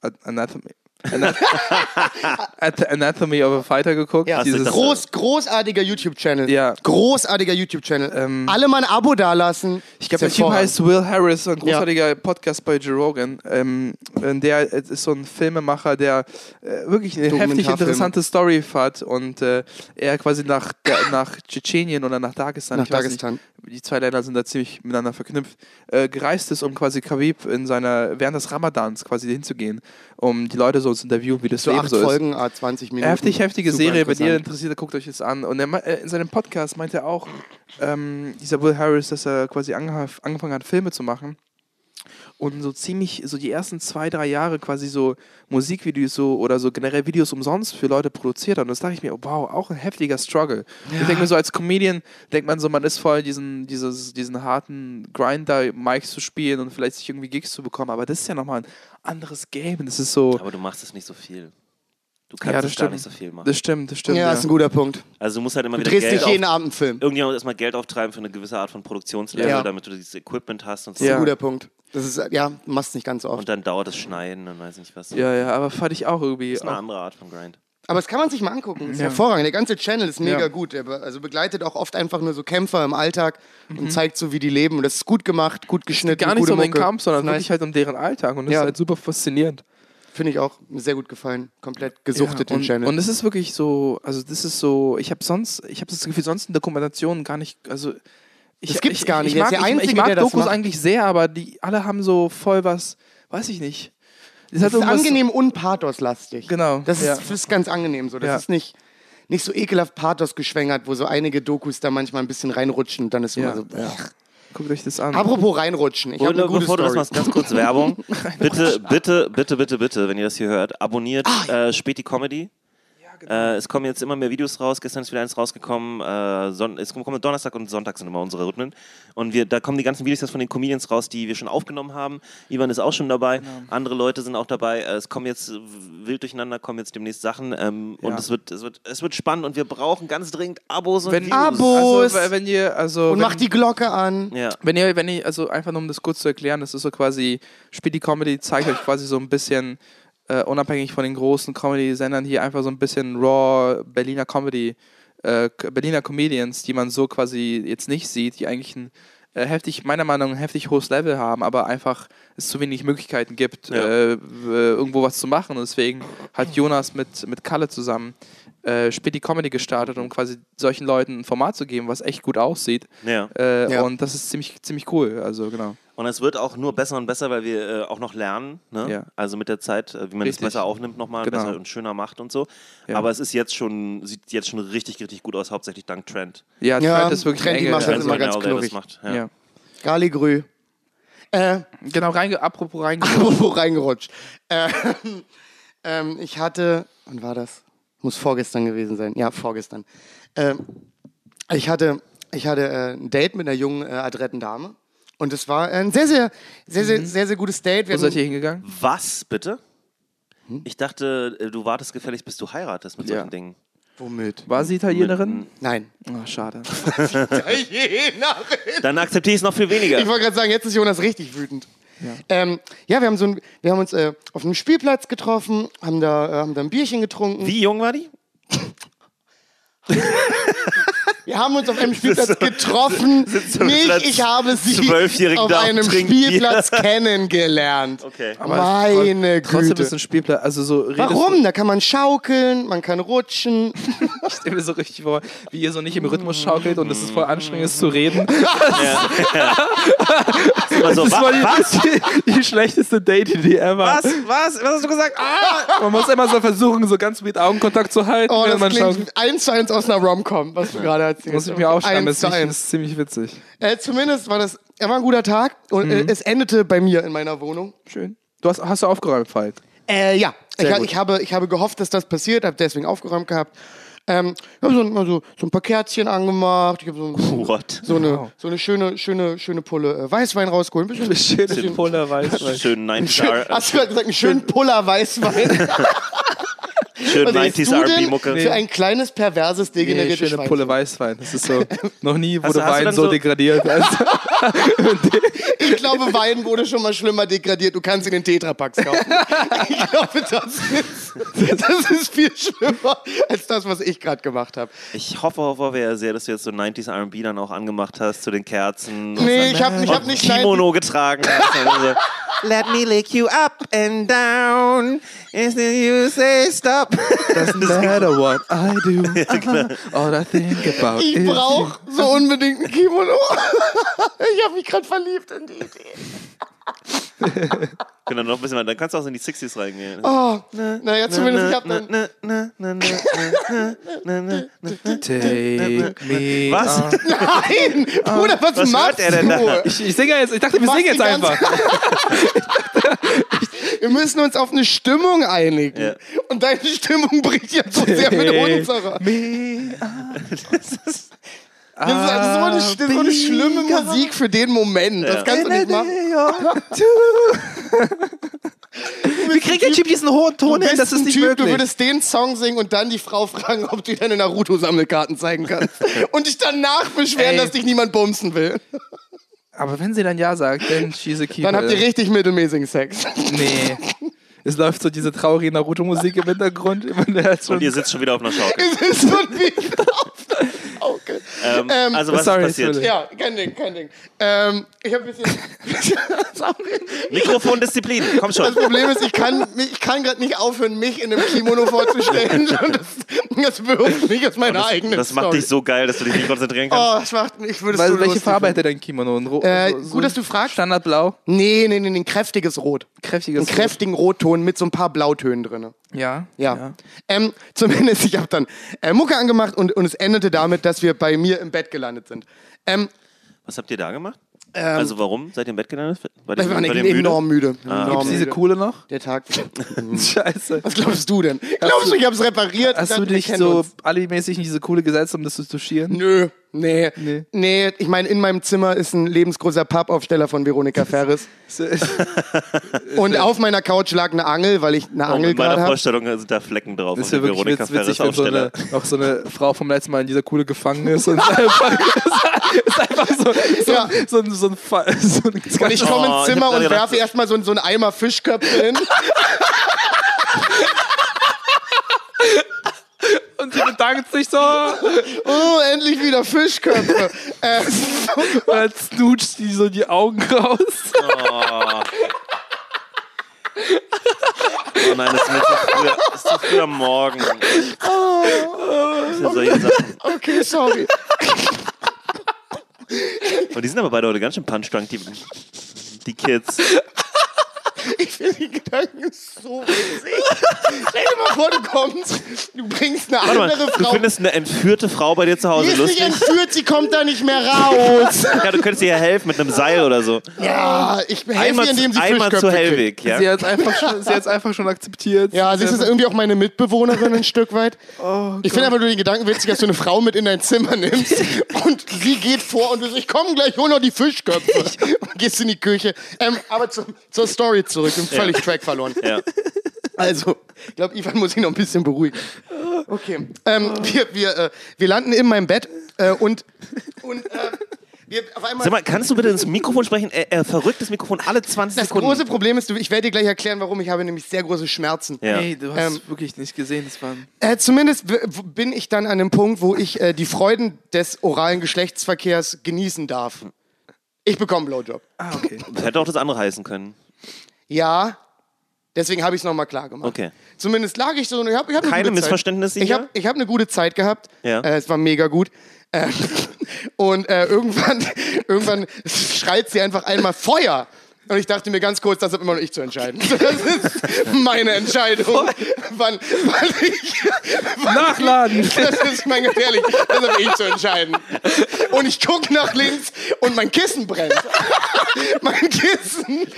An- Anatomy, Ana- At- Anatomy of a Fighter geguckt. Ja, dieses, das- Groß, großartiger YouTube-Channel. Ja. Großartiger YouTube-Channel. Ähm, Alle mal ein Abo dalassen. Ich glaube, der Typ heißt Will Harris, ein großartiger Podcast bei Joe Rogan. Ähm, äh, der äh, ist so ein Filmemacher, der äh, wirklich eine heftig interessante Story hat und äh, er quasi nach, nach Tschetschenien oder nach Dagestan, Nach ich weiß Dagestan. Nicht, die zwei Länder sind da ziemlich miteinander verknüpft, äh, gereist ist, um quasi Khabib in seiner, während des Ramadans quasi hinzugehen, um die Leute so zu interviewen, wie das So Leben acht so ist. Folgen, ah, 20 Minuten. Heftig, heftige Super Serie. Wenn ihr interessiert, guckt euch das an. Und er, äh, in seinem Podcast meinte er auch, ähm, dieser Will Harris, dass er quasi ange angefangen hat, Filme zu machen. Und so ziemlich, so die ersten zwei, drei Jahre quasi so Musikvideos so oder so generell Videos umsonst für Leute produziert hat. Und das dachte ich mir, oh, wow, auch ein heftiger Struggle. Ich denke mir so, als Comedian denkt man so, man ist voll diesen, dieses, diesen harten Grind da, Mics zu spielen und vielleicht sich irgendwie Gigs zu bekommen. Aber das ist ja nochmal ein anderes Game. Das ist so. Aber du machst es nicht so viel. Du kannst Ja, das es gar nicht so viel machen. Das stimmt, das stimmt. Ja, ist ein guter Punkt. Also du musst halt immer Du wieder drehst Geld nicht jeden Abend einen Film. Irgendjemand muss erstmal Geld auftreiben für eine gewisse Art von Produktionslevel, Ja. damit du dieses Equipment hast und so. Das ist Ja. ein guter Punkt. Das ist, ja, du machst nicht ganz so oft. Und dann dauert das Schneiden und weiß nicht was. Ja, ja, aber fand ich auch irgendwie. Das ist eine Auch, andere Art von Grind. Aber das kann man sich mal angucken. Das ist Ja. hervorragend. Der ganze Channel ist mega Ja. gut. Der be also begleitet auch oft einfach nur so Kämpfer im Alltag Mhm. und zeigt so, wie die leben. Und das ist gut gemacht, gut geschnitten. gar nicht gute so um den. Kampf, sondern wirklich halt um deren Alltag. Und das Ja. ist halt super faszinierend. Finde ich auch sehr gut gefallen. Komplett gesuchtet ja, den und, Channel. Und es ist wirklich so, also das ist so, ich habe sonst, ich habe das Gefühl, sonst in Dokumentationen gar nicht, also ich, Das gibt's ich, gar nicht. Ich mag, der Einzige, ich mag Dokus eigentlich sehr, aber die alle haben so voll was, weiß ich nicht. Das, das ist angenehm und pathoslastig. Genau, Das ist, ja. das ist ganz angenehm so. Das Ja. ist nicht, nicht so ekelhaft Pathos geschwängert, wo so einige Dokus da manchmal ein bisschen reinrutschen und dann ist immer so. Ja. Guckt euch das an. Apropos reinrutschen. Ich habe eine gute bevor du das Story. machst, ganz kurz Werbung. bitte, bitte, bitte, bitte, bitte, wenn ihr das hier hört, abonniert Ah, äh, Späti Comedy. Genau. Äh, es kommen jetzt immer mehr Videos raus. Gestern ist wieder eins rausgekommen. Äh, Son es kommen Donnerstag und Sonntag sind immer unsere Rhythmen. Und wir, da kommen die ganzen Videos jetzt von den Comedians raus, die wir schon aufgenommen haben. Ivan ist auch schon dabei. Genau. Andere Leute sind auch dabei. Äh, es kommen jetzt wild durcheinander, kommen jetzt demnächst Sachen. Ähm, Und Ja. es wird, es, wird, es wird spannend und wir brauchen ganz dringend Abos und wenn, Views. Abos. Also, wenn ihr, also, Und wenn, mach die Glocke an. Ja. Wenn ihr, wenn ihr, also einfach nur um das kurz zu erklären, das ist so quasi, Spiel die Comedy zeigt euch quasi so ein bisschen, äh, unabhängig von den großen Comedy-Sendern, hier einfach so ein bisschen raw Berliner Comedy, äh, Berliner Comedians, die man so quasi jetzt nicht sieht, die eigentlich ein äh, heftig, meiner Meinung nach, ein heftig hohes Level haben, aber einfach es zu wenig Möglichkeiten gibt, Ja. äh, irgendwo was zu machen. Und deswegen hat Jonas mit, mit Kalle zusammen äh, die Comedy gestartet, um quasi solchen Leuten ein Format zu geben, was echt gut aussieht. Ja. Äh, Ja. Und das ist ziemlich, ziemlich cool. Also genau. Und es wird auch nur besser und besser, weil wir äh, auch noch lernen. Ne? Ja. Also mit der Zeit, äh, wie man es Richtig. besser aufnimmt nochmal, Genau. besser und schöner macht und so. Ja. Aber es ist jetzt schon, sieht jetzt schon richtig, richtig gut aus, hauptsächlich dank Trent. Ja, Ja, Trent ist wirklich Trent, die ein macht das immer ganz knuffig. macht. Ja. Ja. Galigrü. Äh, Genau, reinge apropos reinge apropos reingerutscht. Äh, ähm, ich hatte, wann war das? Muss vorgestern gewesen sein. Ja, vorgestern. Ähm, ich hatte, ich hatte äh, ein Date mit einer jungen, äh, adretten Dame. Und es war ein sehr, sehr, sehr, sehr, sehr, sehr gutes Date. Wir Wo seid ihr hingegangen? Was, bitte? Hm? Ich dachte, äh, du wartest gefälligst, bis du heiratest mit Ja. solchen Dingen. Womit? War sie Italienerin? Nein. Oh, schade. Dann akzeptiere ich es noch viel weniger. Ich wollte gerade sagen, jetzt ist Jonas richtig wütend. Ja, ähm, ja wir, haben so ein, wir haben uns äh, auf einem Spielplatz getroffen, haben da, äh, haben da ein Bierchen getrunken. Wie jung war die? Wir haben uns auf einem Spielplatz getroffen. so Nicht, Platz ich habe sie auf einem trinken Bier. Spielplatz kennengelernt. Okay. Meine Trotzdem Güte. ist ein Spielplatz. Also so Warum? Da kann man schaukeln, man kann rutschen. Du, ich stelle mir so richtig vor, wie ihr so nicht im Rhythmus schaukelt und es ist voll anstrengend ist zu reden. Immer so, Das wa war die, was? die, die schlechteste Date-Idee ever. Was? Was? Was hast du gesagt? Ah! Man muss immer so versuchen, so ganz mit Augenkontakt zu halten, Oh, das man klingt eins zu eins aus einer Rom-Com, was du gerade erzählst. Muss ich mir aufschreiben, das ist, ziemlich witzig. Äh, zumindest war das, er war ein guter Tag und Mhm. äh, es endete bei mir in meiner Wohnung. Schön. Du hast, hast du aufgeräumt, Falk? Äh, ja, ich, ich, habe, ich habe gehofft, dass das passiert, habe deswegen aufgeräumt gehabt. Ähm, ich habe so, so, so ein paar Kerzchen angemacht. Ich habe so, so eine, so eine schöne, schöne, schöne Pulle äh, Weißwein rausgeholt. Ein bisschen, Schöne Puller Weißwein. Schön 90s, schön, hast du gerade gesagt, einen schönen Puller Weißwein? schön Was isst 90s du denn RB-Mucke. Für ein kleines, perverses, Nee, degeneriertes schöne Schwein. Pulle Weißwein. Das ist so, noch nie wurde hast Wein so so- degradiert. Ich glaube, Wein wurde schon mal schlimmer degradiert. Du kannst ihn in Tetrapacks kaufen. Ich glaube, das ist, das ist viel schlimmer als das, was ich gerade gemacht habe. Ich hoffe, hoffe ja sehr, dass du jetzt so 90s R&B dann auch angemacht hast zu den Kerzen. Nee, ich habe ich hab nicht Kimono getragen hast. Let me lick you up and down. Until you say stop. Doesn't matter what I do. All I think about Ich is brauche so unbedingt ein Kimono. Ich habe mich gerade verliebt in die Idee. Genau, noch ein bisschen weiter. Dann kannst du auch in die 60s reingehen. Oh, naja, zumindest ich habe dann... Na, na, na, na, na, na, na, na. you. Take me Was? on. Nein! Bruder, was, Was machst hört er denn du? da? Ich, ich singe jetzt, ich dachte, wir singen jetzt einfach. Wir müssen uns auf eine Stimmung einigen. Ja. Und deine Stimmung bricht ja so sehr mit unserer. Das ist, das ist so, eine, so eine schlimme Musik für den Moment. Das kannst du nicht machen. Wie kriegt der Typ diesen hohen Du Ton hin? Das ist nicht typ, du möglich. würdest den Song singen und dann die Frau fragen, ob du deine Naruto-Sammelkarten zeigen kannst. und dich danach beschweren, Ey. dass dich niemand bumsen will. Aber wenn sie dann Ja sagt, dann she's a keeper. Dann habt ihr richtig mittelmäßigen Sex. Nee. Es läuft so diese traurige Naruto-Musik im Hintergrund. Und, ihr sitzt schon wieder auf einer Schaukel. es ist schon wie okay. Ähm, Ähm, also was sorry, ist passiert? sorry. Ja, kein Ding, kein Ding. Ähm, ich habe ein bisschen. Mikrofondisziplin, komm Das schon. Problem ist, ich kann, ich kann gerade nicht aufhören, mich in einem Kimono vorzustellen. Und das, das wirft mich aus meiner eigenen Das macht Story. dich so geil, dass du dich nicht konzentrieren kannst. Oh, das macht mich. Ich würde es Weil, so welche lustig Farbe finden. hätte dein Kimono? Ein Ro Äh, so, so gut, dass du fragst. Standardblau? Nee, nee, nee, nee, ein kräftiges Rot. Kräftiges Einen kräftigen Rotton mit so ein paar Blautönen drin. Rot. Ja. Ja. Ähm, zumindest, ich habe dann äh, Mucke angemacht und, und es endete damit, dass wir bei mir im Bett gelandet sind. Ähm, Was habt ihr da gemacht? also warum? Seid ihr im Bett gelandet? War wir waren war ihr enorm müde. Ah. Enorm Ist diese müde. coole noch? Der Tag. Scheiße. Was glaubst du denn? Glaubst du, ich habe es repariert? Hast du dich so uns. alimäßig in diese Coole gesetzt, um das zu touchieren? Nö, nee. Nee. Nee, ich meine, in meinem Zimmer ist ein lebensgroßer Pappaufsteller von Veronika Ferris. Und auf meiner Couch lag eine Angel, weil ich eine Oh, Angel in meiner gerade habe. Vorstellung sind da Flecken drauf. Das ist ja wirklich Veronika witz, witzig, Ferris wenn so eine, Aufsteller. noch so eine Frau vom letzten Mal in dieser Kuhle gefangen ist und einfach, ist einfach so, so, Ja. so, ein- so ein Fall. So ein Und ich komme Oh, ins ich Zimmer hab und gerade werfe erstmal so, so einen Eimer Fischköpfe hin. und sie bedankt sich so Oh, endlich wieder Fischköpfe. äh, und dann snootcht die so die Augen raus. Oh nein, das ist mir zu früh, das ist zu früh am Morgen. Solche Sachen. okay, sorry. Und die sind aber beide heute ganz schön punchdrunk, die, die Kids. Ich finde die Gedanken so witzig. Stell dir mal vor, du kommst, du bringst eine Warte mal, andere du Frau. findest eine entführte Frau bei dir zu Die Hause ist nicht lustig? entführt, sie kommt da nicht mehr raus. Ja, du könntest ihr ja helfen mit einem Seil oder so. Ja, ich helfe ihr, indem sie einmal Fischköpfe zu kriegt. Hellweg, ja? Sie hat es einfach, schon- sie hat's einfach schon akzeptiert. Ja, sie ist jetzt irgendwie auch meine Mitbewohnerin ein Stück weit. Oh ich finde aber nur den Gedanken witzig, dass du eine Frau mit in dein Zimmer nimmst und sie geht vor und du sagst, ich komme gleich, hol noch die Fischköpfe. Und gehst in die Küche. Ähm, aber zu, zur Story zurück, ich bin völlig Track verloren. Ja. Also, ich glaube, Ivan muss sich noch ein bisschen beruhigen. Okay. Ähm, wir, wir, äh, wir landen in meinem Bett äh, und, und äh, wir auf einmal. Sag mal, kannst du bitte ins Mikrofon sprechen? Er, er verrückt das Mikrofon alle 20 das Sekunden. große Problem ist, ich werde dir gleich erklären, warum. Ich habe nämlich sehr große Schmerzen. ja. Hey, du hast Ähm, wirklich nicht gesehen, das war Äh, zumindest bin ich dann an einem Punkt, wo ich äh, die Freuden des oralen Geschlechtsverkehrs genießen darf. Ich bekomme einen Blowjob. Ah, okay. Das hätte auch das andere heißen können. Ja, deswegen habe ich es nochmal klar gemacht. Okay. Zumindest lag ich so und ich habe ich hab eine Keine. Missverständnisse Ich hier? habe ich hab eine gute Zeit gehabt. Ja. Äh, es war mega gut. Äh, und äh, irgendwann, irgendwann schreit sie einfach einmal Feuer. Und ich dachte mir ganz kurz, das habe immer noch ich zu entscheiden. Das ist meine Entscheidung. Wann, wann ich, wann Nachladen! Das ist mein ganz ehrlich, das habe ich zu entscheiden. Und ich gucke nach links und mein Kissen brennt. mein Kissen,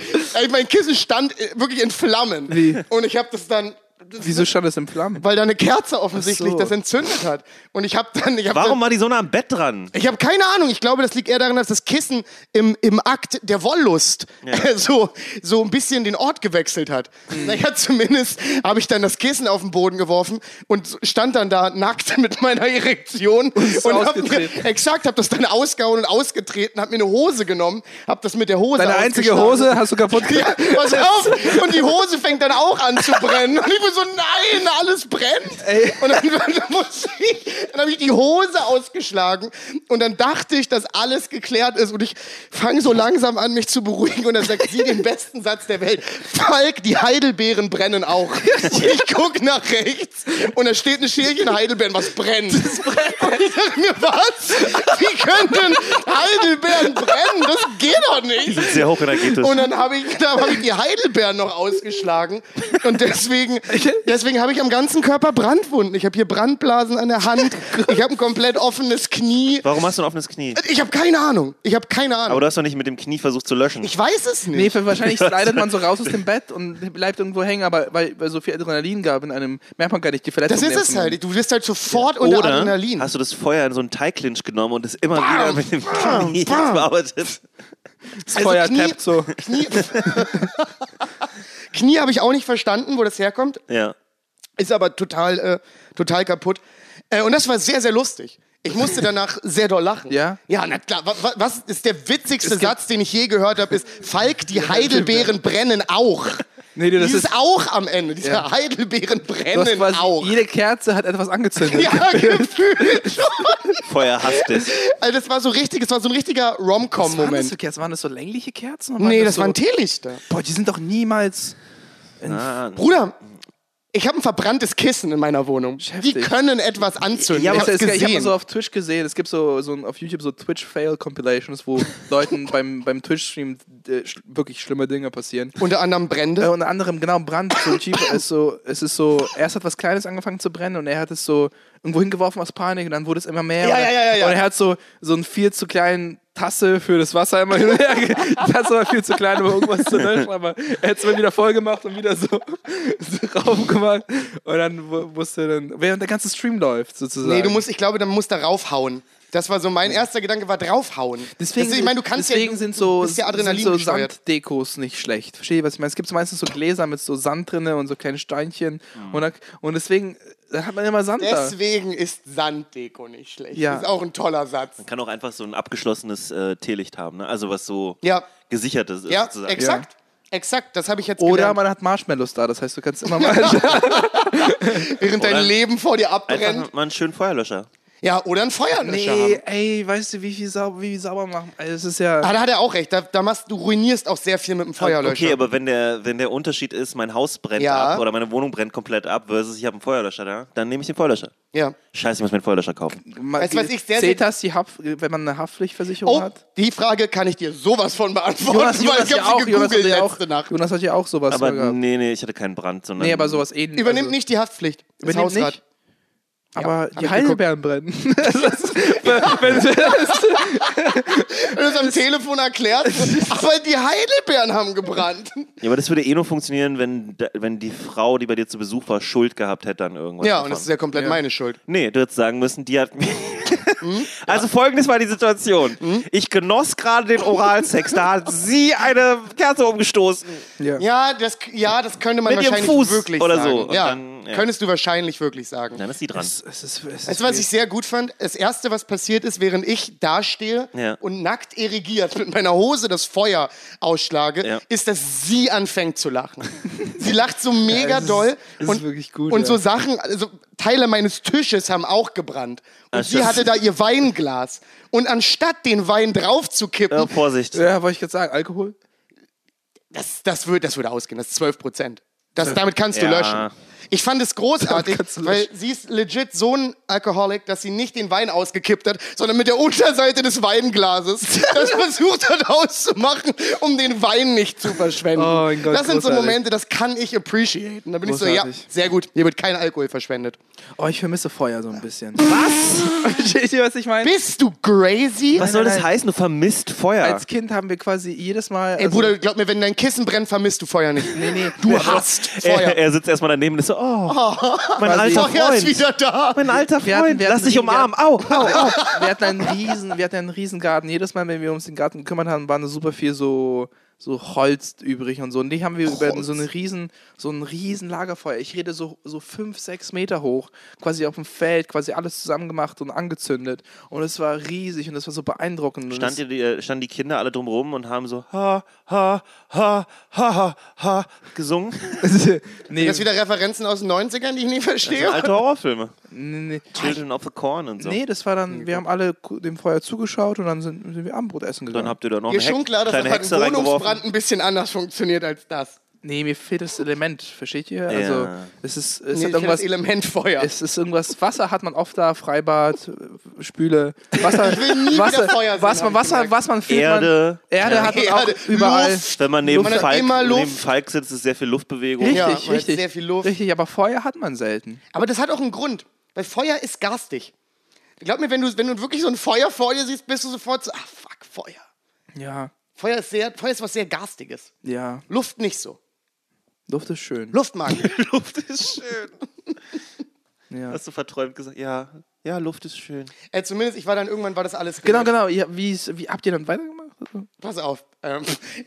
mein Kissen stand wirklich in Flammen. Wie? Und ich habe das dann Wieso stand es in Flammen? weil da eine Kerze offensichtlich so. das entzündet hat. Und ich habe dann, ich habe Warum war die so nah am Bett dran? Ich habe keine Ahnung. Ich glaube, das liegt eher daran, dass das Kissen im, im Akt der Wollust so, so ein bisschen den Ort gewechselt hat. Hm. Naja, zumindest habe ich dann das Kissen auf den Boden geworfen und stand dann da nackt mit meiner Erektion ist und hab mir, exakt, habe das dann ausgehauen und ausgetreten, habe mir eine Hose genommen, habe das mit der Hose Deine einzige. Hose hast du kaputt Ja, gemacht. pass auf! Und die Hose fängt dann auch an zu brennen. Und ich so, nein, alles brennt. Und dann, dann, muss ich, dann habe ich die Hose ausgeschlagen. Und dann dachte ich, dass alles geklärt ist. Und ich fange so langsam an, mich zu beruhigen. Und dann sagt sie den besten Satz der Welt. Falk, die Heidelbeeren brennen auch. Und ich gucke nach rechts. Und da steht ein Schälchen Heidelbeeren, was brennt. Und ich dachte mir, was? Wie können denn Heidelbeeren brennen? Das geht doch nicht. Sehr hochenergetisch. Und dann habe ich, da hab ich die Heidelbeeren noch ausgeschlagen. Und deswegen, deswegen habe ich am ganzen Körper Brandwunden. Ich habe hier Brandblasen an der Hand. Ich habe ein komplett offenes Knie. Warum hast du ein offenes Knie? Ich habe keine Ahnung. Ich habe keine Aber Ahnung. du hast doch nicht mit dem Knie versucht zu löschen. Ich weiß es Nee, nicht. für- wahrscheinlich slidet man so raus aus dem Bett und bleibt irgendwo hängen, aber weil, weil so viel Adrenalin gab in einem, merkt man gar nicht die Verletzung. Das ist es halt. Du bist halt sofort unter Oder Adrenalin. hast du das Feuer in so einen Teigclinch genommen und es immer Bam, wieder mit dem bam, Knie bam. bearbeitet? Das Also Feuer Knie- tappt so. Knie, Knie habe ich auch nicht verstanden, wo das herkommt. Ja. Ist aber total, äh, total kaputt. Äh, und das war sehr, sehr lustig. Ich musste danach sehr doll lachen. Ja? Ja, na klar. Wa- wa- Was ist der witzigste Satz, den ich je gehört habe, ist Falk, die Heidelbeeren brennen auch. Nee, du, das Dieses ist, auch am Ende. Diese Ja. Heidelbeeren brennen quasi, auch. jede Kerze hat etwas angezündet. Ja, gefühlt schon. Feuer hasst es. Also das war so richtig, das war so ein richtiger Was waren das Rom-Com-Moment. für Kerzen? Waren das so längliche Kerzen? oder Nee, das so, waren Teelichter. Boah, die sind doch niemals. Ah, Bruder, ich habe ein verbranntes Kissen in meiner Wohnung. Die Heftig. können etwas anzünden. Ja, ich habe mal gesehen. so auf Twitch gesehen, es gibt so, so ein- auf YouTube so Twitch-Fail-Compilations, wo Leuten beim, beim Twitch-Stream äh, sch wirklich schlimme Dinge passieren. Unter anderem Äh, Brände. unter anderem, genau, Brand. So, Chief ist so, es ist so, erst hat was Kleines angefangen zu brennen und er hat es so irgendwo hingeworfen aus Panik und dann wurde es immer mehr. Ja, und, ja, ja, ja, ja. und er hat so, so einen viel zu kleinen Tasse für das Wasser immer hin und her. Die Tasse war viel zu klein, um irgendwas zu löschen, aber er hat es immer wieder voll gemacht und wieder so, so rauf gemacht. Und dann musste dann, während der ganze Stream läuft, sozusagen. Nee, du musst, ich glaube, dann musst du raufhauen. Das war so mein erster Gedanke, war draufhauen. Deswegen, das, ich meine, du kannst deswegen ja, sind so, ja sind so. Sanddekos nicht schlecht. Verstehe ich, was ich meine? Es gibt so meistens so Gläser mit so Sand drinne und so kleine Steinchen. Und, da, und deswegen äh, hat man immer Sand da. Deswegen ist Sanddeko nicht schlecht. Ja. Das ist auch ein toller Satz. kann auch einfach so ein abgeschlossenes äh, Teelicht haben, ne? Also was so Ja, gesichertes ist ja, sozusagen. exakt. Exakt, das habe ich jetzt Oder gelernt. man hat Marshmallows da, das heißt, du kannst immer mal. Während dein Oder- Leben vor dir abbrennt. Einfach mal einen schönen Feuerlöscher. Ja, oder ein Feuerlöscher nee, haben. ey, weißt du, wie viel sauber, wie sauber machen? Also, es ist ja. Ah, da hat er auch recht. Da, da machst, du ruinierst auch sehr viel mit dem Feuerlöscher. Okay, aber wenn der, wenn der Unterschied ist, mein Haus brennt Ja. ab oder meine Wohnung brennt komplett ab versus ich habe einen Feuerlöscher da, dann nehme ich den Feuerlöscher. ja. Scheiße, ich muss mir einen Feuerlöscher kaufen. Weißt du, was ich sehr, Zählt sehr- das die Haft, wenn man eine Haftpflichtversicherung Oh, hat? die Frage kann ich dir sowas von beantworten, Jonas, weil Jonas, ich ja habe auch, sie Jonas, hat gegoogelt ja auch, letzte Nacht. Jonas hat ja auch sowas Aber gehabt. nee, nee, ich hatte keinen Brand, sondern. Nee, aber sowas ähnliches. Übernimmt also, nicht die Haftpflicht. Das Übernimmt Hausrat. nicht? Aber hab die Heidelbeeren brennen. Das ist- wenn, Wenn du es am Telefon erklärst, aber die Heidelbeeren haben gebrannt. Ja, aber das würde eh nur funktionieren, wenn, wenn die Frau, die bei dir zu Besuch war, Schuld gehabt hätte an irgendwas. Ja, davon. und das ist ja komplett meine Schuld. Nee, du hättest sagen müssen, die hat mir. Hm? Also folgendes war die Situation. Ich genoss gerade den Oralsex, da hat sie eine Kerze umgestoßen. ja. Ja, das, ja, das könnte man Mit ihrem wahrscheinlich Fuß wirklich oder sagen. so. Ja, dann, ja. könntest du wahrscheinlich wirklich sagen. Dann ist sie dran. Es, es ist, es ist Weißt du, was ich sehr gut fand? Das Erste, was passiert ist, während ich dastehe Ja. und nackt erigiert mit meiner Hose das Feuer ausschlage, Ja. ist, dass sie anfängt zu lachen. sie lacht so mega es ist- doll. ist und, wirklich gut, Und ja. so Sachen, also Teile meines Tisches haben auch gebrannt. Und Ah, sie hatte da ihr Weinglas. Und anstatt den Wein drauf zu kippen, Ja, Vorsicht. ja, wollte ich gerade sagen, Alkohol? das, das, würde, das würde ausgehen, das ist 12 Prozent. Das, damit kannst du Ja. löschen. Ich fand es großartig, du weil sie ist legit so ein Alkoholik, dass sie nicht den Wein ausgekippt hat, sondern mit der Unterseite des Weinglases das versucht hat auszumachen, um den Wein nicht zu verschwenden. Oh mein Gott, das sind so großartig. Momente, das kann ich appreciaten. Da bin ich so, ja, Großartig. sehr gut, hier wird kein Alkohol verschwendet. Oh, ich vermisse Feuer so ein bisschen. Was? Versteht ihr, was ich meine? Bist du crazy? Was soll das heißen? Du vermisst Feuer. Als Kind haben wir quasi jedes Mal. Ey, also- Bruder, glaub mir, wenn dein Kissen brennt, vermisst du Feuer nicht. Nee, nee. Du hasst er, Feuer. er sitzt erstmal daneben und ist so, so, oh, mein alter Feuer ist Freund. wieder da. Mein alter Wir hatten- Freund, wir lass dich umarmen. Au, au, au. wir hatten einen riesen, wir hatten einen riesen Garten. Jedes Mal, wenn wir uns den Garten gekümmert haben, waren da super viel so, so Holz übrig und so. Und die haben wir über so eine riesen, so ein riesen Lagerfeuer. Ich rede so, so fünf, sechs Meter hoch, quasi auf dem Feld, quasi alles zusammen gemacht und angezündet. Und es war riesig und es war so beeindruckend. Und Stand die, äh, standen die Kinder alle drumrum und haben so ha, ha, ha, ha, ha, ha gesungen? nee, Das wieder Referenzen aus den 90ern, die ich nie verstehe. Alte Horrorfilme. nee, nee. Children of the Corn und so. Nee, das war dann, wir haben alle dem Feuer zugeschaut und dann sind, sind wir Abendbrot essen gegangen. Dann habt ihr da noch Ihr eine Hex, das kleine halt Hexe Wohnungsbrand ein bisschen anders funktioniert als das. nee, mir fehlt das Element, versteht ihr? Also, Ja. es ist, es Nee, hat ich irgendwas, das Element Feuer. es ist irgendwas, Wasser hat man oft da, Freibad, Spüle, Wasser, will nie Wasser, Feuer sehen, was man, ich Wasser, was man fühlt Erde. man, Erde hat man Erde, auch überall. Luft. Wenn man neben hat Falk, immer Luft. neben Falk sitzt, ist sehr viel Luftbewegung. Richtig, Ja, richtig. sehr viel Luft. Richtig, aber Feuer hat man selten. Aber das hat auch einen Grund. Weil Feuer ist garstig. Glaub mir, wenn du, wenn du wirklich so ein Feuer vor dir siehst, bist du sofort so, ah fuck, Feuer. Ja, Feuer ist, sehr, Feuer ist was sehr Garstiges. ja, Luft nicht so. Luft ist schön. Luft mag ich. Luft ist schön. Ja. Hast du verträumt gesagt? Ja, ja, Luft ist schön. äh, zumindest, ich war dann irgendwann, war das alles Genau, genau. Ja, wie habt ihr dann weitergemacht? Pass auf. Ähm,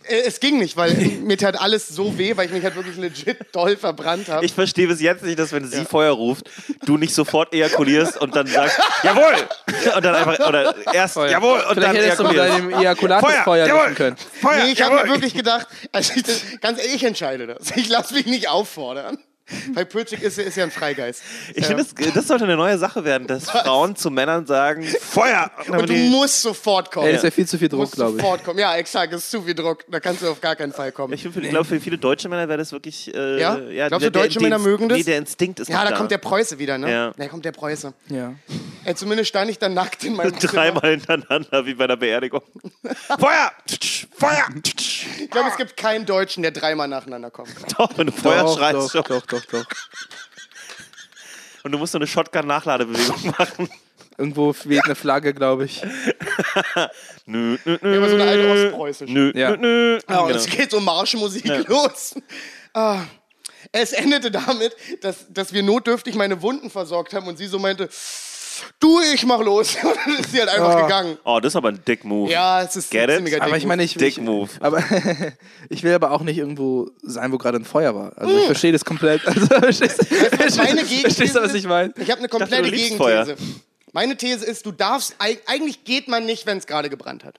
äh, es ging nicht, weil mir tat alles so weh, weil ich mich halt wirklich legit doll verbrannt habe. Ich verstehe bis jetzt nicht, dass wenn sie Feuer ruft, du nicht sofort ejakulierst und dann sagst, jawohl! Und dann einfach, oder erst, jawohl! Und Vielleicht dann hättest du mit ejakulierst. deinem Ejakulatusfeuer Feuer, jawohl! löschen können. Feuer, Nee, ich habe mir wirklich gedacht, also ich, das, ganz ehrlich, ich entscheide das. Ich lasse mich nicht auffordern. Weil Pötzig ist, ist ja ein Freigeist. Ich finde, das, das sollte eine neue Sache werden, dass Frauen zu Männern sagen, Feuer! Und Und du die- musst sofort kommen. Ey, das ist ja viel zu viel Druck, glaube ich. sofort kommen. Ja, exakt, es ist zu viel Druck. Da kannst du auf gar keinen Fall kommen. ich ich glaube, für viele deutsche Männer wäre das wirklich. Äh, Ja? Glaubst du, der- deutsche der- Männer mögen das? Nee, der Instinkt ist ja, da da kommt der Preuße wieder, ne? Ja. Da kommt der Preuße. Ja. Ey, zumindest stand ich dann nackt in meinem Zimmer. Dreimal hintereinander, wie bei einer Beerdigung. Feuer! Feuer! Ich glaube, es gibt keinen Deutschen, der dreimal nacheinander kommt. Doch, wenn du Feuer Doch, schreist doch, schon. doch, doch, doch. Und du musst so eine Shotgun-Nachladebewegung machen. Irgendwo weht eine Flagge, glaube ich. Nö, nö, nö. Immer so eine alte Ostpreußische. Nö, Ja. nö, nö. Ja, und Genau. es geht so Marschmusik los. Ah. Es endete damit, dass, dass wir notdürftig meine Wunden versorgt haben und sie so meinte, du, ich mach los. Und dann ist sie halt einfach gegangen. Oh, das ist aber ein Dick-Move. Ja, es ist Get ein it? ziemlicher Aber Dick ich meine, ich, Dick ich, Move. aber ich will aber auch nicht irgendwo sein, wo gerade ein Feuer war. Also ich verstehe das komplett. Also, verstehst, verstehst, meine verstehst du, was ich meine? Ich habe eine dachte, komplette du liebst Gegenthese. Meine These ist, du darfst, eig- eigentlich geht man nicht, wenn es gerade gebrannt hat.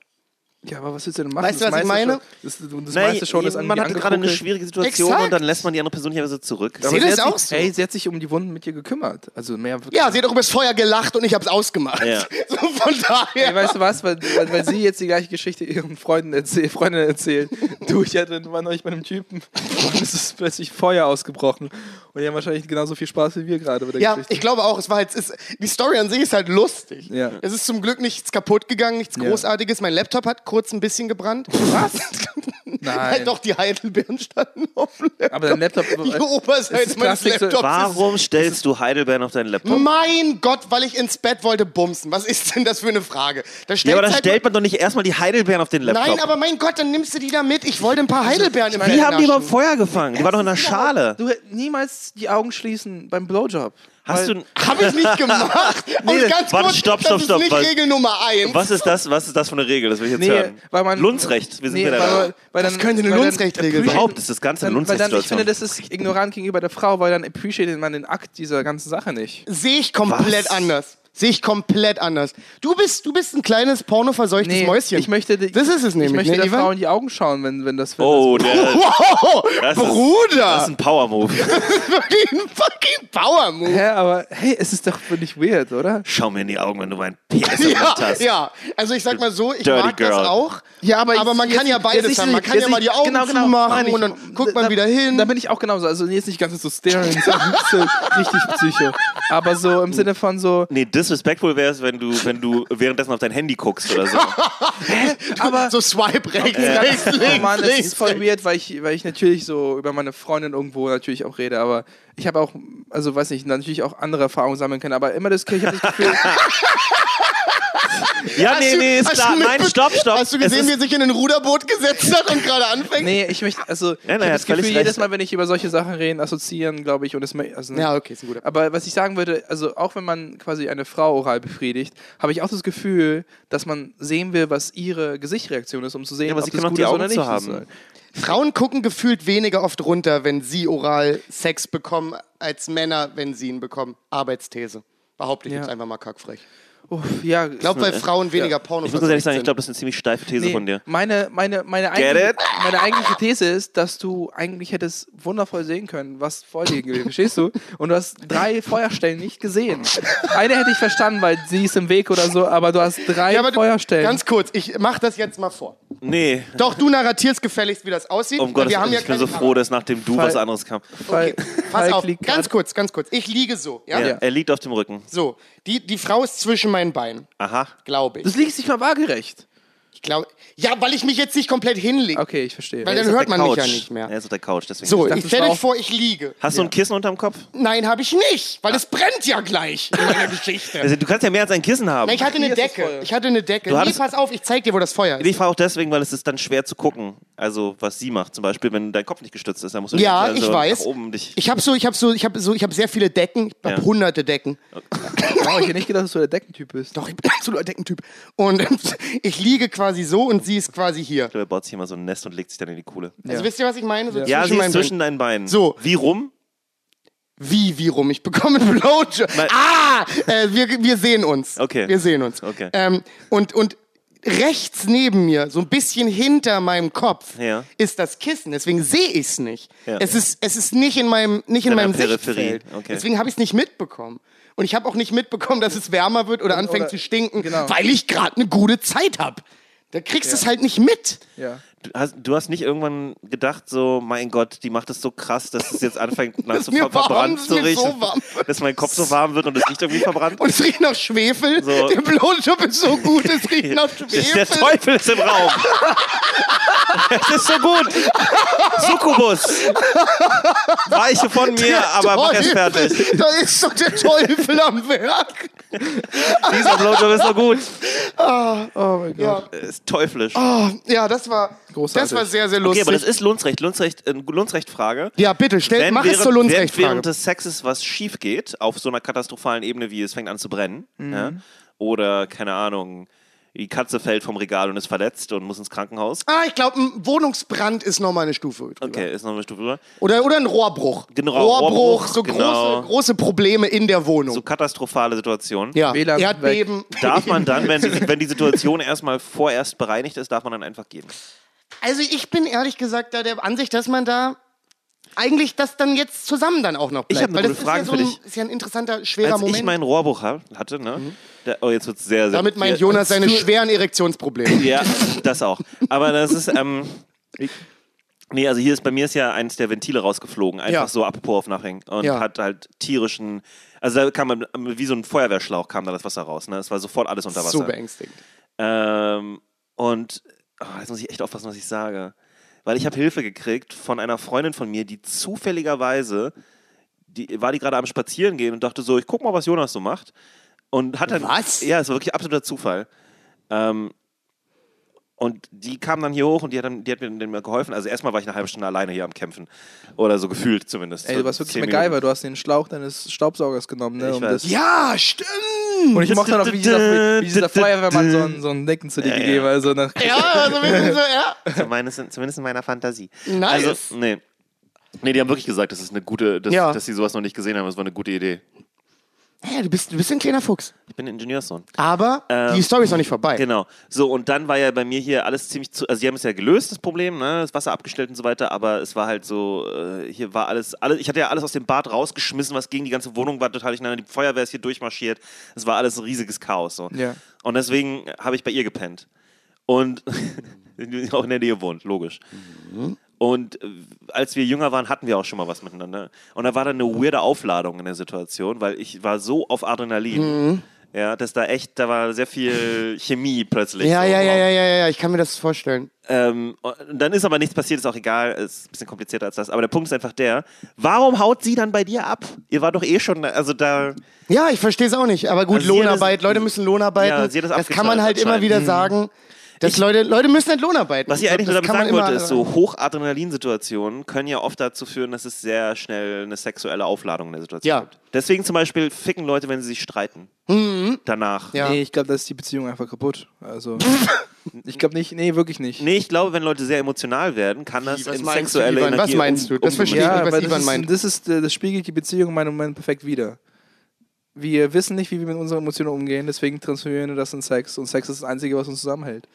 Ja, aber was willst du denn machen? Weißt du, was ich meine? Das das Nein, meiste schon ist an man hatte gerade eine schwierige Situation Exakt. und dann lässt man die andere Person nicht einfach so zurück. Aber sie das hat auch sich, so? Hey, sie hat sich um die Wunden mit dir gekümmert. Also mehr. Ja, sie hat auch übers Feuer gelacht und ich habe es ausgemacht. Ja. So von daher. Hey, weißt du was? Weil, weil, weil sie jetzt die gleiche Geschichte ihren Freunden erzähl, Freundinnen erzählt. Du, ich hatte, war neulich bei einem Typen und es ist plötzlich Feuer ausgebrochen. Und die haben wahrscheinlich genauso viel Spaß wie wir gerade Ja, Geschichte. ich glaube auch, es war halt, es die Story an sich ist halt lustig. Ja. Es ist zum Glück nichts kaputt gegangen, nichts Ja. Großartiges. Mein Laptop hat kurz ein bisschen gebrannt. Was? Nein. halt doch die Heidelbeeren standen auf dem Laptop. Aber dein Laptop. die Oberseite ist meines Laptops Warum stellst du Heidelbeeren auf deinen. Laptop? Mein Gott, weil ich ins Bett wollte bumsen. Was ist denn das für eine Frage? Da Ja, aber dann halt stellt man doch nicht erstmal die Heidelbeeren auf den Laptop. Nein, aber mein Gott, dann nimmst du die da mit. Ich wollte ein paar Heidelbeeren im Wie Bett haben die naschen. Feuer gefangen? Die war doch in der Schale. Du niemals die Augen schließen beim Blowjob. Hast du, Hab ich nicht gemacht. Und das- ganz warte, kurz, stopp, das stopp, ist stopp, nicht Regel Nummer eins. was ist das? Was ist das für eine Regel? Das will ich jetzt Nee, hören. weil man. Lundsrecht. Wir sind nee, wieder weil, da. weil, weil Das dann, könnte eine dann Lundsrechtregel sein. Überhaupt ist das Ganze eine Dann, weil dann, ich Lundsrechtssituation. finde, das ist ignorant gegenüber der Frau, weil dann appreciated man den Akt dieser ganzen Sache nicht. Sehe ich komplett Was? anders. Sehe ich komplett anders. Du bist, du bist ein kleines pornoverseuchtes Mäuschen. ich möchte, die- das ist es nämlich. Ich möchte ne, der Ivan? Frau in die Augen schauen, wenn, wenn das. Wenn Oh, das der, Wow, das ist, Bruder! das ist ein Power-Move. wirklich ein fucking Power-Move. Hä, aber hey, es ist doch völlig weird, oder? Schau mir in die Augen, wenn du meinen im Ja, hast. ja, also ich sag mal so, ich Dirty mag girl. das auch. Ja, aber, Aber man kann ja beides haben. Man kann ja mal die Augen zumachen und dann guckt man da, wieder hin. Da bin ich auch genauso. Also jetzt nicht ganz so staring, so, so richtig psycho. Aber so im Sinne von so. Nee, disrespectful wäre es, wenn du, wenn du währenddessen auf dein Handy guckst oder so. Aber so Swipe rechts, Ja. rechts, links, Oh Mann, es links. ist voll weird, weil ich, weil ich natürlich so über meine Freundin irgendwo natürlich auch rede, aber ich habe auch, also weiß nicht, natürlich auch andere Erfahrungen sammeln können, aber immer das, ich habe das Gefühl, Ja, Hast nee, du- nee, ist klar. Nein, stopp, stopp. Hast du Es gesehen, wie er sich in ein Ruderboot gesetzt hat und gerade anfängt? nee, ich möchte, also, ich nein, habe das Gefühl, jedes. Mal, wenn ich über solche Sachen rede, assoziieren, glaube ich, und es, also, Ja, okay, ist ein guter. Aber was ich sagen würde, also auch wenn man quasi eine Frau oral befriedigt, habe ich auch das Gefühl, dass man sehen will, was ihre Gesichtsreaktion ist, um zu sehen, Ja, aber ob sie das gut die ist oder zu nicht. haben. Frauen gucken gefühlt weniger oft runter, wenn sie oral Sex bekommen, als Männer, wenn sie ihn bekommen. Arbeitsthese. Behaupte ich Ja. jetzt einfach mal kackfrech. Uff, ja, Ich glaube, weil Frauen weniger Porno Ich muss ganz ehrlich sagen, ich glaube, das ist eine ziemlich steife These Nee, von dir. Meine, meine, meine, eigentliche, meine eigentliche These ist, dass du eigentlich hättest wundervoll sehen können, was vor dir geht, verstehst du? Und du hast drei Feuerstellen nicht gesehen. Eine hätte ich verstanden, weil sie ist im Weg oder so, aber du hast drei Ja, aber du, Feuerstellen. ganz kurz, ich mach das jetzt mal vor. Nee. Doch, du narratierst gefälligst, wie das aussieht. Um Gottes wir haben Willen, ja ich bin so Kamera. froh, dass nachdem du Fall- was anderes kam. Fall- Pass auf, ganz kurz, ganz kurz. Ich liege so, ja? Ja, Er liegt auf dem Rücken. So, die, die Frau ist zwischen meinen Beinen, Aha. glaube ich. Das liegt nicht mal waagerecht. ich glaub, ja, weil ich mich jetzt nicht komplett hinlege. Okay, ich verstehe. Weil Er dann ist auf hört der man mich ja Couch. nicht mehr. Er ist auf der Couch, deswegen. So, dachte, ich es stell war euch auch- vor, ich liege. Hast du ein Kissen unterm Kopf? Nein, habe ich nicht, weil es brennt ja gleich in meiner Geschichte. Also, du kannst ja mehr als ein Kissen haben. Na, ich hatte eine ist das Decke. Feuer. Ich hatte eine Decke. Du Nee, hattest- pass auf, ich zeig dir, wo das Feuer ist. Ich frage auch deswegen, weil es ist dann schwer zu gucken. Also, was sie macht. Zum Beispiel, wenn dein Kopf nicht gestützt ist, dann musst du Ja, also ich weiß. nach oben dich. Ich habe so, ich habe so, ich habe so, ich habe sehr viele Decken. Ich habe Ja. hunderte Decken. Oh, ich hätte nicht gedacht, dass du der Deckentyp bist. Doch, ich bin absoluter Deckentyp. Und ich liege quasi so und sie ist quasi hier. Er baut sich immer so ein Nest und legt sich dann in die Kuhle. Also wisst ihr, was ich meine? So Ja, sie ist zwischen deinen Beinen. So. Wie rum? Wie, wie rum? Ich bekomme einen Blowjob. Ah! Äh, wir, wir sehen uns. Okay. Wir sehen uns. Okay. Ähm, und, und rechts neben mir, so ein bisschen hinter meinem Kopf, Ja. ist das Kissen. Deswegen sehe ich es nicht. Ja. Es, ist, es ist nicht in meinem, nicht in Deiner meinem Peripherie. Sichtfeld. Okay. Deswegen habe ich es nicht mitbekommen. Und ich habe auch nicht mitbekommen, dass es wärmer wird oder anfängt oder- zu stinken, genau. weil ich gerade eine gute Zeit habe. Da kriegst du es halt nicht mit. Ja. Du hast, du hast nicht irgendwann gedacht, so, mein Gott, die macht es so krass, dass es jetzt anfängt, nach so ver verbrannt zu so riechen. wird. dass mein Kopf so warm wird und es riecht irgendwie verbrannt. Und es riecht nach Schwefel. So. Der Blowjob ist so gut, es riecht nach Der, Schwefel. der Teufel ist im Raum. Es ist so gut. Succubus. Weiche von mir, aber mach es fertig. Da ist doch der Teufel am Werk. Dieser Blowjob ist so gut. Oh mein Gott. Ja, Ist teuflisch. oh, ja das war Großartig. das war sehr, sehr Okay, lustig. aber das ist Lohnsrecht. Lohnsrecht, äh, Lohnsrecht-Frage. ja, bitte, stell, Wenn mach es während, zur wenn Lundsrechtfrage. während des Sexes was schief geht, auf so einer katastrophalen Ebene wie es fängt an zu brennen, Mhm. ja, oder keine Ahnung, die Katze fällt vom Regal und ist verletzt und muss ins Krankenhaus. Ah, ich glaube, ein Wohnungsbrand ist nochmal eine Stufe. drüber. Okay, ist noch eine Stufe drüber. Oder, oder ein Rohrbruch. Genau, Rohrbruch, Rohrbruch, so genau. große, große Probleme in der Wohnung. So katastrophale Situation. ja, WLAN Erdbeben. Darf man dann, wenn die, wenn die Situation erstmal vorerst bereinigt ist, darf man dann einfach gehen. Also ich bin ehrlich gesagt da der Ansicht, dass man da eigentlich das dann jetzt zusammen dann auch noch bleibt. Ich hab eine gute Frage ist ja für so ein, dich. ist ja ein interessanter, schwerer Als Moment. ich meinen Rohrbruch ha- hatte, ne, der, oh, jetzt wird sehr, sehr... Damit meint ja, Jonas seine schweren Erektionsprobleme. Ja, das auch. Aber das ist, ähm, nee, also hier ist, bei mir ist ja eins der Ventile rausgeflogen, einfach Ja. so apropos auf Nachhängen und Ja. hat halt tierischen, also da kam man, wie so ein Feuerwehrschlauch kam da das Wasser raus, ne, es war sofort alles unter Wasser. So beängstigend. Ähm, und oh, jetzt muss ich echt aufpassen, was ich sage. Weil ich habe Hilfe gekriegt von einer Freundin von mir, die zufälligerweise, die, war die gerade am Spazierengehen und dachte so, ich guck mal, was Jonas so macht. Und hat dann. Was? Ja, es war wirklich absoluter Zufall. Ähm, und die kam dann hier hoch und die hat, dann, die hat mir dann geholfen. Also erstmal war ich eine halbe Stunde alleine hier am Kämpfen. Oder so gefühlt zumindest. Ey, du warst wirklich MacGyver. Minuten. Du hast den Schlauch deines Staubsaugers genommen, ne? Um Ja, stimmt. Und ich mochte noch, wie dieser, wie dieser Feuerwehrmann so ein, so ein Decken zu dir Ja, gegeben hat. Also nach, Ja, also ein bisschen so, ja. Zumindest, zumindest in meiner Fantasie. Nice. Also, nee. Nee, die haben wirklich gesagt, das ist eine gute, dass, Ja. dass sie sowas noch nicht gesehen haben. Das war eine gute Idee. Ja, du bist, du bist ein kleiner Fuchs. Ich bin Ingenieurssohn. Aber Ähm, die Story ist noch nicht vorbei. Genau. So, und dann war ja bei mir hier alles ziemlich zu. Also, sie haben es ja gelöst, das Problem, ne? Das Wasser abgestellt und so weiter, aber es war halt so, äh, hier war alles, alles. Ich hatte ja alles aus dem Bad rausgeschmissen, was gegen die ganze Wohnung war total durcheinander. Die Feuerwehr ist hier durchmarschiert. Es war alles ein riesiges Chaos. So. Ja. Und deswegen habe ich bei ihr gepennt. Und auch in der Nähe wohnt, logisch. Und äh, als wir jünger waren, hatten wir auch schon mal was miteinander. Und da war dann eine weirde Aufladung in der Situation, weil ich war so auf Adrenalin. Ja, dass da echt, da war sehr viel Chemie plötzlich. Ja, so ja, ja, ja, ja, ja, ich kann mir das vorstellen. Ähm, dann ist aber nichts passiert, ist auch egal, ist ein bisschen komplizierter als das. Aber der Punkt ist einfach der, warum haut sie dann bei dir ab? Ihr war doch eh schon, also da, Ja, ich verstehe es auch nicht. Aber gut, Also Lohnarbeit, das- Leute müssen Lohnarbeiten. Ja, sie hat das das kann man halt immer wieder anscheinend. Sagen. Dass Leute, Leute müssen halt Lohnarbeiten. was ich eigentlich das nur damit sagen wollte, immer ist, so Hochadrenalinsituationen können ja oft dazu führen, dass es sehr schnell eine sexuelle Aufladung in der Situation Ja. gibt. Deswegen zum Beispiel ficken Leute, wenn sie sich streiten. Danach. Mhm. Ja. Nee, ich glaube, da ist die Beziehung einfach kaputt. Also, ich glaube nicht, nee, wirklich nicht. Nee, ich glaube, wenn Leute sehr emotional werden, kann das was in meinst du, sexuelle Ivan? Was Energie meinst du? Das verstehe ich ja, nicht, was Ivan das, ist, meint. das ist, äh, das spiegelt die Beziehung in meinem Moment perfekt wider. Wir wissen nicht, wie wir mit unseren Emotionen umgehen, deswegen transformieren wir das in Sex. Und Sex ist das Einzige, was uns zusammenhält.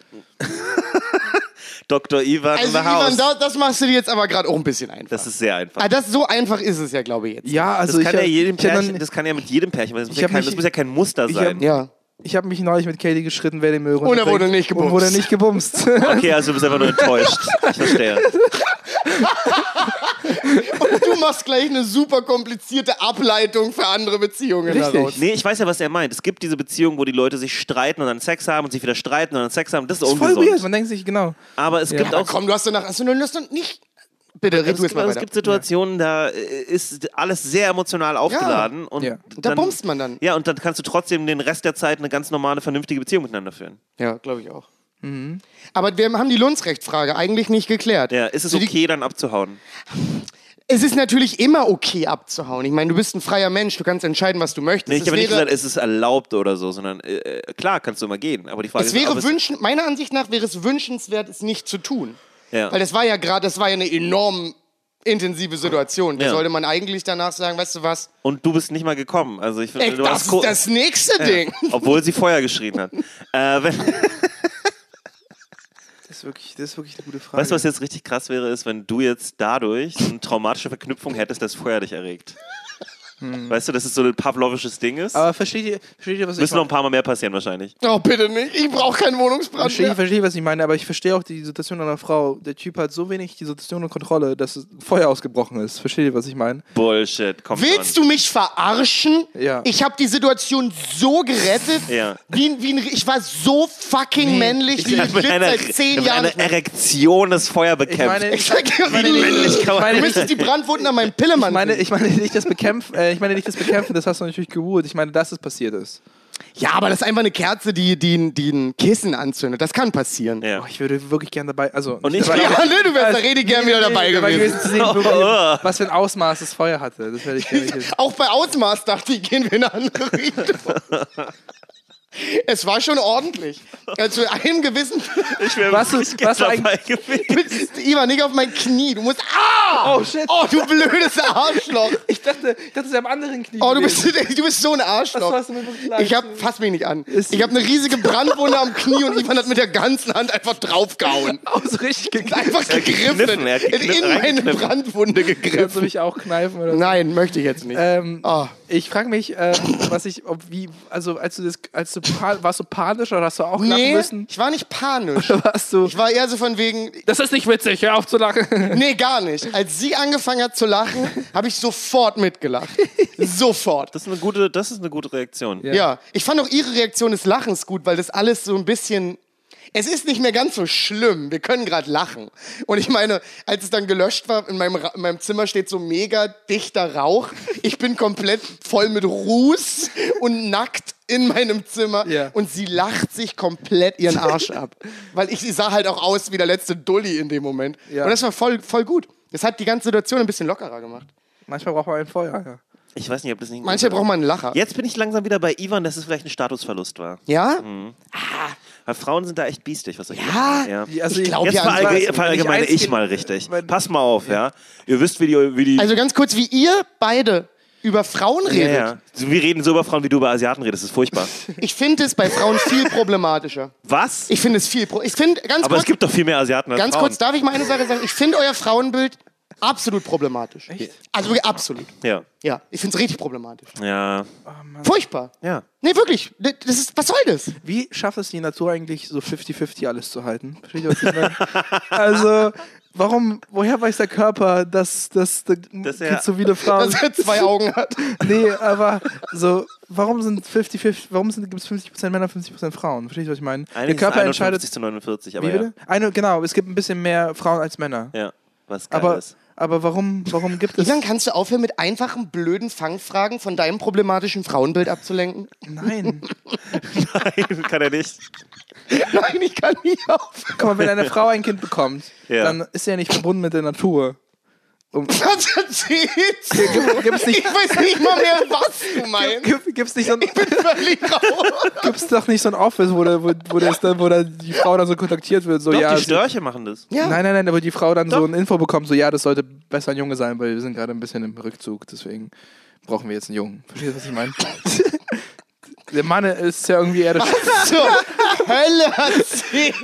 Dr. Ivan Also in the Ivan, house. da, das machst du dir jetzt aber gerade auch ein bisschen einfach. das ist sehr einfach. ah, das, so einfach ist es ja, glaube ich, jetzt. Ja, also das, kann ich ja hab- jedem ich hab Pärchen, dann- das kann ja mit jedem Pärchen, weil das, muss Ich ja hab kein, mich- das muss ja kein Muster ich sein. hab- Ja. Ich habe mich neulich mit Katie geschritten, wer den Müll Und er wurde runterbringt. nicht gebumst. Und wurde nicht gebumst. Okay, also du bist einfach nur enttäuscht. Ich verstehe. Und du machst gleich eine super komplizierte Ableitung für andere Beziehungen Richtig. daraus. Nee, ich weiß ja, was er meint. Es gibt diese Beziehungen, wo die Leute sich streiten und dann Sex haben und sich wieder streiten und dann Sex haben. Das ist Das ist voll ungesund. weird, man denkt sich, genau. Aber es gibt Aber auch komm, du hast doch nach. Hast du hast doch nicht. Bitte, red es gibt, mal es gibt Situationen, da äh, ist alles sehr emotional aufgeladen und Ja. Da dann, bummst man dann. Ja, und dann kannst du trotzdem den Rest der Zeit eine ganz normale, vernünftige Beziehung miteinander führen. Ja, glaube ich auch. Aber wir haben die Lundsrechtfrage eigentlich nicht geklärt. Ja, ist es So die- okay, dann abzuhauen? Es ist natürlich immer okay abzuhauen. Ich meine, du bist ein freier Mensch, du kannst entscheiden, was du möchtest. Nee, ich es habe nicht gesagt, es ist erlaubt oder so, sondern äh, äh, klar kannst du immer gehen. Aber die Frage es ist, wäre wünschen, meiner Ansicht nach wäre es wünschenswert, es nicht zu tun. Ja. Weil das war ja gerade, das war ja eine enorm intensive Situation. Da Ja. sollte man eigentlich danach sagen, weißt du was? Und du bist nicht mal gekommen. Also ich Ey, du das hast ist das nächste Ding. Obwohl sie Feuer geschrien hat. äh, wenn, wirklich, das ist wirklich eine gute Frage. weißt du, was jetzt richtig krass wäre, ist, wenn du jetzt dadurch eine traumatische Verknüpfung hättest, das Feuer dich erregt. Weißt du, dass es so ein pavlovisches Ding ist? Aber versteht ihr, versteht ihr was ich Müssen noch meine? ein paar Mal mehr passieren wahrscheinlich. Oh, bitte nicht. Ich brauche keinen Wohnungsbrand Verstehe, mehr. verstehe, was ich meine, aber ich verstehe auch die Situation einer Frau. Der Typ hat so wenig die Situation und Kontrolle, dass es Feuer ausgebrochen ist. Versteht ihr, was ich meine? Bullshit, komm Willst schon. du mich verarschen? Ja. Ich habe die Situation so gerettet. Ja. Wie, ein- wie ein, ich war so fucking männlich, wie ich mit einer, seit zehn mit Jahren. einer mehr. Erektion das Feuer bekämpft. Ich meine, Ich sag dir, meine, ich du meine, müsstest die Brandwunden an meinem Pillemann Ich meine, ich meine nicht das Bekämpfen, äh, ich meine nicht das Bekämpfen, das hast du natürlich geruht. Ich meine, dass es passiert ist. Ja, aber das ist einfach eine Kerze, die, die, die ein Kissen anzündet. Das kann passieren. ja. Oh, ich würde wirklich gern dabei, also Und ich dabei- Ja, ne, du wärst da redig gern wieder dabei gewesen. zu sehen, wirklich, was für ein Ausmaß das Feuer hatte. Das werde ich gerne. Auch bei Ausmaß dachte ich, gehen wir in eine andere Richtung. Es war schon ordentlich. Also zu einem gewissen. Ich wäre Was was du dabei gewesen. Ivan, nicht auf mein Knie. Du musst. Ah! Oh, shit. Oh, du blödes Arschloch. Ich dachte, ich dachte, sie haben anderen Knie. Oh, du bist, du bist so ein Arschloch. Was hast du mir wirklich leid? Ich hab, fass mich nicht an. Ist- Ich habe eine riesige Brandwunde am Knie und Ivan hat mit der ganzen Hand einfach draufgehauen. Oh, so richtig gegriffen. Einfach gegriffen. er hat in meine. Brandwunde Kannst du gegriffen. mich auch kneifen oder so? Nein, möchte ich jetzt nicht. Ähm, Oh. Ich frage mich, ähm, was ich, ob wie, also als du das, als du pa warst du panisch oder hast du auch lachen Nee, müssen? ich war nicht panisch. Warst du? Ich war eher so von wegen, Das ist nicht witzig, hör auf zu lachen. nee, gar nicht. Als sie angefangen hat zu lachen, habe ich sofort mitgelacht. Sofort. Das ist eine gute, das ist eine gute Reaktion. Ja. ich fand auch ihre Reaktion des Lachens gut, weil das alles so ein bisschen. Es ist nicht mehr ganz so schlimm. Wir können gerade lachen. Und ich meine, als es dann gelöscht war, in meinem, in meinem Zimmer steht so mega dichter Rauch. Ich bin komplett voll mit Ruß und nackt in meinem Zimmer. Ja. Und sie lacht sich komplett ihren Arsch ab. Weil ich sie sah halt auch aus wie der letzte Dulli in dem Moment. Ja. Und das war voll, voll gut. Das hat die ganze Situation ein bisschen lockerer gemacht. Manchmal braucht man ein Feuer, ja. Ich weiß nicht, ob das nicht. Manchmal braucht man einen Lacher. Jetzt bin ich langsam wieder bei Ivan, dass es vielleicht ein Statusverlust war. Ja? Weil Frauen sind da echt biestig, was ich Ja. Ja. Also Ich glaub Jetzt ja sowas. verallgemeine ich mal richtig. Pass mal auf, ja. Ihr wisst, wie die. Wie die Also ganz kurz, wie ihr beide über Frauen ja, redet. ja. So, Wir reden so über Frauen, wie du über Asiaten redest. Das ist furchtbar. Ich finde es bei Frauen viel problematischer. Was? Ich finde es viel. Pro ich finde ganz Aber es kurz, gibt doch viel mehr Asiaten als ganz Frauen. kurz, darf ich mal eine Sache sagen? Ich finde euer Frauenbild absolut problematisch. Also wirklich absolut. Ja. Ja, ich finde es richtig problematisch. Ja. Furchtbar. Ja. Nee, wirklich. Das ist, was soll das? Wie schafft es die Natur eigentlich, so 50-50 alles zu halten? Versteht ihr, was ich meine? also, warum, woher weiß der Körper, dass, dass, dass, Dass er- Kind so viele Frauen. Dass er zwei Augen hat. nee, aber so, warum sind 50-50, warum sind, gibt es 50% Männer, 50% Frauen? Verstehst du, was ich meine? Der Eigentlich Körper ist es entscheidet. 51 zu 49, aber Wie bitte? Eine, genau, es gibt ein bisschen mehr Frauen als Männer. ja. Ja, was geil Aber, ist. Aber warum, warum gibt es. Ivan, kannst du aufhören, mit einfachen, blöden Fangfragen von deinem problematischen Frauenbild abzulenken? Nein. Nein, kann er nicht. Nein, ich kann nicht aufhören. Guck mal, wenn eine Frau ein Kind bekommt, Ja. dann ist sie ja nicht verbunden mit der Natur. Um, Was erzählst du? gibt's nicht- Ich weiß nicht mal mehr, was du meinst. gibt, gibt's nicht so ein, Völlig raus. gibt's doch nicht so ein Office, wo, da, wo, wo, das dann, wo da die Frau dann so kontaktiert wird, so Doch, ja. die Störche machen das. Ja. Nein, nein, nein, wo die Frau dann so Doch. ein Info bekommt, so ja, das sollte besser ein Junge sein, weil wir sind gerade ein bisschen im Rückzug, deswegen brauchen wir jetzt einen Jungen. Verstehst du, was ich meine? Der Mann ist ja irgendwie eher das. Zur Hölle erzählt.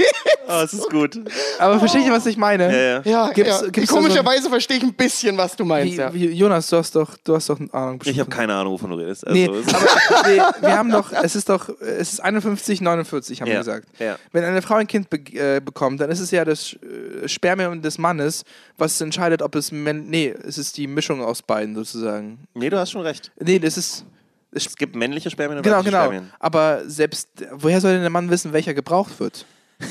Oh, es ist gut. Aber versteht ihr, was ich meine? Ja, ja. Ja, Gibt's- ja. gibt's Komischerweise verstehe ich ein bisschen, was du meinst. Wie, ja. wie, Jonas, du hast doch, du hast doch eine Ahnung. Ich habe keine Ahnung, wovon du redest. Also, Nee, es- aber nee, wir haben doch, es ist doch, es ist 51, 49, haben wir gesagt. ja. Wenn eine Frau ein Kind be äh, bekommt, dann ist es ja das äh, Spermium des Mannes, was entscheidet, ob es, nee, es ist die Mischung aus beiden sozusagen. nee, du hast schon recht. Nee, das ist, Es gibt männliche Spermien und genau, weibliche genau. Spermien. Aber selbst, woher soll denn der Mann wissen, welcher gebraucht wird?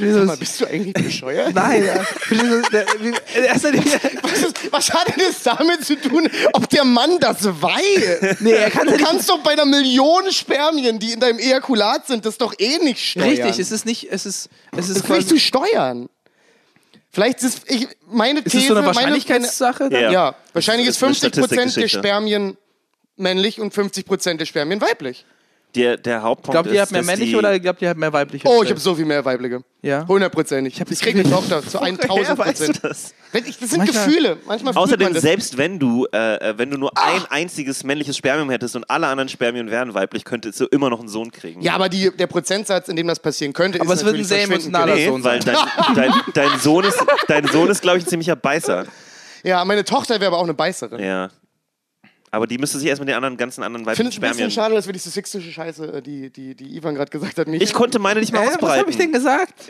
Sag mal, bist du eigentlich bescheuert? Nein, äh, Was, ist, was hat denn das damit zu tun, ob der Mann das weiß? nee, er kann Du kannst doch bei einer Million Spermien, die in deinem Ejakulat sind, das doch eh nicht steuern. Richtig, es ist nicht, es ist, es ist das ist nicht zu steuern. Vielleicht ist ich, meine ist These, es so eine meine, Wahrscheinlichkeitssache? dann? Ja. ja, wahrscheinlich ist ist eine 50 Prozent der Statistikgeschichte. Spermien männlich und 50 Prozent der Spermien weiblich. Der, der Hauptpunkt Glaubt ist, ihr, habt mehr dass männliche die, oder glaubt ihr, habt mehr weibliche? Oh, ich habe so viel mehr weibliche. Ja. Hundertprozentig. Ich, hab ich kriege eine Tochter zu Woher 1000 weißt du Prozent. das? Wenn ich- Das sind Manchmal- Gefühle. Manchmal fühlt man Außerdem, das. selbst wenn du, äh, äh, wenn du nur ein einziges männliches Spermium hättest und alle anderen Spermien wären weiblich, könntest du immer noch einen Sohn kriegen. Ja, aber die, der Prozentsatz, in dem das passieren könnte, Aber ist es wird ein natürlich sehr verschwindend emotionaler. Nee, Sohn weil sein. dein, dein, dein Sohn ist, dein Sohn ist, glaube ich, ein ziemlicher Beißer. Ja, meine Tochter wäre aber auch eine Beißerin. Ja. Aber die müsste sich erst mit den anderen ganzen anderen Ich weiblichen finde es ein bisschen Spermien. schade, dass wir die sexistische Scheiße, äh, die, die, die Ivan gerade gesagt hat, nicht. Ich konnte meine nicht mal Äh, was ausbreiten. habe ich denn gesagt?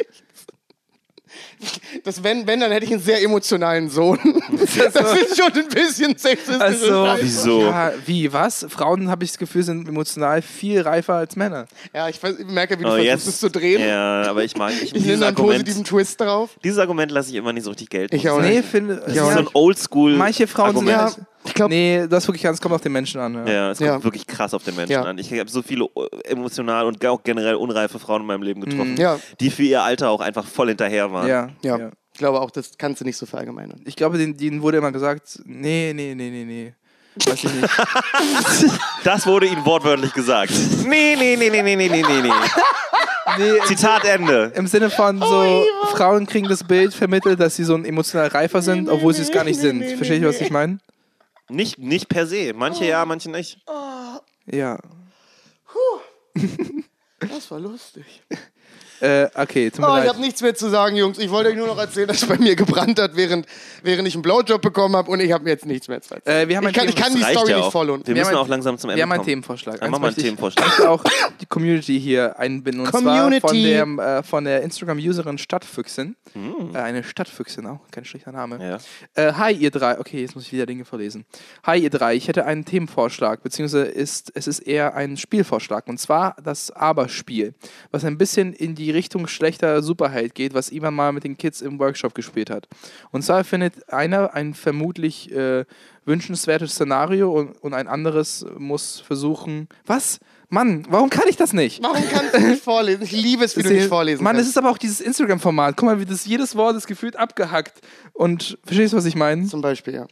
das, wenn, wenn, dann hätte ich einen sehr emotionalen Sohn. Das ist schon ein bisschen sexistische Also. Wieso? Ja, wie, was? Frauen, habe ich das Gefühl, sind emotional viel reifer als Männer. Ja, ich, ich merke, wie du Oh, versuchst, jetzt, es zu drehen. Ja, aber ich mag ich, Ich nehme einen Argument, positiven Twist drauf. dieses Argument lasse ich immer nicht so richtig gelten. Ich auch Das nicht. Nee, finde ist so ein Oldschool. Manche Frauen sind Argument. ja, ich glaub, nee, das wirklich ganz kommt auf den Menschen an. Ja, ja es kommt ja. wirklich krass auf den Menschen ja. an. Ich habe so viele äh, emotional und auch generell unreife Frauen in meinem Leben getroffen, mhm. die für ihr Alter auch einfach voll hinterher waren. Ja, ja. Ich glaube auch, das kannst du nicht so verallgemeinern. Ich glaube, denen, denen wurde immer gesagt, nee, nee, nee, nee, nee. Weiß ich nicht. das wurde ihnen wortwörtlich gesagt. Nee, nee, nee, nee, nee, nee, nee, nee. Nee, Zitat Ende. Im Sinne von so, oh, Frauen kriegen das Bild vermittelt, dass sie so emotional reifer sind, obwohl sie es gar nicht sind. Verstehe ich, was ich meine? Nicht, nicht per se. Manche ja, manche nicht. Ja. Das war lustig. Äh, okay, tut mir Oh, ich habe nichts mehr zu sagen, Jungs. Ich wollte euch nur noch erzählen, dass es bei mir gebrannt hat, während, während ich einen Blowjob bekommen habe und ich habe mir jetzt nichts mehr zu erzählen. Äh, wir haben ich, kann, ich kann die Story ja nicht voll und. Wir Wir müssen auch langsam zum Ende Wir haben einen kommen. Themenvorschlag. Dann machen wir einen Themenvorschlag. Ich möchte auch die Community hier einbinden. Und Community. zwar von der, äh, von der Instagram-Userin Stadtfüchsin. Mm. Äh, eine Stadtfüchsin, auch kein schlechter Name. Ja. Äh, hi, ihr drei. Okay, jetzt muss ich wieder Dinge vorlesen. Hi, ihr drei. Ich hätte einen Themenvorschlag, beziehungsweise ist, es ist eher ein Spielvorschlag. Und zwar das Aber-Spiel, was ein bisschen in die Richtung schlechter Superheld geht, was Ivan mal mit den Kids im Workshop gespielt hat. Und zwar findet einer ein vermutlich äh, wünschenswertes Szenario und, und ein anderes muss versuchen. Was? Mann, warum kann ich das nicht? Warum kannst du nicht vorlesen? Ich liebe es, wie du nicht vorlesen Mann, es ist aber auch dieses Instagram-Format. Guck mal, wie das jedes Wort ist gefühlt abgehackt. Und verstehst du, was ich meine? Zum Beispiel, ja.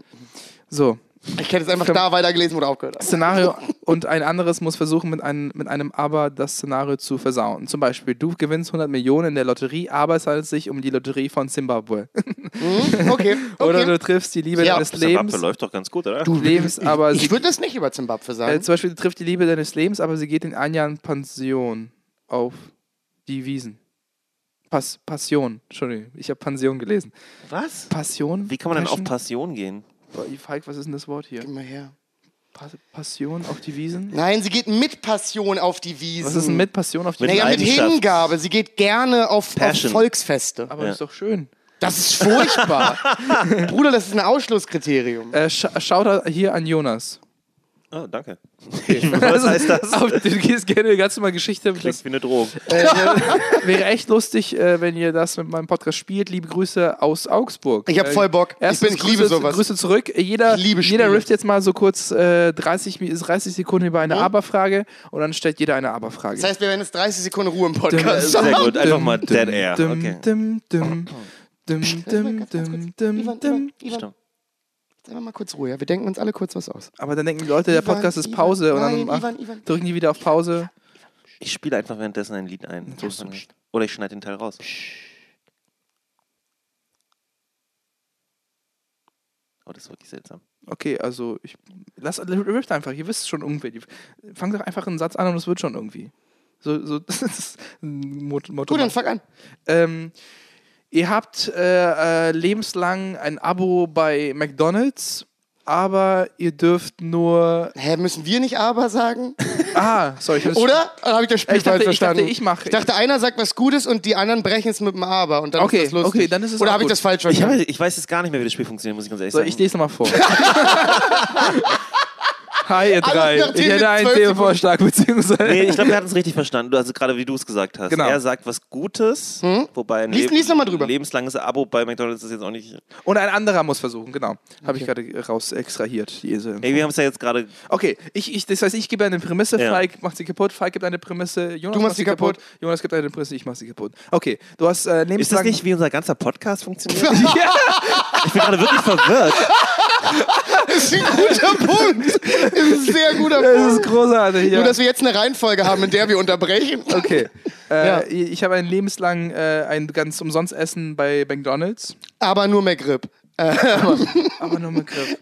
So, Ich hätte es einfach da weitergelesen, wo du aufgehört hast. Szenario und ein anderes muss versuchen, mit einem, mit einem Aber das Szenario zu versauen. Zum Beispiel, du gewinnst 100 Millionen in der Lotterie, aber es handelt sich um die Lotterie von Zimbabwe. Hm? Okay, Oder okay. du triffst die Liebe Ja, deines Zimbabwe Lebens. läuft doch ganz gut, oder? Lebens aber Ich sie, würde das nicht über Zimbabwe äh, sagen. zum Beispiel, du triffst die Liebe deines Lebens, aber sie geht in ein Jahr in Pension auf die Wiesen. Pass, Passion, Entschuldigung, ich habe Pension gelesen. Was? Passion? Wie kann man denn auf Passion? Passion gehen? Falk, was ist denn das Wort hier? Gib mal her. Pa- Passion auf die Wiesen? Nein, sie geht mit Passion auf die Wiesen. Was ist denn mit Passion auf die Wiesen? Naja, mit. Hingabe. Sie geht gerne auf, auf Passion. Volksfeste. Aber Ja. ist doch schön. Das ist furchtbar. Bruder, das ist ein Ausschlusskriterium. Äh, sch schaut hier an Jonas. Oh, danke. Was heißt das? Aber du gehst gerne ganz normal Geschichte. Klingt Das wie eine Drohung. äh, wäre echt lustig, äh, wenn ihr das mit meinem Podcast spielt. Liebe Grüße aus Augsburg. Ich hab Äh, voll Bock. Ich Erstens bin- ich liebe Grüße, sowas. Grüße zurück. Äh, Jeder, Ich liebe jeder rifft jetzt mal so kurz äh, 30, Mi- 30 Sekunden über eine Aber-Frage und dann stellt jeder eine Aber-Frage. Das heißt, wir werden jetzt 30 Sekunden Ruhe im Podcast. Sehr gut, einfach mal Dum, Dead Air. dum, Okay. dum, dum, dum, dum, dum, dum, Ivan, dum. Ivan, Ivan, Stopp. Jetzt einfach mal kurz Ruhe. Ja? Wir denken uns alle kurz was aus. Aber dann denken die Leute, der Ivan, Podcast ist Ivan, Pause und nein, dann mach- Ivan, Ivan. drücken die wieder auf Pause. Ich spiele einfach währenddessen ein Lied ein. So ist es. Oder ich schneide den Teil raus. Oh, das ist wirklich seltsam. Okay, also ich lass rift einfach, ihr wisst schon irgendwie. Fangt doch einfach einen Satz an und es wird schon irgendwie. So, so das ist ein Mot- Motto. Gut, dann fang an. ähm, ihr habt äh, äh, lebenslang ein Abo bei McDonald's, aber ihr dürft nur. Hä, müssen wir nicht aber sagen? Ah, sorry, ich Oder? Oder habe ich das Spiel Ich dachte- falsch ich dachte, verstanden? ich mache- Ich dachte, einer sagt was Gutes und die anderen brechen es mit dem Aber. Und dann Okay, ist das lustig. okay, dann ist es Oder habe ich das falsch Ich, verstanden? habe, ich weiß jetzt gar nicht mehr, wie das Spiel funktioniert, muss ich ganz ehrlich So, sagen. ich lese nochmal vor. Hi, ihr drei. Ich hätte einen Themenvorschlag, beziehungsweise. Nee, ich glaube, wir hatten es richtig verstanden. Also gerade wie du es gesagt hast. Genau. Er sagt was Gutes, wobei ein Lies- Leb- lies noch mal drüber. lebenslanges Abo bei McDonalds ist jetzt auch nicht. Und ein anderer muss versuchen, genau. Habe ich gerade raus extrahiert. Diese. Ey, wir haben es ja jetzt gerade. Okay, ich, ich, das heißt, ich gebe eine Prämisse, Ja. Falk macht sie kaputt, Falk gibt eine Prämisse, Jonas Du machst sie kaputt. kaputt. Jonas gibt eine Prämisse, ich mach sie kaputt. Okay, du hast äh, Ist das lebenslang... nicht, wie unser ganzer Podcast funktioniert? Ich bin gerade wirklich verwirrt. Das ist ein guter Punkt. Das ist ein sehr guter Das Punkt. ist großartig, ja. Nur, dass wir jetzt eine Reihenfolge haben, in der wir unterbrechen. okay. Äh, Ja. Ich habe ein lebenslang äh, ein ganz umsonst Essen bei McDonalds. Aber nur McRib. Aber nur mit Griff.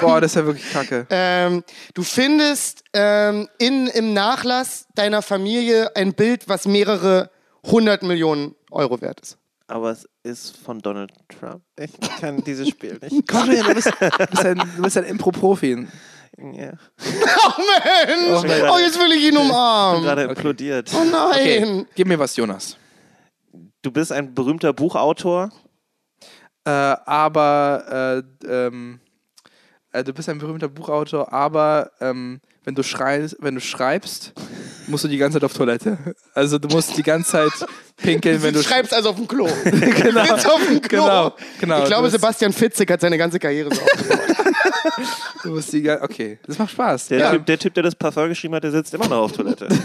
Boah, das ist ja wirklich kacke. Ähm, du findest ähm, in, im Nachlass deiner Familie ein Bild, was mehrere hundert Millionen Euro wert ist. Aber es ist von Donald Trump. Ich kann dieses Spiel nicht. Komm her, du bist, du bist ein, du bist ein Impro-Profi. Ja. Oh Mensch! Mensch. Oh, jetzt will ich ihn umarmen. Gerade implodiert. Oh nein! Okay, gib mir was, Jonas. Du bist ein berühmter Buchautor. Äh, aber äh, ähm, äh, du bist ein berühmter Buchautor, aber ähm, wenn du schreist, wenn du schreibst, musst du die ganze Zeit auf Toilette. Also du musst die ganze Zeit pinkeln, wenn Du du schreibst also auf dem Klo. genau, Jetzt auf dem Klo. genau, genau. Ich glaube, du, Sebastian Fitzek hat seine ganze Karriere so aufgebaut. du musst die ga- okay, das macht Spaß. Der, Ja. typ, der Typ, der das Parfum geschrieben hat, der sitzt immer noch auf Toilette.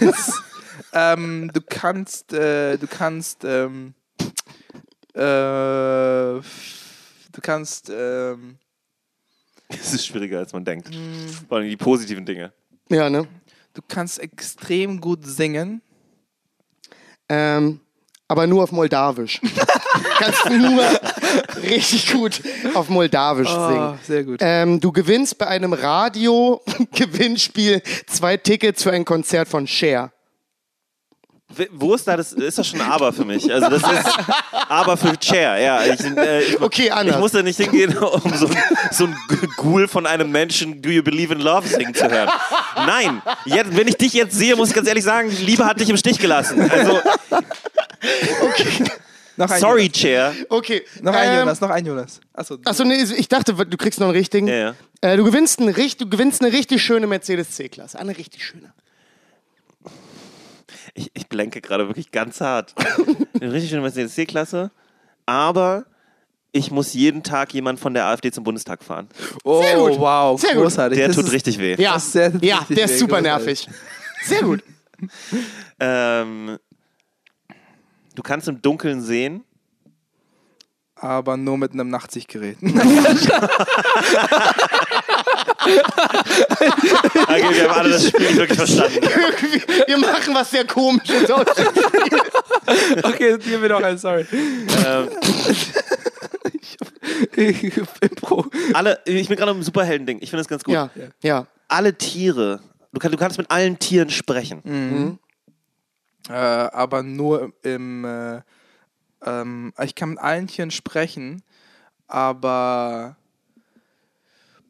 Ähm, du kannst, äh, du kannst, ähm, äh, du kannst, ähm, Es ist schwieriger, als man denkt. Vor allem die positiven Dinge. Ja, ne? Du kannst extrem gut singen. Ähm, aber nur auf Moldawisch. Kannst nur richtig gut auf Moldawisch Oh, singen. sehr gut. Ähm, du gewinnst bei einem Radio-Gewinnspiel zwei Tickets für ein Konzert von Cher. Wo ist da das? Ist das schon Aber für mich? Also das ist Aber für Chair, ja. Ich, äh, ich, Okay, anders. Ich muss da nicht hingehen, um so, ein- so ein Ghoul von einem Menschen Do You Believe in Love singen zu hören. Nein, jetzt, wenn ich dich jetzt sehe, muss ich ganz ehrlich sagen, Liebe hat dich im Stich gelassen. Also, noch ein sorry, Jonas. Chair. Okay. Noch ein ähm, Jonas, noch ein Jonas. Achso, Achso, nee, ich dachte, du kriegst noch einen richtigen. Ja, ja. Äh, du, gewinnst einen, du gewinnst eine richtig schöne Mercedes C-Klasse. Eine richtig schöne. Ich, ich blenke gerade wirklich ganz hart. Richtig schöne Mercedes C-Klasse, aber ich muss jeden Tag jemand von der AfD zum Bundestag fahren. oh, Sehr gut. wow, Sehr gut. großartig. Der Das tut ist- richtig weh. Ja, Das ist sehr- ja richtig der ist sehr super großartig. nervig. Sehr gut. Ähm, du kannst im Dunkeln sehen. Aber nur mit einem Nachtsichtgerät. Okay, wir haben alle das Spiel wirklich verstanden. Wir machen was sehr komisches aus. okay, gib mir noch einen, sorry. Ähm, Impro. alle, ich bin gerade im Superhelden-Ding. Ich finde das ganz gut. Ja, ja. Alle Tiere. Du, kann, du kannst mit allen Tieren sprechen. Äh, aber nur im. Äh, ähm, ich kann mit allen Tieren sprechen, aber.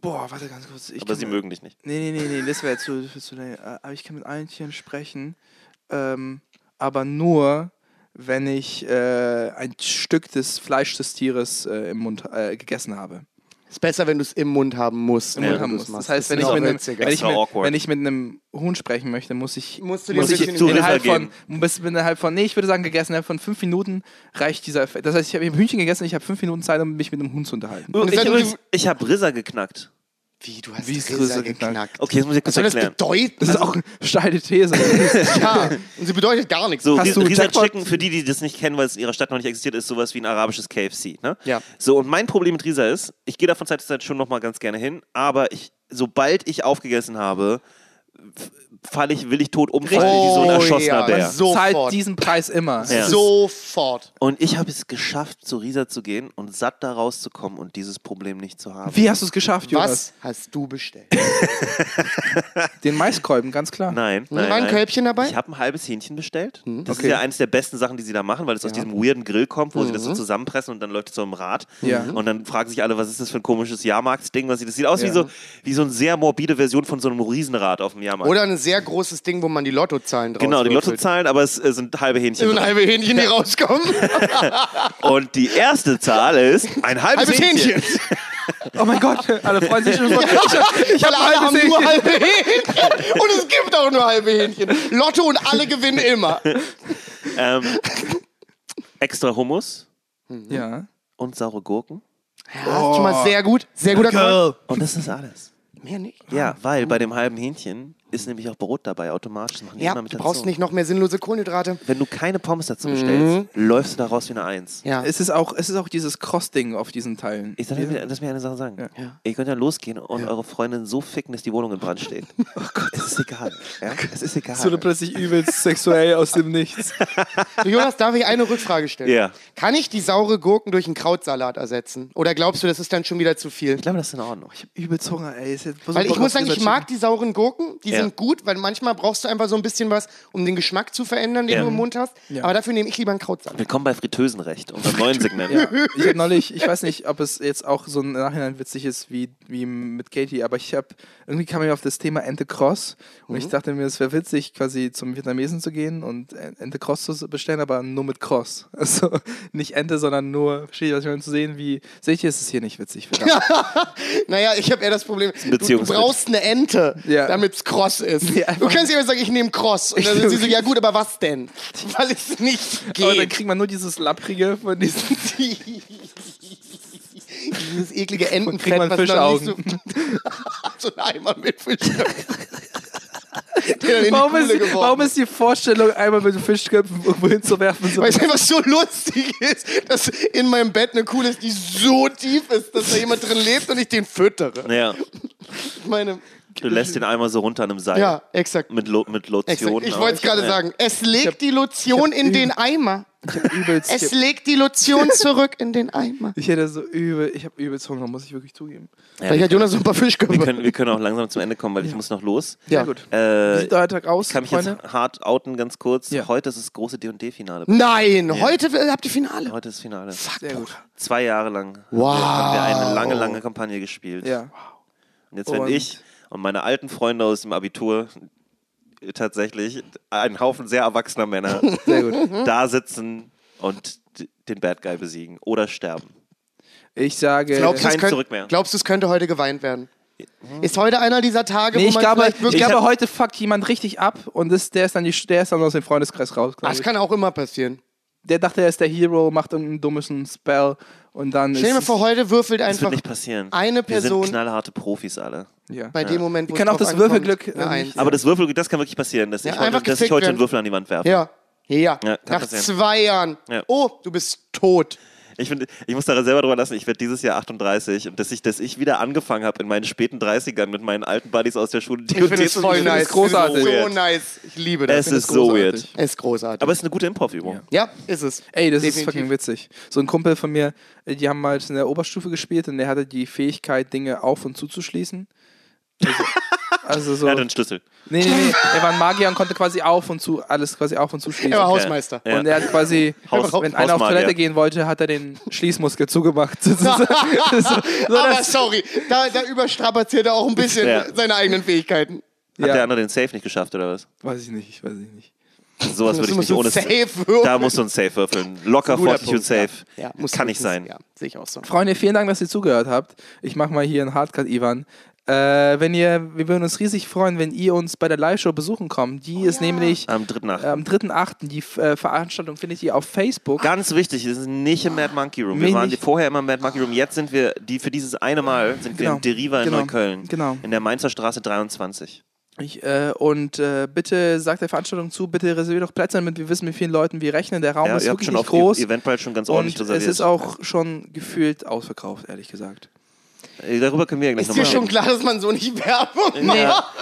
Boah, warte ganz kurz. Ich Aber sie mir- mögen dich nicht. Nee, nee, nee, nee, das wäre zu, das wär zu lange. Äh, Aber ich kann mit allen Tieren sprechen. Ähm, aber nur, wenn ich äh, ein Stück des Fleisch des Tieres äh, im Mund äh, gegessen habe. Ist besser, wenn du es im Mund haben musst. Im wenn Mund haben es muss. Das heißt, wenn ich, mit einem, wenn, ich mit, wenn ich mit einem Huhn sprechen möchte, muss ich, Musst du dir muss ein ich innerhalb von, bis innerhalb von, nee, ich würde sagen, gegessen, innerhalb von fünf Minuten reicht dieser Effekt. Das heißt, ich habe ein Hühnchen gegessen, ich habe fünf Minuten Zeit, um mich mit einem Hund zu unterhalten. Oh, ich ich habe Rissa geknackt. Wie, du hast Wie ist Gräser Größe geknackt. Okay, das muss ich Was kurz soll das erklären. bedeuten? Das ist auch eine steile These. ja, und sie bedeutet gar nichts. So, Hast du Risa Jackpot? Chicken, für die, die das nicht kennen, weil es in ihrer Stadt noch nicht existiert, ist sowas wie ein arabisches KFC. Ne? Ja. So, und mein Problem mit Risa ist, ich gehe da von Zeit zu Zeit schon noch mal ganz gerne hin, aber ich, sobald ich aufgegessen habe, f- fall ich, will ich tot umfallen wie so ein erschossener ja, Bär. Sofort. Zahlt diesen Preis immer. Ja. Sofort. Und ich habe es geschafft, zu Risa zu gehen und satt da rauszukommen und dieses Problem nicht zu haben. Wie hast du es geschafft, Jonas? Was hast du bestellt? Den Maiskolben, ganz klar. Nein, nein, War ein nein. Kölbchen dabei? Ich habe ein halbes Hähnchen bestellt. Das Okay. ist ja eines der besten Sachen, die sie da machen, weil es aus diesem weirden Grill kommt, wo sie das so zusammenpressen und dann läuft es so im Rad. Ja. Und dann fragen sich alle, was ist das für ein komisches Jahrmarktsding? Was sie, das sieht aus wie, Ja. so, wie so eine sehr morbide Version von so einem Riesenrad auf dem Jahrmarkt. Oder ein sehr großes Ding, wo man die Lottozahlen drauf genau, die würfelt. Lottozahlen, aber es sind halbe Hähnchen. Ein drin. halbe Hähnchen, die rauskommen. Und die erste Zahl ist ein halbes, Halbes Hähnchen. Oh mein Gott, alle freuen sich schon. Ich, ich habe alle haben nur Hähnchen. halbe Hähnchen. Und es gibt auch nur halbe Hähnchen. Lotto und alle gewinnen immer. Ähm, extra Hummus Ja. und saure Gurken. Ja, das ist schon mal sehr gut. Sehr guter Call. Und das ist alles. Mehr nicht. Ja, weil bei dem halben Hähnchen ist nämlich auch Brot dabei, automatisch. Das machen die Ja, immer mit du dazu. brauchst nicht noch mehr sinnlose Kohlenhydrate. Wenn du keine Pommes dazu bestellst, läufst du da raus wie eine Eins. Ja. Es ist auch, es ist auch dieses Cross-Ding auf diesen Teilen. Ich sag dir, lass mir eine Sache sagen. Ja. Ihr könnt ja losgehen und eure Freundin so ficken, dass die Wohnung in Brand steht. Oh Gott, es ist egal. Ja? Es ist egal. So eine plötzlich übelst sexuell aus dem Nichts. Du, Jonas, darf ich eine Rückfrage stellen? Ja. Kann ich die saure Gurken durch einen Krautsalat ersetzen? Oder glaubst du, das ist dann schon wieder zu viel? ich glaube, das ist in Ordnung. Übelst Hunger, ey. Ist jetzt so Weil ich muss sagen, ich mag die sauren Gurken, die Ja. sind gut, weil manchmal brauchst du einfach so ein bisschen was, um den Geschmack zu verändern, den Ja. du im Mund hast. Ja. Aber dafür nehme ich lieber einen Krautsalat. Willkommen bei Fritteusenrecht, unserem neuen Segment. Ja, ich habe neulich, ich weiß nicht, ob es jetzt auch so im Nachhinein witzig ist wie, wie mit Katie, aber ich habe, irgendwie kam ich auf das Thema Ente Cross und ich dachte mir, es wäre witzig, quasi zum Vietnamesen zu gehen und Ente Cross zu bestellen, aber nur mit Cross. Also nicht Ente, sondern nur, verstehe ich, was ich meine, zu sehen, wie, seht ihr, ist es hier nicht witzig. Naja, ich habe eher das Problem, du, du brauchst eine Ente, Ja. damit es kross ist. Ja, du kannst ja immer sagen, ich nehme kross. Und dann sind sie so, ja gut, aber was denn? Weil es nicht Aber dann geht. kriegt man nur dieses Lapprige von diesen Dieses eklige kriegt Entenfett, man was noch nicht so, so ein Eimer mit Fischköpfen. Warum ist, warum ist die Vorstellung, einmal mit Fischköpfen irgendwo hinzuwerfen? So Weil es einfach so lustig ist, dass in meinem Bett eine Kuhle ist, die so tief ist, dass da jemand drin lebt und ich den füttere. Ja, Ich meine, du lässt den einmal so runter an einem Seil. ja, exakt. Mit, Lo mit Lotion. exakt. Ich wollte es gerade Ja. sagen. Es legt die Lotion in den Eimer. ich hab übelst, Es legt die Lotion zurück in den Eimer. ich hätte so übel, ich habe übelst Hunger, muss ich wirklich zugeben. Ja, Vielleicht wir, hat Jonas so ein paar wir, Fischköpfe. können, wir können auch langsam zum Ende kommen, weil ich muss noch los. Ja. Sehr gut. Wie Äh, sieht der Tag aus, ich kann mich Freunde? jetzt hart outen, ganz kurz. Ja. Heute ist das große D&D-Finale. Nein, heute habt ihr Finale. Heute ist das Finale. Sehr gut. Zwei Jahre lang Wow. haben wir eine lange, lange Kampagne gespielt. Ja. Und jetzt werden Und- ich und meine alten Freunde aus dem Abitur tatsächlich ein Haufen sehr erwachsener Männer Sehr gut. da sitzen und den Bad Guy besiegen oder sterben. Ich sage. Glaubst Kein könnt- Zurück mehr. glaubst du, es könnte heute geweint werden? Ist heute einer dieser Tage, Nee, wo ich man glaube, vielleicht ich wirklich... glaube heute fuckt jemand richtig ab und das, der, ist dann die, der ist dann aus dem Freundeskreis raus. glaub das ich. kann auch immer passieren. Der dachte, er ist der Hero, macht irgendeinen dummen Spell und dann Stell dir mal vor, heute würfelt Das einfach wird nicht passieren. eine Wir Person sind knallharte Profis alle. ja. bei dem Moment, wo Wir können es auch das Würfelglück, äh, nicht- Aber das Würfel, das kann wirklich passieren, dass Ja, ich heute, einfach dass ich heute einen Würfel an die Wand werfe. Ja. Ja. Ja, kann Nach passieren. zwei Jahren. Ja. Oh, du bist tot. Ich, find, ich muss da selber drüber lassen, ich werde dieses Jahr 38 und dass ich, dass ich wieder angefangen habe in meinen späten 30ern mit meinen alten Buddies aus der Schule. Ich finde es voll nice. großartig. Es Weird. So nice. Ich liebe das. Es ist so großartig. weird. Es ist großartig. Aber es ist eine gute Improv-Übung. ja, ist es. Ey, das ist Definitiv. fucking witzig. So ein Kumpel von mir, die haben halt in der Oberstufe gespielt und der hatte die Fähigkeit, Dinge auf- und zuzuschließen. Also, Also so. Er hatte einen Schlüssel. Nee, nee, nee. Er war ein Magier und konnte quasi auf und zu, alles quasi auf und zu schließen. Er war. Hausmeister. Ja. Und er hat quasi, Haus- wenn einer auf. Toilette gehen wollte, hat er den Schließmuskel zugemacht. so, so, Aber sorry, da, da überstrapaziert er auch ein bisschen Ja. seine eigenen Fähigkeiten. Hat Ja. der andere den Safe nicht geschafft oder was? weiß ich nicht, ich weiß ich nicht. Sowas würde ich nicht ohne safe würfeln. Da musst du einen Safe würfeln. Locker Fortitude Punkt, Safe. Ja, ja, muss Kann nicht sein. Ja, sehe ich auch so. Freunde, vielen Dank, dass ihr zugehört habt. Ich mache mal hier einen Hardcut, Ivan. Äh, wenn ihr, wir würden uns riesig freuen, wenn ihr uns bei der Live-Show besuchen kommt. Die ist nämlich Am 3.8. äh, am 3.8. Die äh, Veranstaltung findet ihr auf Facebook. Ganz wichtig, wir sind nicht im Mad Monkey Room. Wir Nee, waren nicht. vorher immer im Mad Monkey Room. Jetzt sind wir, die für dieses eine Mal, sind wir Genau. im Deriva in Genau. Neukölln. Genau. In der Mainzer Straße 23. Ich, äh, und äh, bitte sagt der Veranstaltung zu, bitte reserviert doch Plätze, damit wir wissen, mit vielen Leuten wir rechnen. Der Raum Ja, ist ihr habt wirklich schon nicht auf groß. Eventbrite schon ganz ordentlich Und es reserviert. ist auch schon gefühlt ausverkauft, ehrlich gesagt. Äh, Darüber können wir ja gleich Ist dir nochmal schon klar, dass man so nicht Werbung macht?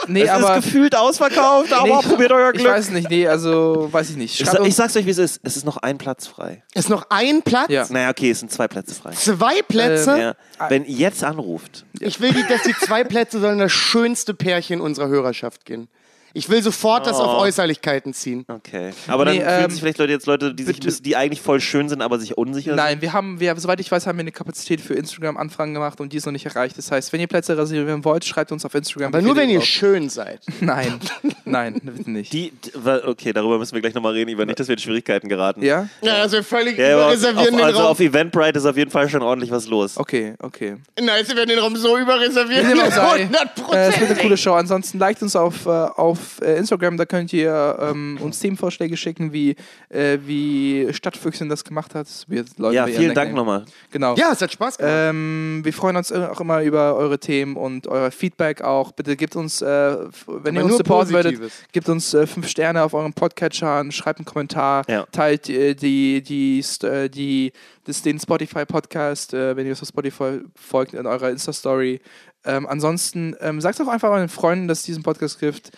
Nee, nee es aber. ist gefühlt ausverkauft, aber nee, ich- probiert euer Ich Glück. weiß nicht, nee, also weiß ich nicht. Ich, Schreibt ich uns- sag's euch, wie es ist. Es ist noch ein Platz frei. Ist noch ein Platz? Ja. Naja, okay, es sind zwei Plätze frei. Zwei Plätze? Ähm, Ja. Wenn ihr jetzt anruft, Ich will, die, dass die zwei Plätze sollen das schönste Pärchen unserer Hörerschaft gehen. Ich will sofort das auf Äußerlichkeiten ziehen. okay. Aber dann Nee, fühlen ähm, sich vielleicht Leute jetzt Leute, die, sich, bitte- die eigentlich voll schön sind, aber sich unsicher Nein, wir haben, wir, soweit ich weiß, haben wir eine Kapazität für Instagram-Anfragen gemacht und die ist noch nicht erreicht. Das heißt, wenn ihr Plätze reservieren wollt, schreibt uns auf Instagram. Aber nur wenn ihr braucht. schön seid. Nein, nein, bitte nicht. sind. Die, okay, darüber müssen wir gleich nochmal reden, Ivan, nicht, dass wir in Schwierigkeiten geraten. ja? Ja, also wir völlig Ja, auf, überreservieren auf, den also Raum. auf Eventbrite ist auf jeden Fall schon ordentlich was los. Okay, okay. Nein, sie werden den Raum so überreservieren. Wie dem auch sei, 100 Äh, es wird eine coole Show. Ansonsten liked uns auf, äh, auf äh, Instagram, da könnt ihr ähm, uns Themenvorschläge schicken, wie, äh, wie Stadtfüchsin das gemacht hat. Wir Leute Ja, vielen Dank nochmal. Genau. Ja, es hat Spaß gemacht. Ähm, wir freuen uns auch immer über eure Themen und euer Feedback auch. Bitte gebt uns, äh, wenn ihr Aber uns nur supporten würdet, gebt uns äh, fünf Sterne auf eurem Podcatcher, schreibt einen Kommentar, Ja. teilt äh, die, die, St- äh, die, das, den Spotify-Podcast, äh, wenn ihr uns auf Spotify folgt, in eurer Insta-Story. Ähm, ansonsten ähm, sagt auch einfach euren Freunden, dass es diesen Podcast gibt.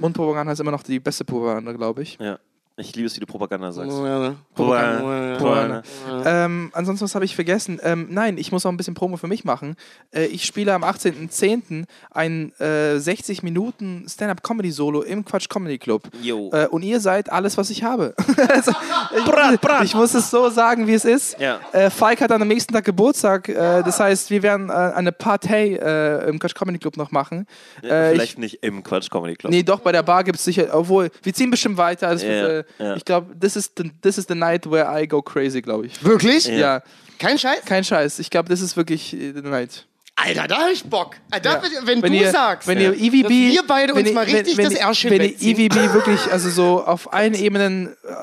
Mundpropaganda ist immer noch die beste Propaganda, glaube ich. Ja. Ich liebe es, wie du Propaganda sagst. Ja, Propaganda. Propaganda. Ähm, ansonsten, was habe ich vergessen? Ähm, nein, ich muss auch ein bisschen Promo für mich machen. Äh, ich spiele am 18.10. ein äh, 60 Minuten Stand-Up-Comedy-Solo im Quatsch Comedy Club. Jo. Äh, und ihr seid alles, was ich habe. also, ich, ich muss es so sagen, wie es ist. Ja. Äh, Falk hat dann am nächsten Tag Geburtstag. Äh, das heißt, wir werden äh, eine Partei äh, im Quatsch Comedy Club noch machen. Äh, Vielleicht ich, nicht im Quatsch Comedy Club. Nee, doch, bei der Bar gibt es sicher, obwohl, wir ziehen bestimmt weiter. Das Ja, wird, äh, ja. Ich glaube, this, is the- this is the night where I go crazy, glaube ich. Wirklich? Ja. Kein Scheiß? kein Scheiß. Ich glaube, das ist wirklich äh, the night. Alter, da hab ich Bock. Ah, da, Ja. Wenn, wenn du ihr, sagst, wenn ihr EVB, dass wir beide wenn uns ihr- mal richtig wenn, das wenn, Ärschchen wenn ihr. EVB wirklich, also so auf allen Ebenen äh,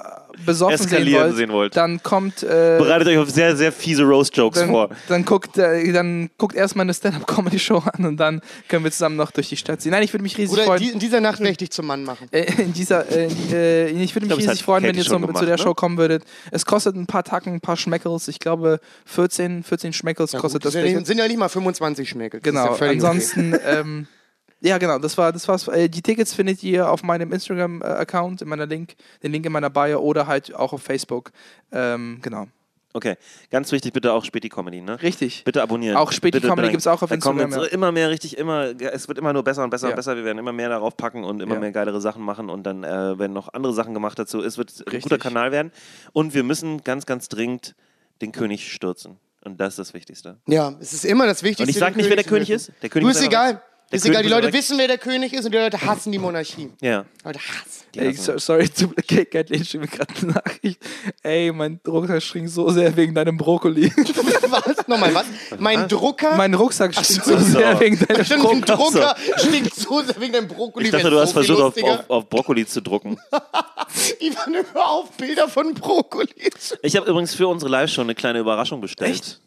besoffen sehen Eskalieren wollt, sehen wollt. dann kommt, äh, Bereitet euch auf sehr, sehr fiese Roast-Jokes vor. dann, dann guckt, äh, dann guckt erstmal eine Stand-up-Comedy-Show an und dann können wir zusammen noch durch die Stadt ziehen. Nein, ich würde mich riesig Oder freuen. die, in dieser Nacht werde ich dich zum Mann machen. äh, in dieser, äh, äh, ich würde mich glaub, das riesig freuen, wenn ihr zum, gemacht, zu der ne? Show kommen würdet. Es kostet ein paar Tacken, ein paar Schmeckels. Ich glaube, 14, 14 Schmeckels kostet das das. sind ja, sind ja nicht mal 25 Schmäkel. Das ist Genau, ja völlig okay. ansonsten, ähm, ja genau, das war das war's. Äh, die Tickets findet ihr auf meinem Instagram-Account, in meiner Link, den Link in meiner Bio oder halt auch auf Facebook. Ähm, genau. Okay, ganz wichtig, bitte auch Späti-Comedy, ne? Richtig. Bitte abonnieren. Auch Späti-Comedy Bitte, bitte. gibt's auch auf da kommen Instagram, Jetzt immer mehr richtig, immer, es wird immer nur besser und besser Ja. und besser. Wir werden immer mehr darauf packen und immer Ja. mehr geilere Sachen machen und dann äh, werden noch andere Sachen gemacht dazu. Es wird ein Richtig. guter Kanal werden und wir müssen ganz, ganz dringend den König stürzen. Und das ist das Wichtigste. Ja, es ist immer das Wichtigste. Und ich sag den nicht, wer der König ist. Der König du ist egal. Der Ist egal. Die König Leute wissen, wer der König ist und die Leute hassen die Monarchie. Ja. Leute hassen. Die Ey, hassen so, sorry, zu Kathleen schrieb mir gerade eine Nachricht. Ey, mein Rucksack stinkt so sehr wegen deinem Brokkoli. was? Nochmal, was? Mein Drucker. mein Rucksack stinkt so. so sehr wegen deinem Stimmt, mein Brokkoli. Drucker stinkt so sehr wegen deinem Brokkoli. Ich dachte, du hast so versucht, auf, auf, auf Brokkoli zu drucken. Ivan, hör auf, Bilder von Brokkoli. Ich habe übrigens für unsere Live-Show eine kleine Überraschung bestellt. Echt?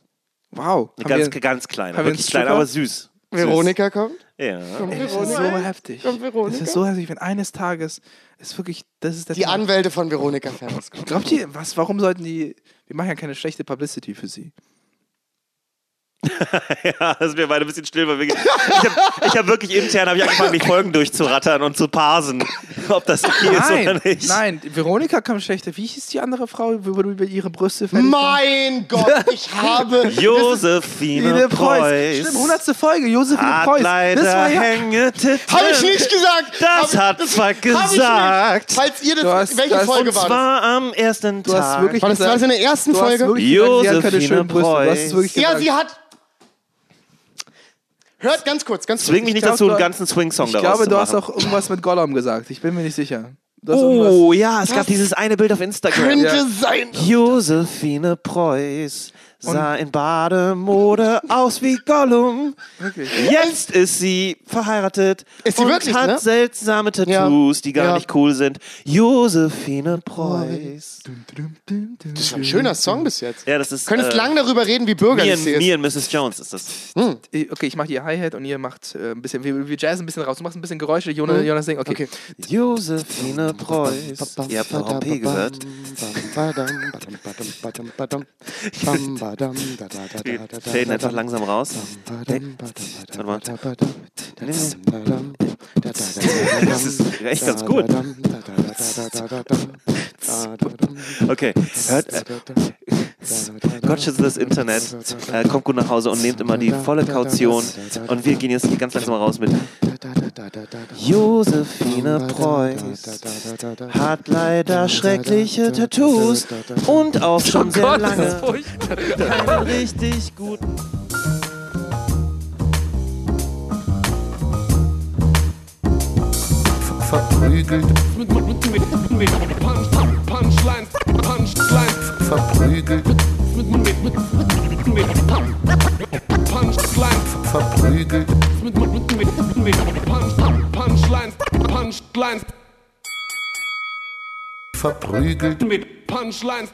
Wow. Eine ganz, wir- ganz kleine. Wirklich klein, aber süß. Veronika kommt. Ja. Das ist so heftig. Kommt Veronika? Das ist so heftig, wenn eines Tages ist wirklich, das ist der Die Tag. Anwälte von Veronika Ferris kommen. Glaubt ihr, was, warum sollten die, wir machen ja keine schlechte Publicity für sie. ja, das ist mir beide ein bisschen still, weil wir, ich habe ich hab wirklich intern hab ich angefangen, die Folgen durchzurattern und zu parsen, ob das okay ist oder Nein, nicht. nein, Veronika kam schlechter. Wie hieß die andere Frau, wo du über ihre Brüste war? Mein Gott, ich habe. Josephine Preuß. Preuß Stimmt, 100. Folge, Josephine hat Preuß. leider Das war ja. Habe ich nicht gesagt! Das Hab- hat zwar hab ich nicht. gesagt. Falls ihr das. Hast- welche du hast- Folge war das? zwar am ersten Du hast Tag. wirklich War das gesagt, war das in der ersten Folge? gesagt, Josephine Preuß. wirklich Ja, gesagt. sie hat. Hört ganz kurz, ganz kurz. Zwing mich nicht glaub, dazu, einen ganzen Swing-Song Ich daraus glaube, zu du hast auch irgendwas mit Gollum gesagt. Ich bin mir nicht sicher. Du hast irgendwas- Oh ja, es gab dieses eine Bild auf Instagram. Könnte Ja. sein. Josephine Preuß sah in Bademode aus wie Gollum. Wirklich. Jetzt ist sie verheiratet Ist sie und wirklich, hat ne? seltsame Tattoos, die gar Ja. nicht cool sind. Josephine Preuß. Das ist ein schöner Song bis jetzt. Ja, das ist Könntest äh, lang darüber reden, wie me, bürgerlich and, sie ist. me and Mrs. Jones ist das. Okay, ich mache die Hi-Hat und ihr macht äh, ein bisschen, wir, wir jazzen ein bisschen raus. Du machst ein bisschen Geräusche, Jonas, Jonas singt. Okay. Okay. Josephine Preuß. Ihr habt P gehört. Wir faden einfach langsam raus. Warte mal. Das ist echt ganz gut. Okay, hört, äh, Gott schütze das Internet, äh, kommt gut nach Hause und nehmt immer die volle Kaution. Und wir gehen jetzt hier ganz langsam raus mit Josephine Preuß hat leider schreckliche Tattoos und auch schon sehr Gott, lange. Keinen richtig guten. Verprügelt, Punch, Punchline, Punchline. verprügelt, Mit, mit, mit, mit, mit Punchline. verprügelt, Mit, mit, mit, mit, mit Punch, Punchline, Punchline. verprügelt, Mit Punchlines.